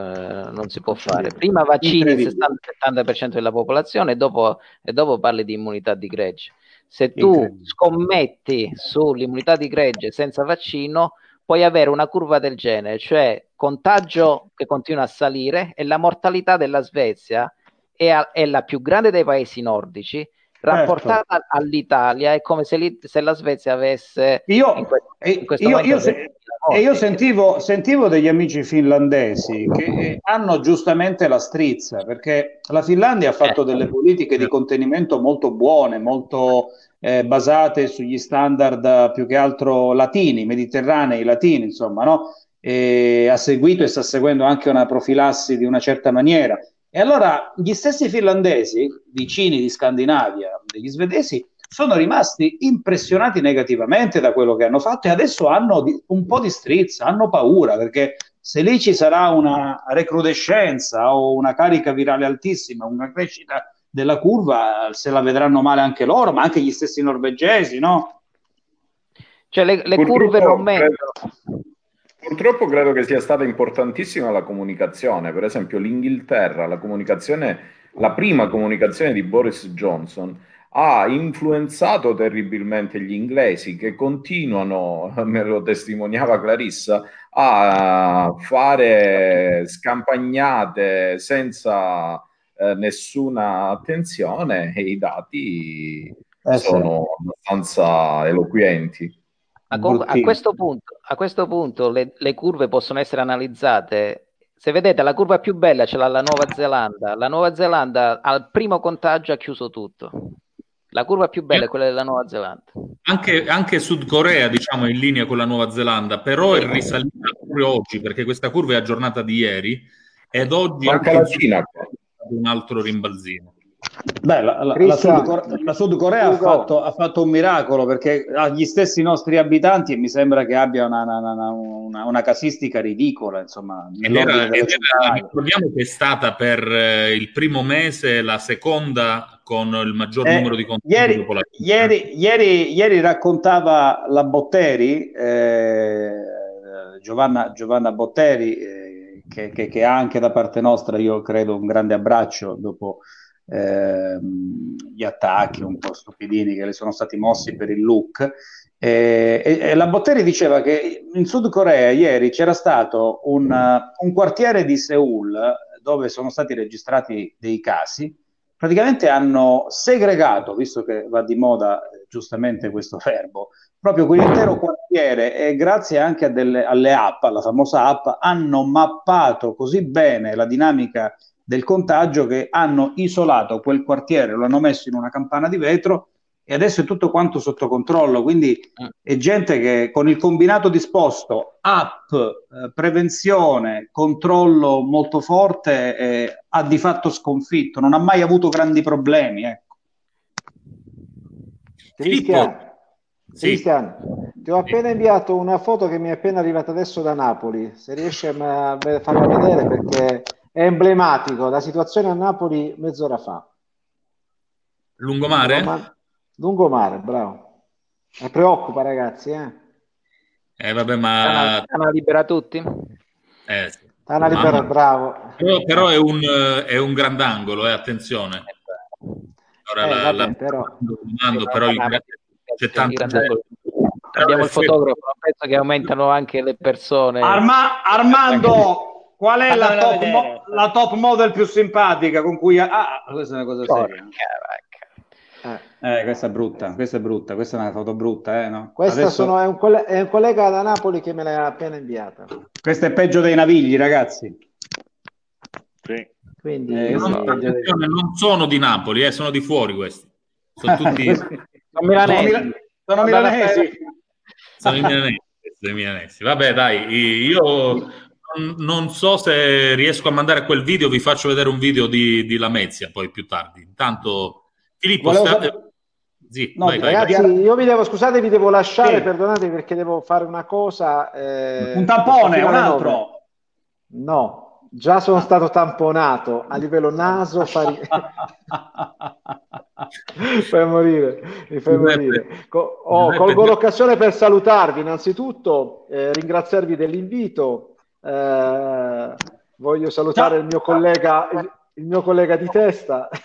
non si può fare. Prima vaccini il Incredibile. 70% della popolazione e dopo, e dopo parli di immunità di gregge. Se tu scommetti sull'immunità di gregge senza vaccino, puoi avere una curva del genere, cioè contagio che continua a salire e la mortalità della Svezia è, a- è la più grande dei paesi nordici. Rapportata all'Italia è come se, l'I- se la Svezia avesse Io, in que- e- in questo io- io se- 20.000 io sentivo, sentivo degli amici finlandesi che eh, hanno giustamente la strizza, perché la Finlandia ha fatto Eh. delle politiche di contenimento molto buone, molto eh, basate sugli standard più che altro latini, mediterranei, latini, insomma, no? Ha seguito e sta seguendo anche una profilassi di una certa maniera. E allora gli stessi finlandesi, vicini di Scandinavia, degli svedesi, sono rimasti impressionati negativamente da quello che hanno fatto e adesso hanno un po' di strizza, hanno paura perché se lì ci sarà una recrudescenza o una carica virale altissima, una crescita della curva, se la vedranno male anche loro, ma anche gli stessi norvegesi, no? Cioè le, le curve non mentono. Purtroppo credo che sia stata importantissima la comunicazione, per esempio l'Inghilterra, la comunicazione, la prima comunicazione di Boris Johnson ha influenzato terribilmente gli inglesi che continuano, <laughs> me lo testimoniava Clarissa, a fare scampagnate senza eh, nessuna attenzione e i dati Eh sì. sono abbastanza eloquenti. A Bruttino. questo punto, a questo punto le, le curve possono essere analizzate. Se vedete, la curva più bella ce l'ha la Nuova Zelanda. La Nuova Zelanda al primo contagio ha chiuso tutto. La curva più bella è quella della Nuova Zelanda. Anche, anche Sud Corea, diciamo, è in linea con la Nuova Zelanda, però è risalita proprio oggi, perché questa curva è aggiornata di ieri, ed oggi Anche anche la Cina. un altro rimbalzino. Beh, la, la- la Sud la Sud Corea ha fatto, ha fatto un miracolo perché ha gli stessi nostri abitanti e mi sembra che abbia una, una- una- una- una casistica ridicola, insomma, Ed era, era- ricordiamo che è stata per eh, il primo mese la seconda con il maggior Eh, numero di contagi ieri, ieri, ieri- ieri raccontava la Botteri, eh, Giovanna, Giovanna Botteri, eh, che, che, che ha anche da parte nostra, io credo, un grande abbraccio dopo ehm, gli attacchi un po' stupidini che le sono stati mossi per il look. E, e, e la Botteri diceva che in Sud Corea ieri c'era stato un, un quartiere di Seoul dove sono stati registrati dei casi, praticamente hanno segregato, visto che va di moda eh, giustamente questo verbo, proprio quell'intero quartiere e grazie anche delle, alle app, alla famosa app, hanno mappato così bene la dinamica del contagio che hanno isolato quel quartiere, lo hanno messo in una campana di vetro e adesso è tutto quanto sotto controllo. Quindi è gente che con il combinato disposto, app, eh, prevenzione, controllo molto forte, eh, ha di fatto sconfitto, non ha mai avuto grandi problemi. Ecco. Cristian, Cristian, ti ho appena inviato una foto che mi è appena arrivata adesso da Napoli. Se riesci a me- farla vedere perché è emblematico, la situazione a Napoli mezz'ora fa. Lungomare? Lungomare, Lungomare, bravo. Mi preoccupa, ragazzi, eh. Eh, vabbè, ma... Tana libera tutti. Eh. Tana libera, bravo. Però, però è, un, eh, è un grandangolo, eh, attenzione. Ora Eh, la, vabbè, la- però- domando, però il- c'è gente. Abbiamo il fotografo, penso che aumentano anche le persone. Arma- Armando, qual è la top, mo- la top model più simpatica con cui... Ah, questa è una cosa seria. Porca vacca. Eh. Eh, questa è brutta, questa è brutta, questa è una foto brutta, eh, no? Questa Adesso- sono- è, un coll- è un collega da Napoli che me l'ha appena inviata. Questa è peggio dei navigli, ragazzi. Sì. Quindi Eh, No, attenzione, non sono di Napoli, eh, sono di fuori questi. Sono <laughs> tutti Sono milanesi. mila- sono milanesi. sono i milanesi, sono i milanesi. Vabbè, dai, io non, so se riesco a mandare quel video, vi faccio vedere un video di, di Lamezia poi più tardi. Intanto, Filippo, Volevo sta- sapere- Sì, No, vai, vai, vai. Ragazzi, io vi devo, scusate, vi devo lasciare, Sì. perdonate perché devo fare una cosa. eh, Un tampone, un altro. No, già sono stato tamponato a livello naso, fari... mi <laughs> fai morire, mi fai morire. Co- oh, colgo l'occasione per salutarvi innanzitutto, eh, ringraziarvi dell'invito. Eh, voglio salutare il mio collega, il, il mio collega di testa. <laughs>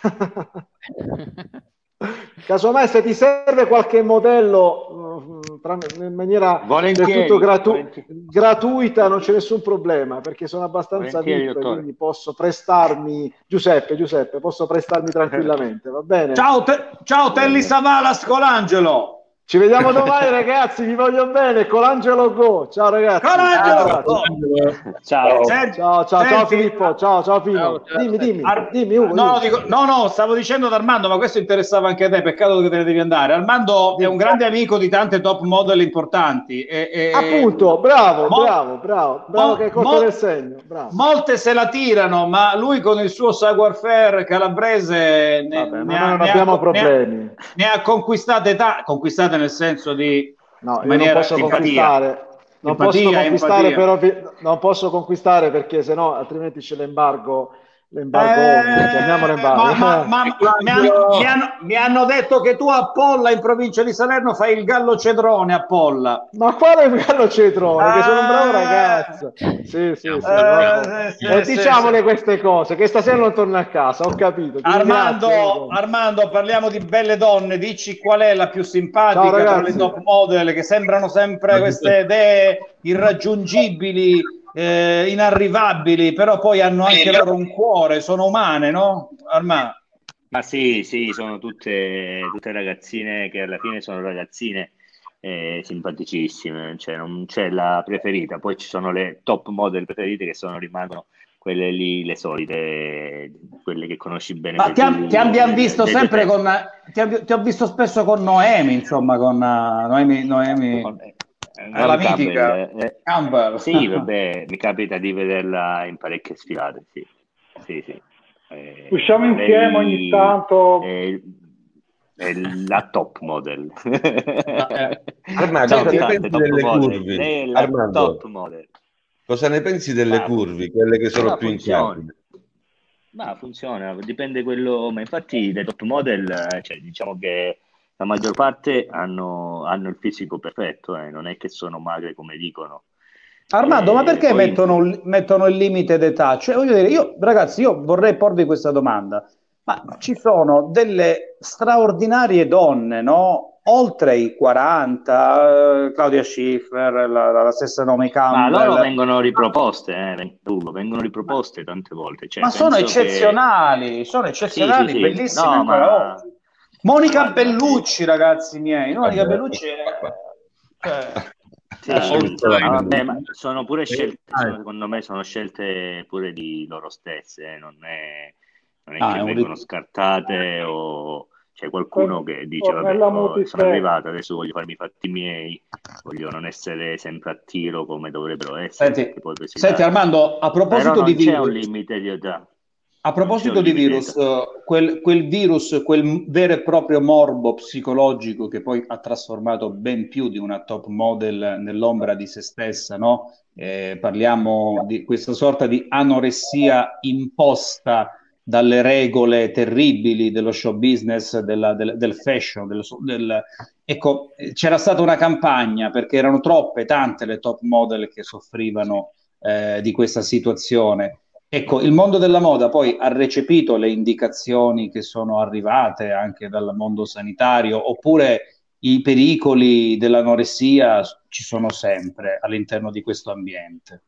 Casomai se ti serve qualche modello tra- in maniera del tutto gratu- gratuita non c'è nessun problema perché sono abbastanza dottore. quindi posso prestarmi Giuseppe Giuseppe posso prestarmi tranquillamente va bene Ciao, te- ciao Telly Savalas Colangelo. Ci vediamo domani ragazzi vi voglio bene Colangelo Go ciao ragazzi Colangelo! Ciao, Oh, Ciao. senti- ciao ciao, ciao Filippo ciao ciao ciao. dimmi dimmi Ar- dimmi Ugo no, dimmi. dico- no, no, stavo dicendo ad Armando, ma questo interessava anche a te, peccato che te ne devi andare. Armando è un grande amico di tante top model importanti. E, e- appunto bravo Mo- bravo bravo bravo mo- che hai colto mo- nel segno bravo Molte se la tirano, ma lui con il suo savoir-faire calabrese ne, Vabbè, ne ma ha, ne ha- abbiamo ne ha- problemi ne ha conquistate, ta- conquistate nel senso di No, non maniera posso simpatia. conquistare, non Simpatia, posso conquistare, empatia. però non posso conquistare perché sennò altrimenti c'è l'embargo, l'embargo, Eh, chiamiamolo embargo. ma- ma- ma- mi, hanno, mi hanno- mi hanno detto che tu a Polla, in provincia di Salerno, fai il gallo cedrone a Polla. Ma quale Gallo Cetrone, che sono un bravo Eh. ragazzo. Sì, sì, sì. Eh, no. sì, E sì, diciamole sì. queste cose, che stasera non torno a casa, ho capito. Armando, ringrazio. Armando, parliamo di belle donne. Dici qual è la più simpatica Ciao, tra le top model che sembrano sempre queste idee irraggiungibili, eh, inarrivabili, però poi hanno anche loro un cuore, sono umane, no? Armando. Ma sì, sì, sono tutte, tutte ragazzine che alla fine sono ragazzine eh, simpaticissime, cioè non c'è la preferita, poi ci sono le top model preferite che sono, rimangono quelle lì, le solite, quelle che conosci bene. Ma ti, am- ti abbiamo visto sempre con ti, ab- ti ho visto spesso con Noemi, insomma, con uh, Noemi, Noemi con- eh, la Campbell, mitica eh, Campbell. Sì, vabbè, mi capita di vederla in parecchie sfilate, sì. Sì, sì. Eh, Usciamo lei insieme ogni tanto. È, è la top model. <laughs> Armando, Ciao, cosa ne pensi top delle model. curvi? Lei è la Armando. top model. Cosa ne pensi delle curvi, quelle che sono più in funziona. Ma funziona, dipende quello, ma infatti le top model, eh, cioè, diciamo che la maggior parte hanno, hanno il fisico perfetto, eh, non è che sono magre come dicono. Armando, ma Eh, perché poi- mettono, mettono il limite d'età? Cioè, voglio dire, io, ragazzi, io vorrei porvi questa domanda. Ma ci sono delle straordinarie donne, no? Oltre i 40, eh, Claudia Schiffer, la, la- stessa Ma Campbell. loro vengono riproposte, eh, vengono riproposte tante volte. Cioè, ma sono penso che- eccezionali, sono eccezionali, Sì, sì, sì. bellissime No, ancora ma- oggi. Monica Bellucci, ragazzi miei, Monica. Bellucci è... cioè, Sì, Eh, sì, Oltre- ma vabbè, ma sono pure Eh, scelte, ah, sono- secondo me sono scelte pure di loro stesse, eh, non è, non è Ah, che è vengono rit- scartate o c'è qualcuno che dice vabbè, oh, sono arrivato, adesso voglio farmi i fatti miei, voglio non essere sempre a tiro come dovrebbero essere. Senti, senti Armando, a Però proposito non di c'è un limite di età. A proposito di virus, eh, quel, quel virus, quel vero e proprio morbo psicologico che poi ha trasformato ben più di una top model nell'ombra di se stessa, no? Eh, parliamo di questa sorta di anoressia imposta dalle regole terribili dello show business, della- del, del fashion. del- del- Ecco, c'era stata una campagna perché erano troppe, tante le top model che soffrivano eh, di questa situazione. Ecco, il mondo della moda poi ha recepito le indicazioni che sono arrivate anche dal mondo sanitario, oppure i pericoli dell'anoressia ci sono sempre all'interno di questo ambiente.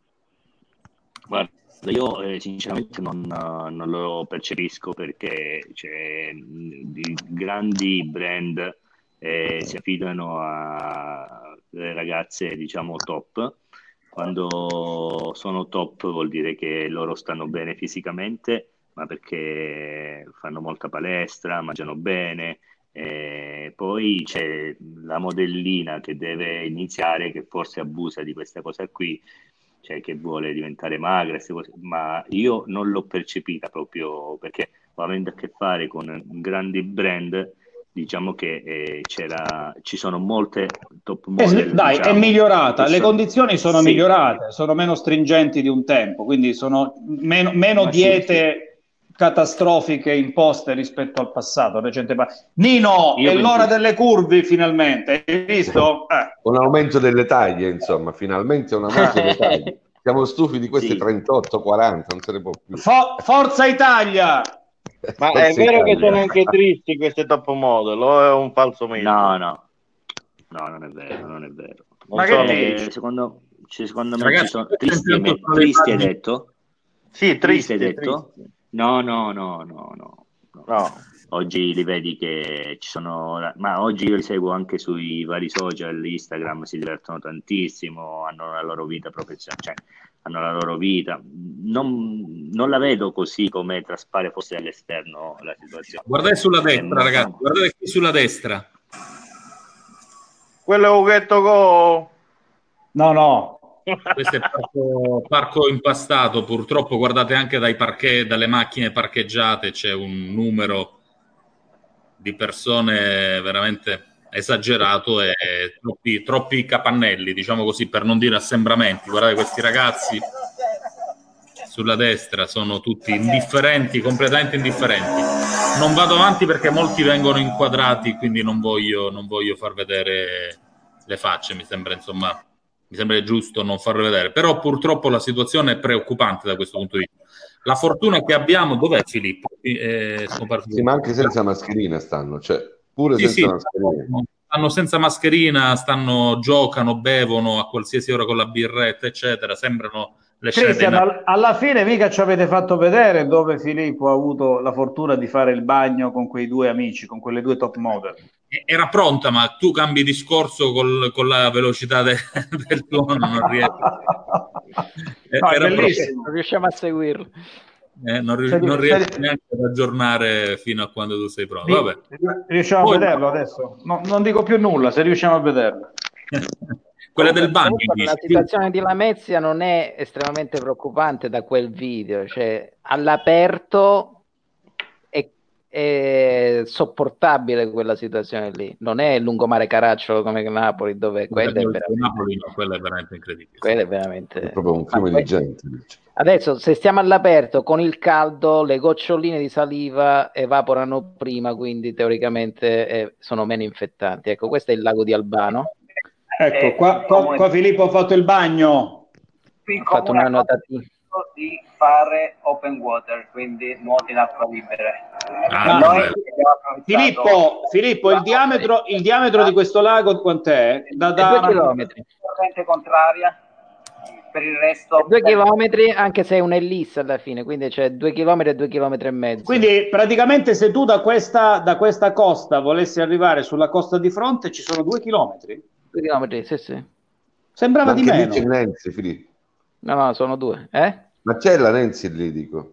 Guarda, io eh, sinceramente non, eh, non lo percepisco perché mh, di grandi brand eh, si affidano a delle ragazze, diciamo, top. Quando sono top vuol dire che loro stanno bene fisicamente, ma perché fanno molta palestra, mangiano bene. eh, poi c'è la modellina che deve iniziare, che forse abusa di questa cosa qui, cioè che vuole diventare magra, ma io non l'ho percepita proprio perché avendo a che fare con grandi brand, diciamo che eh, c'era, ci sono molte top Eh, model. dai, diciamo, è migliorata, le sono- condizioni sono Sì. migliorate, sono meno stringenti di un tempo, quindi sono meno, meno Ma sì, diete catastrofiche imposte rispetto al passato. recente Nino, Io è l'ora delle curve finalmente, hai visto? <laughs> Eh. Un aumento delle taglie, insomma, finalmente un aumento delle taglie. <laughs> Siamo stufi di queste Sì. 38, 40, non se ne può più. Fo- Forza Italia! Ma è vero che sono anche tristi queste top model o è un falso mito? No, no, no, non è vero, non è vero. Non Ma che sono- Eh, dici? secondo, cioè, secondo me Ragazzi, ci sono tristi, me- tristi hai detto? Sì, Tristi hai detto? tristi. No, no, no, no, no. no. No. Oggi li vedi che ci sono, ma oggi io li seguo anche sui vari social, Instagram, si divertono tantissimo, hanno la loro vita professionale, cioè hanno la loro vita. Non, non la vedo così come traspare forse all'esterno la situazione. Guardate sulla Eh, destra, non- ragazzi, guardate qui sulla destra. Quello è Ughetto Go. No, no, Questo è parco, parco impastato, purtroppo guardate anche dai parche- dalle macchine parcheggiate, c'è un numero di persone veramente esagerato e troppi, troppi capannelli, diciamo così, per non dire assembramenti. Guardate questi ragazzi sulla destra sono tutti indifferenti, completamente indifferenti. Non vado avanti perché molti vengono inquadrati, quindi non voglio, non voglio far vedere le facce, mi sembra insomma mi sembra giusto non farlo vedere, però purtroppo la situazione è preoccupante da questo punto di vista. La fortuna che abbiamo, dov'è Filippo? Eh. Sì, ma anche senza mascherina stanno, cioè pure Sì, senza sì, mascherina. stanno senza mascherina, stanno, giocano, bevono a qualsiasi ora con la birretta, eccetera. Sembrano le scene na- al- alla fine mica ci avete fatto vedere dove Filippo ha avuto la fortuna di fare il bagno con quei due amici, con quelle due top model. Era pronta, ma tu cambi discorso col- con la velocità de- <laughs> del tuono, non riesci. <laughs> Eh, No, Era bellissimo. Non riusciamo a seguirlo. Eh, non, ri- non riesci neanche ad aggiornare fino a quando tu sei pronto. Vabbè. Riusciamo Poi- a vederlo adesso? No, non dico più nulla, se riusciamo a vederlo. <laughs> Quella del bagno. La situazione di Lamezia non è estremamente preoccupante da quel video, cioè all'aperto è, è sopportabile quella situazione lì, non è il lungomare Caracciolo come Napoli dove quella è Quella veramente, Napoli, no, quella è veramente incredibile. quella è veramente... È proprio un fiume Ma di gente. dice. Adesso, se stiamo all'aperto con il caldo, le goccioline di saliva evaporano prima, quindi teoricamente eh, sono meno infettanti. Ecco, questo è il lago di Albano. Ecco, qua, qua- qua Filippo ha fatto il bagno. Ho fatto una notatina. di fare open water, quindi nuoti in acqua libera. Ah, Noi Filippo, Filippo, il diametro, il diametro di questo lago quant'è? Da, da- Due chilometri. corrente contraria per il resto Due chilometri, anche se è un'ellisse alla fine, quindi c'è due chilometri e due chilometri e mezzo. Quindi praticamente se tu da questa, da questa costa volessi arrivare sulla costa di fronte ci sono due chilometri? Due chilometri, sì, sì. Sembrava di lì meno. c'è Nancy, Filippo. No, no, sono due. Eh? Ma c'è la Nancy lì, dico.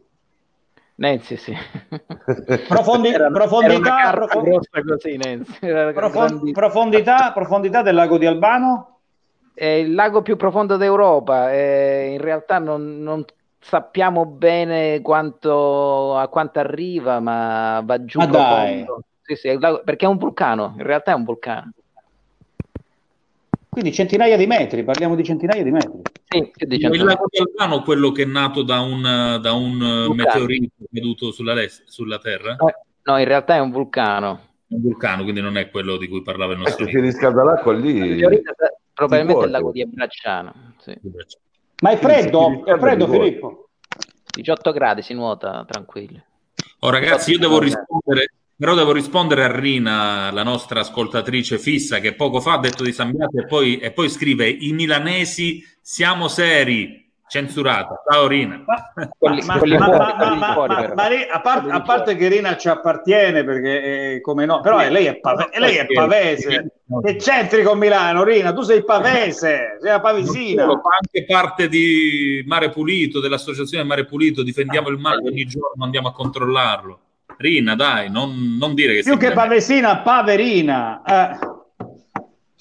Nancy, sì. <laughs> Profondi- Era- profondità, era una carta profo- grossa così, Nancy. Era Profon- grandi- profondità, profondità del lago di Albano? È il lago più profondo d'Europa. eh, in realtà non, non sappiamo bene quanto, a quanto arriva, ma va giù Ma. Sì, sì, è lago- perché è un vulcano, in realtà è un vulcano. Quindi centinaia di metri, parliamo di centinaia di metri. Sì, di Il 100 lago di Albano, quello che è nato da un, da un eh, Vulcano. meteorito caduto sulla, sulla Terra? Eh, No, in realtà è un vulcano. Un vulcano, quindi non è quello di cui parlava il nostro Ecco, si riscalda l'acqua lì. Probabilmente il lago di Abracciano. sì. Ma è freddo? È freddo, Filippo? 18 gradi si nuota tranquilli. Oh, ragazzi, io devo rispondere, però devo rispondere a Rina, la nostra ascoltatrice fissa, che poco fa ha detto di Sambiate e poi, e poi scrive: I milanesi siamo seri. Censurata. Ciao Rina. A, parte che Rina ci appartiene perché eh, come no, però lei è, pave- lei è pavese. Che c'entri con Milano, Rina? Tu sei pavese, sei una pavesina. Fa anche parte di Mare Pulito, dell'associazione Mare Pulito. Difendiamo il mare ogni giorno, andiamo a controllarlo. Rina, dai, non, non dire che Più sei che milanese. pavesina, paverina. Eh.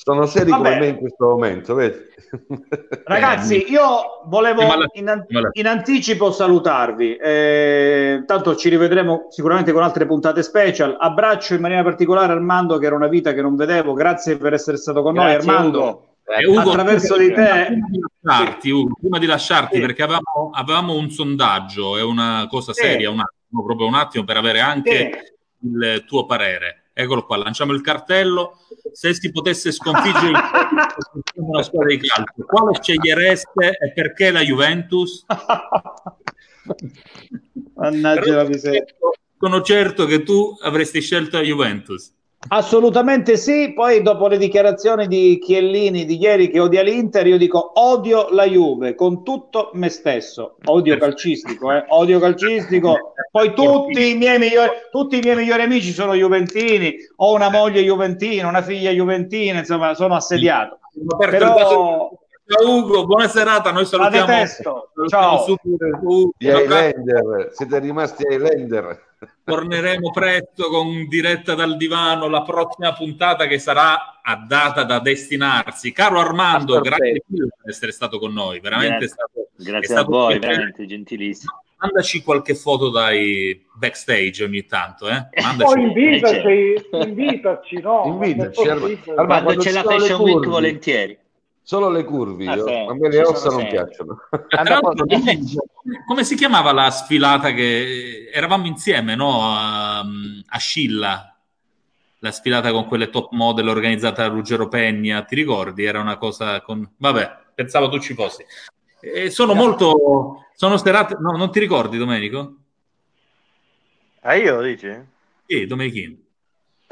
Sono seri Vabbè. come me in questo momento, vedi? <laughs> Ragazzi, io volevo Eh, in, in anticipo salutarvi. Eh, tanto ci rivedremo sicuramente con altre puntate special. Abbraccio in maniera particolare Armando, che era una vita che non vedevo. Grazie per essere stato con Grazie, noi, Armando. Ugo. Eh, Ugo, attraverso prima- di te. prima di lasciarti, Ugo, prima di lasciarti, Sì. perché avevamo, avevamo un sondaggio, è una cosa Sì. seria, un attimo, proprio un attimo per avere anche il tuo parere. Eccolo qua, lanciamo il cartello. Se si potesse sconfiggere il una squadra di calcio, quale scegliereste e perché la Juventus? Mannaggia la miseria. Sono certo che tu avresti scelto la Juventus. Assolutamente sì. Poi, dopo le dichiarazioni di Chiellini di ieri che odia l'Inter, io dico odio la Juve con tutto me stesso. Odio calcistico, eh? odio calcistico. Poi tutti i, miei migliori, tutti i miei migliori amici sono juventini. Ho una moglie juventina, una figlia juventina, insomma, sono assediato. Però Ciao Ugo, buona serata. Noi la salutiamo. detesto. salutiamo Ciao. abbraccio. Highlander, siete rimasti Highlander. Torneremo presto con diretta dal divano la prossima puntata che sarà a data da destinarsi. Caro Armando, A grazie mille per essere stato con noi, veramente è Grazie. stato, è Grazie a stato un voi, veramente gentilissimo. Mandaci qualche foto dai backstage ogni tanto, eh? Poi Mandaci. invitaci, invitaci, no? Invitaci, Non è Arma- possibile. Arma- Quando quando c'è la Fashion Week volentieri. Solo le curve, Ah, io. sì, a me le ossa non sempre. piacciono. <laughs> Tra l'altro, come si chiamava la sfilata che eravamo insieme, no? A, a Scilla, la sfilata con quelle top model organizzata da Ruggero Pegna, ti ricordi? Era una cosa con... Vabbè, pensavo tu ci fossi. E sono molto... Sono serate... No, non ti ricordi, Domenico? Ah, io dici? Sì, Domenichino.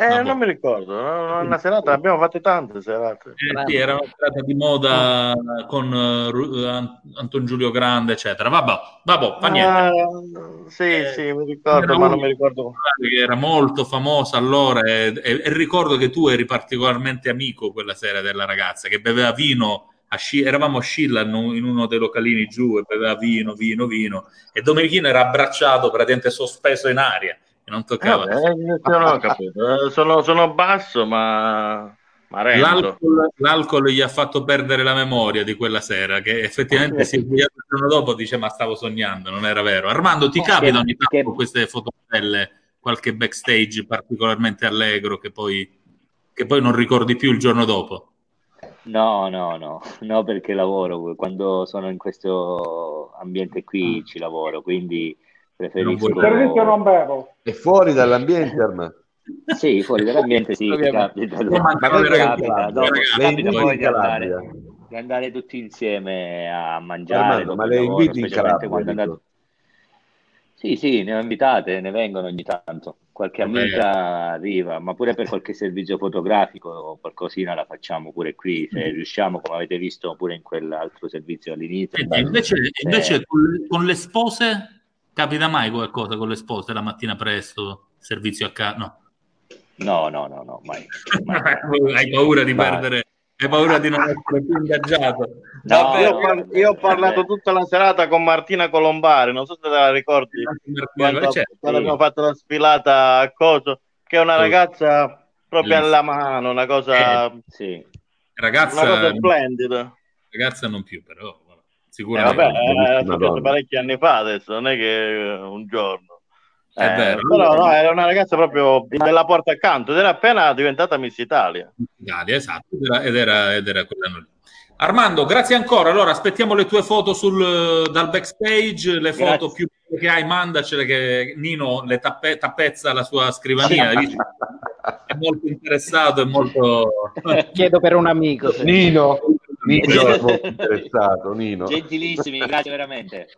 Eh, non mi ricordo. Una serata, abbiamo fatto tante serate. Eh, sì, era una serata di moda con eh, An- Anton Giulio Grande, eccetera. Vabbè, vabbè, fa niente. Ah, sì, sì, mi ricordo, ma non mi ricordo. che era molto famosa allora e, e- e ricordo che tu eri particolarmente amico quella sera della ragazza che beveva vino a Sci- eravamo a Scilla in un- in uno dei localini giù e beveva vino, vino, vino e Domenichino era abbracciato praticamente sospeso in aria non toccava Vabbè, eh, non ho capito. Eh, Sono, sono basso, ma. L'alcol, l'alcol gli ha fatto perdere la memoria di quella sera, che effettivamente si è svegliato il giorno dopo dice ma stavo sognando, non era vero. Armando, ti capita ogni tanto queste foto belle, qualche backstage particolarmente allegro che poi, che poi non ricordi più il giorno dopo? No, no, no, no perché lavoro, quando sono in questo ambiente qui ci lavoro, quindi Il preferisco... servizio non bevo. È fuori dall'ambiente, <laughs> Arma. Sì, fuori dall'ambiente sì, capita. Ma Ma ragazze. capita, dopo, capita poi di andare, Calabria? di andare tutti insieme a mangiare Armando, ma le inviti in specialmente Calabria? quando andate... Sì, sì, ne ho invitate, ne vengono ogni tanto. Qualche Vabbè. amica arriva, ma pure per qualche servizio fotografico o qualcosina la facciamo pure qui, se riusciamo, come avete visto pure in quell'altro servizio all'inizio. Senti, invece, Se- invece con, le- con le spose capita mai qualcosa con le spose la mattina presto, servizio a casa? No. No, no, no, no, mai. hai paura di Mai. perdere, hai paura di non essere più ingaggiato. No, io, ho no, par- io ho parlato tutta la serata con Martina Colombari, non so se te la ricordi, quando, certo, quando abbiamo fatto la sfilata a Coso, che è una Sì. ragazza proprio alla mano, una cosa, Eh, sì. Ragazza, una cosa splendida. ragazza non più, però vabbè, Eh, sicuramente. vabbè, è bellissima successo parecchi anni fa adesso, non è che un giorno. È Eh, vero. Però no, era una ragazza proprio della porta accanto ed era appena diventata Miss Italia. Italia, esatto, ed era, ed era, ed era quell'anno lì. Armando, grazie ancora. Allora, aspettiamo le tue foto sul, dal backstage, le foto Grazie. più belle che hai, mandacele che Nino le tappe- tappezza la sua scrivania. È molto interessato, è molto... <laughs> Chiedo per un amico. Nino, Nino è molto interessato, Nino. Gentilissimi, grazie veramente.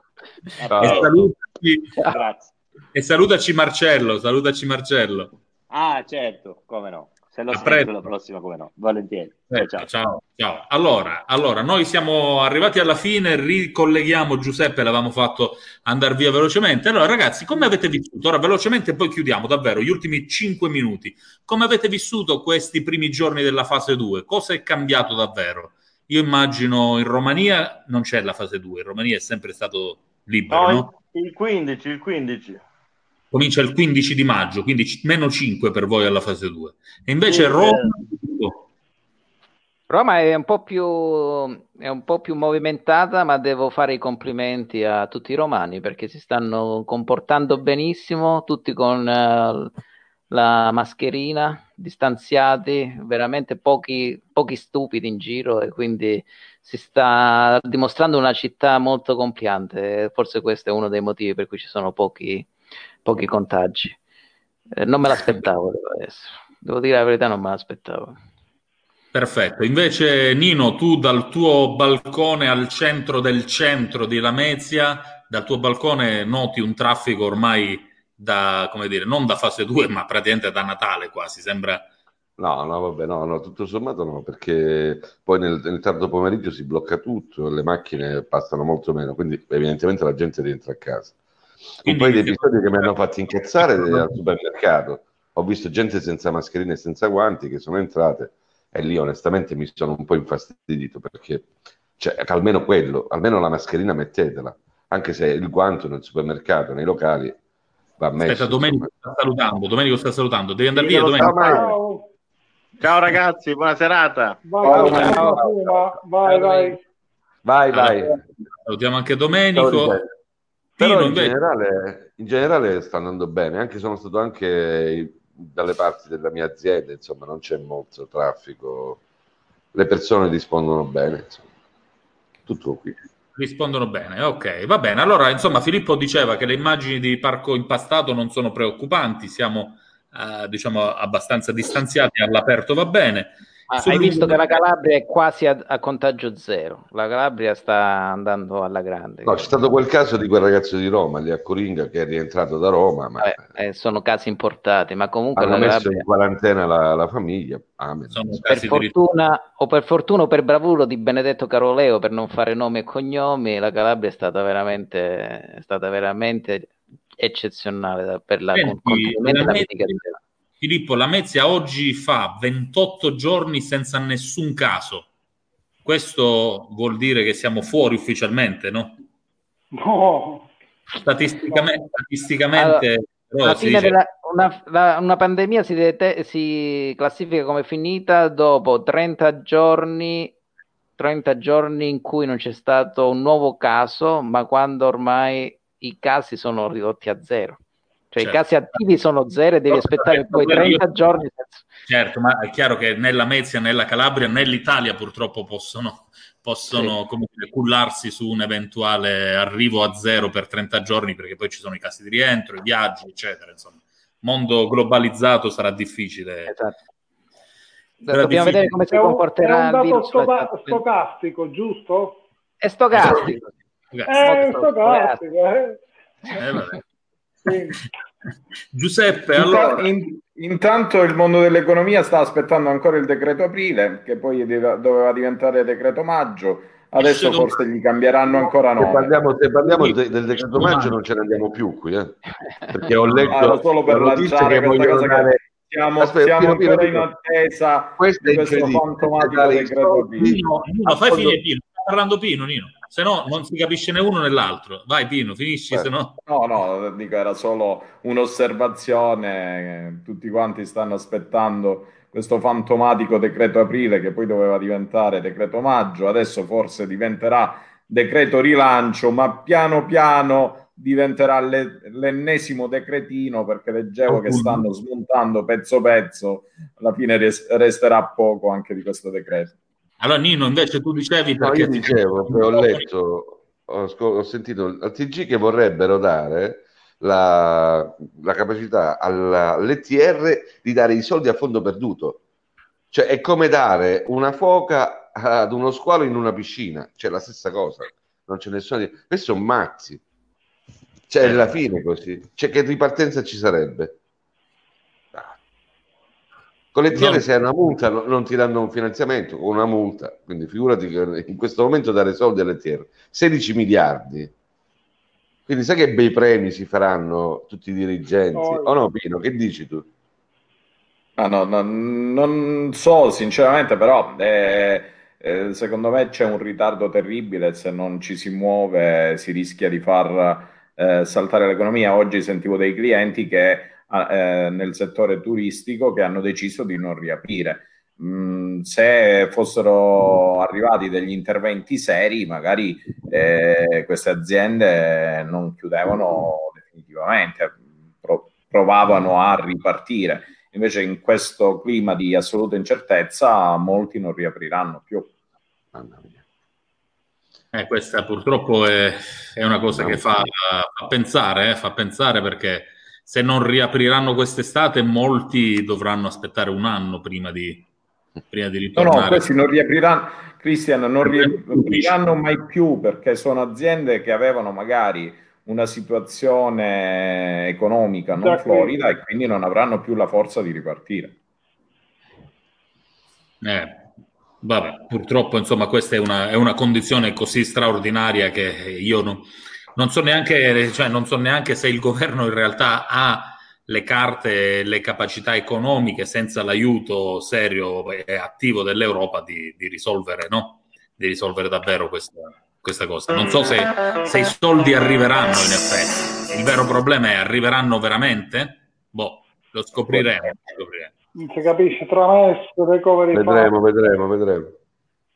E salutaci, Grazie. e salutaci Marcello, salutaci Marcello. Ah, certo, come no. Se lo A sento presto. la prossima, come no. Volentieri. Eh, Ciao, ciao. ciao. Allora, allora, noi siamo arrivati alla fine, ricolleghiamo Giuseppe, l'avevamo fatto andare via velocemente. Allora, ragazzi, come avete vissuto? Ora, velocemente, e poi chiudiamo davvero gli ultimi 5 minuti. Come avete vissuto questi primi giorni della fase 2? Cosa è cambiato davvero? Io immagino in Romania non c'è la fase 2, in Romania è sempre stato libero, No, no? il, il 15, il 15. Comincia il 15 di maggio, quindi c- meno 5 per voi alla fase 2. E invece Sì, Roma... Roma è un po' più, è un po' più movimentata, ma devo fare i complimenti a tutti i romani perché si stanno comportando benissimo, tutti con eh, la mascherina, distanziati, veramente pochi, pochi stupidi in giro e quindi si sta dimostrando una città molto compliante. Forse questo è uno dei motivi per cui ci sono pochi, pochi contagi. Eh, non me l'aspettavo, devo, devo dire la verità, non me l'aspettavo. Perfetto, invece Nino, tu dal tuo balcone al centro del centro di Lamezia, dal tuo balcone noti un traffico ormai da, come dire, non da fase 2, ma praticamente da Natale quasi, sembra... No, no, vabbè, no, no, tutto sommato no, perché poi nel, nel tardo pomeriggio si blocca tutto, le macchine passano molto meno, quindi evidentemente la gente rientra a casa. Un Quindi- paio di episodi che mi hanno fatto incazzare <laughs> al supermercato. Ho visto gente senza mascherine e senza guanti che sono entrate e lì onestamente mi sono un po' infastidito perché cioè, almeno quello, almeno la mascherina mettetela, anche se il guanto nel supermercato, nei locali messo. Aspetta, Domenico sta salutando, Domenico sta salutando, devi andare Sì, via Domenico. Ciao, Ciao ragazzi, buona serata. vai, Ciao, vai, ciao. Vai, vai. Vai, vai. Allora, salutiamo anche Domenico. Però in generale, in generale sta andando bene, anche sono stato anche dalle parti della mia azienda, insomma, non c'è molto traffico, le persone rispondono bene, insomma. tutto qui. Rispondono bene, ok, va bene. Allora, insomma, Filippo diceva che le immagini di Parco Impastato non sono preoccupanti, siamo, eh, diciamo, abbastanza distanziati, all'aperto va bene. Sul hai visto che la Calabria è quasi a, a contagio zero. La Calabria sta andando alla grande. No, c'è stato quel caso di quel ragazzo di Roma, lì a Coringa, che è rientrato da Roma, ma Vabbè, eh, sono casi importati, ma comunque hanno la messo Calabria, in quarantena la, la famiglia. Amen. Sono per casi di fortuna o per fortuna o per bravura di Benedetto Caroleo, per non fare nomi e cognomi, la Calabria è stata veramente, è stata veramente eccezionale per la Senti, con- e la la Mezia- mitigazione. Filippo, la Mezia oggi fa 28 giorni senza nessun caso. Questo vuol dire che siamo fuori ufficialmente, no? No, Statisticamente, statisticamente fine dice- della, una, la- una pandemia si, dete- si classifica come finita dopo 30 giorni, 30 giorni in cui non c'è stato un nuovo caso, ma quando ormai i casi sono ridotti a zero. Cioè Certo. i casi attivi sono zero e devi aspettare poi Quello io- 30 giorni. Certo, ma è chiaro che né la Mezia né la Calabria né l'Italia purtroppo possono, possono come dire, cullarsi su un eventuale arrivo a zero per 30 giorni perché poi ci sono i casi di rientro, i viaggi, eccetera. Insomma, mondo globalizzato sarà difficile. Esatto. Sarà Dobbiamo difficile. vedere come si È un, è comporterà un dato stocastico, giusto? È stocastico. È stocastico, eh? Eh, vabbè. Sì. Giuseppe, Inta- allora, in- intanto il mondo dell'economia sta aspettando ancora il decreto aprile, che poi deve- doveva diventare decreto maggio. Adesso Esce forse gli cambieranno ancora Se nome. parliamo, se parliamo de- del decreto maggio non ce ne andiamo più qui, eh. perché ho letto Ah, era solo per la notizia lanciare che questa vogliono cosa che dare... siamo, Aspetta, siamo Pino, Pino, ancora in Pino. attesa Questo è di questo fantomatico decreto. Pino, Pino, fai finire Pino, sta parlando Pino, Nino. Se no non si capisce né uno né l'altro. Vai Pino, finisci, se no... No, no, dico, era solo un'osservazione. eh, Tutti quanti stanno aspettando questo fantomatico decreto aprile che poi doveva diventare decreto maggio, adesso forse diventerà decreto rilancio, ma piano piano diventerà le- l'ennesimo decretino perché leggevo che stanno smontando pezzo pezzo, alla fine res- resterà poco anche di questo decreto. Allora Nino, invece tu dicevi No, perché... io dicevo, che ho letto, ho, ho sentito al TG che vorrebbero dare la, la capacità all'ETR di dare i soldi a fondo perduto. Cioè è come dare una foca ad uno squalo in una piscina, cioè la stessa cosa. Non c'è nessuno di... Questi sono mazzi. Cioè, alla fine così. Cioè, che ripartenza ci sarebbe? Con le TR No. se hai una multa no- non ti danno un finanziamento, con una multa, quindi figurati che in questo momento dare soldi alle TR, 16 miliardi. Quindi sai che bei premi si faranno tutti i dirigenti? Oh. O no, Pino, che dici tu? Ah, no, no, non so sinceramente, però eh, eh, secondo me c'è un ritardo terribile, se non ci si muove si rischia di far eh, saltare l'economia. Oggi sentivo dei clienti che eh, nel settore turistico che hanno deciso di non riaprire. Mm, se fossero arrivati degli interventi seri, magari eh, queste aziende non chiudevano definitivamente, pro- provavano a ripartire. Invece in questo clima di assoluta incertezza molti non riapriranno più. Eh, questa purtroppo è, è una cosa che fa, fa pensare, eh, fa pensare perché se non riapriranno quest'estate molti dovranno aspettare un anno prima di, prima di No, no, ritornare. questi non riapriranno, Cristian, non riapriranno mai più perché sono aziende che avevano magari una situazione economica non Già florida e quindi non avranno più la forza di ripartire. Eh, vabbè, purtroppo insomma questa è una, è una condizione così straordinaria che io non, non so neanche, cioè, non so neanche se il governo in realtà ha le carte e le capacità economiche senza l'aiuto serio e attivo dell'Europa di, di risolvere, no? Di risolvere davvero questa, questa cosa. Non so se, se i soldi arriveranno in effetti. Il vero problema è arriveranno veramente? Boh, lo scopriremo. lo scopriremo. Non si capisce tra messo, recovery Vedremo, fund. vedremo, vedremo.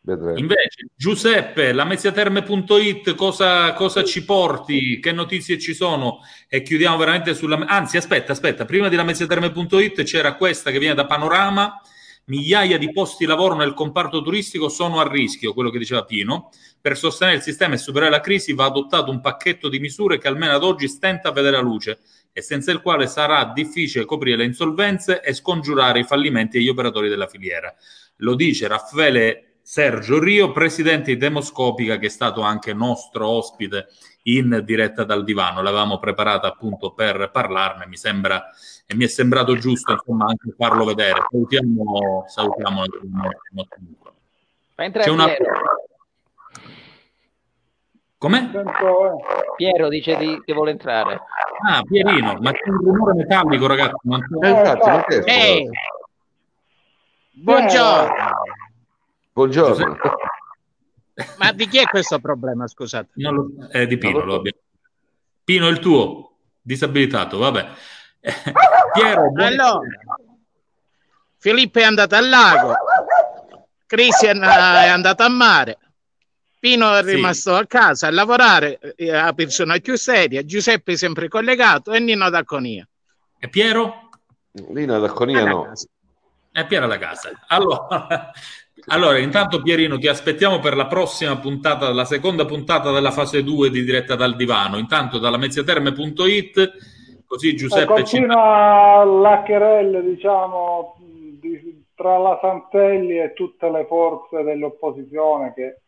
Vedremo. Invece, Giuseppe, la mezziaterme.it cosa, cosa ci porti? Che notizie ci sono? E chiudiamo veramente sulla... Anzi, aspetta, aspetta, prima di mezziaterme.it c'era questa che viene da Panorama. Migliaia di posti di lavoro nel comparto turistico sono a rischio, quello che diceva Pino. Per sostenere il sistema e superare la crisi va adottato un pacchetto di misure che almeno ad oggi stenta a vedere la luce e senza il quale sarà difficile coprire le insolvenze e scongiurare i fallimenti degli operatori della filiera. Lo dice Raffaele Sergio Rio, presidente di Demoscopica, che è stato anche nostro ospite in diretta dal divano. L'avevamo preparata appunto per parlarne, mi sembra e mi è sembrato giusto insomma anche farlo vedere. Salutiamo, salutiamo C'è una... Piero. Come? Eh. Piero dice di- che vuole entrare. Ah, Pierino, ma c'è un rumore metallico, ragazzi. Non Eh, infatti, non è Ehi, buongiorno. Buongiorno. <laughs> Ma di chi è questo problema, scusate? Non lo- è di Pino, lo abbiamo. Pino, il tuo disabilitato, vabbè. <laughs> Piero, Allora, Filippo è andato al lago, Cristian è andato a mare, Pino è Sì. rimasto a casa a lavorare, è la persona più seria, Giuseppe è sempre collegato e Nino D'Acconia. E Piero? Lina D'Acconia no. È Piero alla casa. Allora, allora, intanto Pierino, ti aspettiamo per la prossima puntata, la seconda puntata della fase 2 di diretta dal divano. Intanto dalla mezziaterme.it Così Eh, Giuseppe ci continua la querella, diciamo, di- tra la Santelli e tutte le forze dell'opposizione che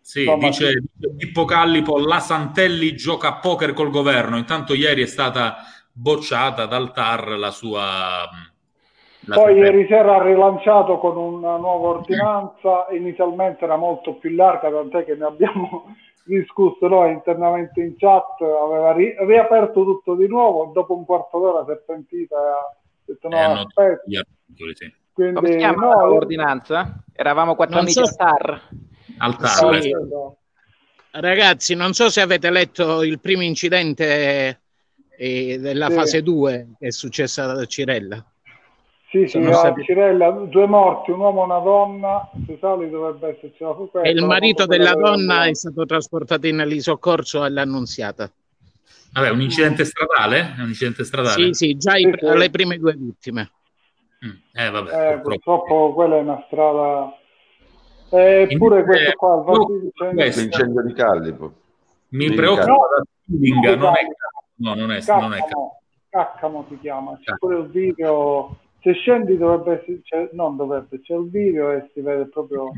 Sì, insomma, dice dice Pippo Callipo, la Santelli gioca a poker col governo. Intanto ieri è stata bocciata dal TAR la sua... la Poi sua- ieri sera ha rilanciato con una nuova ordinanza, inizialmente era molto più larga, tant'è che ne abbiamo <laughs> discusso noi internamente in chat, aveva ri- riaperto tutto di nuovo, dopo un quarto d'ora si è pentita e ha detto no, Eh, aspetta, gli articoli, sì. Come si quindi chiama no, l'ordinanza? Eravamo quattro Non amici so- al TAR. Al TAR, Sì. Ragazzi, non so se avete letto il primo incidente eh, della Sì. fase 2 che è successa a Cirella. Sì, sì, Sono a Cirella, due morti, un uomo e una donna, se sali dovrebbe esserci la fu E il marito della donna è stato trasportato in elisoccorso all'annunziata. Vabbè, un incidente stradale? È un incidente stradale? Sì, sì, già i- Sì, sì. alle prime due vittime. Eh, vabbè, Eh, purtroppo. quella è una strada... Eppure Invece- questo qua, il no, questo- L'incendio di Callipo. Mi preoccupa Callipo. la Turinga, non è no, non è, non è Caccamo, Caccamo si chiama, c'è pure il video, se scendi dovrebbe essere, cioè, non dovrebbe, c'è il video e si vede proprio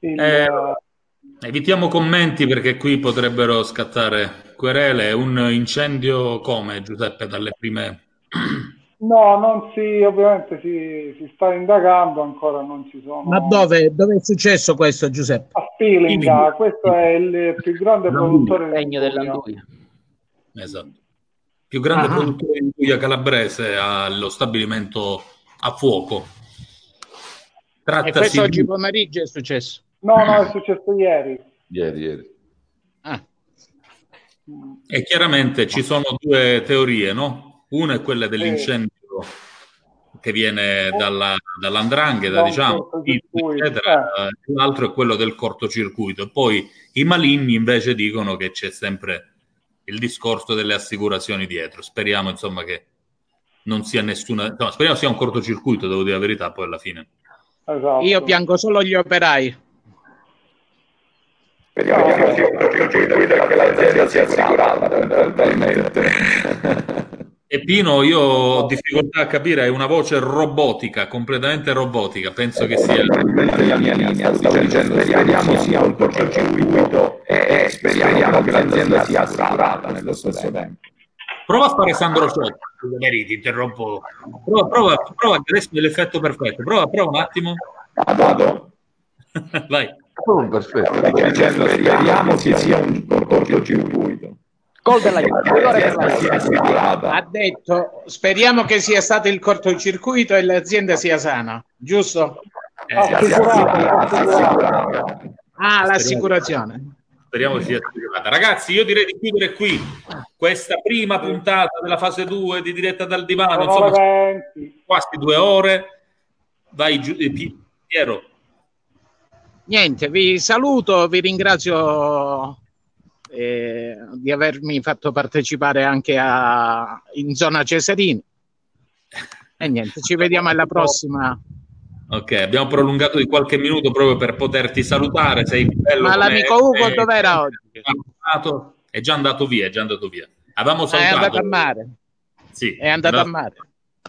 il, Eh, Evitiamo commenti perché qui potrebbero scattare querele. Un incendio come, Giuseppe, dalle prime... no, non si, ovviamente si, si sta indagando, ancora non ci sono Ma dove, dove è successo questo, Giuseppe? a Spilinga, questo è il più grande produttore di Regno dell'Anduia. Esatto. Più grande Ah. produttore di Puglia calabrese allo stabilimento a fuoco. E Trattasi questo oggi di... pomeriggio è successo. No, no, è successo ieri. Ieri, ieri. Ah, E chiaramente ci sono due teorie, no? Una è quella dell'incendio che viene dalla, dall'andrangheta, diciamo, eccetera. Eh, l'altro è quello del cortocircuito. Poi i maligni invece dicono che c'è sempre il discorso delle assicurazioni dietro. Speriamo, insomma, che non sia nessuna... insomma, speriamo sia un cortocircuito, devo dire la verità, poi alla fine. Esatto. io piango solo gli operai. Speriamo che sia un cortocircuito e che l'azienda sia assicurata fondamentalmente. E Pino, io ho difficoltà a capire, è una voce robotica, completamente robotica. Penso che sia... la mia linea, stavo dicendo speriamo sia un cortocircuito e, e speriamo che l'azienda sia assicurata nello stesso tempo. Prova a fare Sandro Ciotti, magari ti interrompo. Prova, prova, prova adesso è l'effetto perfetto. Prova, prova un attimo. Vado. <laughs> Vai. Oh, perfetto. Stavo dicendo speriamo che sia un cortocircuito. Gol della e Juve. Ha detto speriamo che sia stato il cortocircuito e l'azienda sia sana, giusto? Eh, Sia Assicurata, assicurata. Ah, l'assicurazione. Speriamo sia assicurata. Ragazzi, io direi di chiudere qui questa prima puntata della fase 2 di diretta dal divano. Insomma, le 20. quasi due ore. Vai, giù, eh, Pi- Piero. Niente, vi saluto, vi ringrazio eh, di avermi fatto partecipare anche a, in zona Cesarini. E niente, ci vediamo alla prossima. Ok, abbiamo prolungato di qualche minuto proprio per poterti salutare. Sei bello Ma l'amico Ugo eh, dov'era oggi? È già andato via, è già andato via. Avevamo È salutato. andato a mare. Sì, È andato a mare.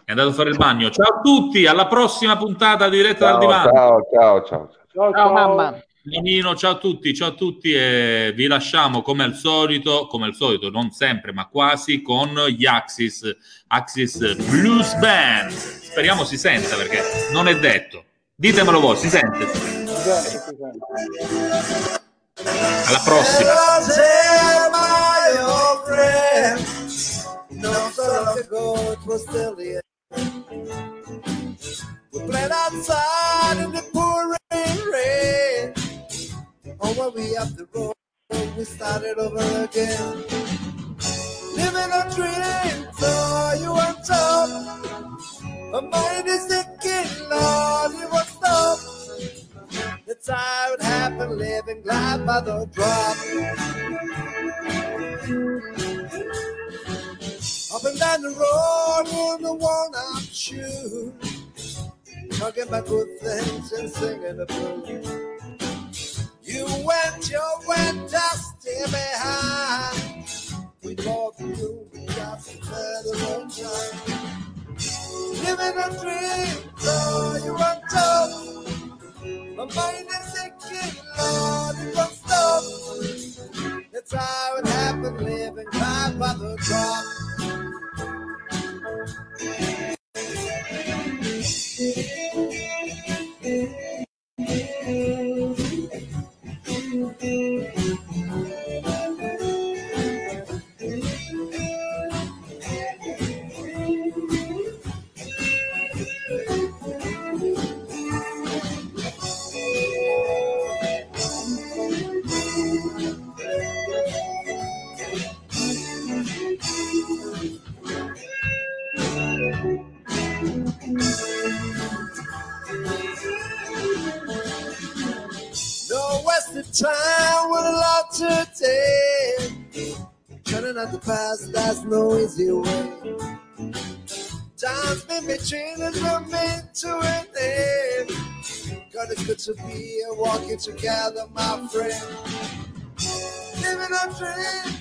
È andato a fare il bagno. Ciao a tutti, alla prossima puntata di diretta dal Ciao, divano. ciao, ciao, ciao. Ciao, Ciao mamma. Nonino, ciao a tutti, ciao a tutti e vi lasciamo come al solito, come al solito, non sempre ma quasi, con gli Axis, Axis Blues Band. Speriamo si senta perché non è detto. Ditemelo voi, si sente? Alla prossima. We played outside in the pouring rain. Oh, when we up the road, we started over again. Living a dream, so you on top. My mind is thinking, Lord, you won't stop. That's how it happened, living life by the drop. Up and down the road in the walnut shoe. Talking about good things and singing the blues. You went your way, just stay behind. We both knew we got together one time. Living a dream, Lord, you on top. My mind is aching, Lord, it won't stop. That's how it happened, living life by the drop. No with a lot to take. Turning out the past, that's no easy way. Time's been between us, we're meant to end. God, it's good to be here walking together, my friend. Living a dream.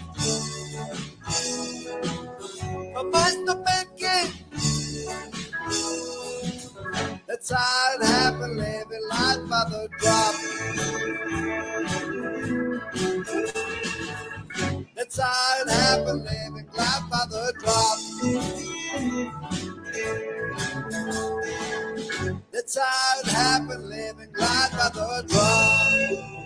A master making. That's how it happened, living life by the drop. That's how it happened, by the drop. That's how it happened, living by the drop.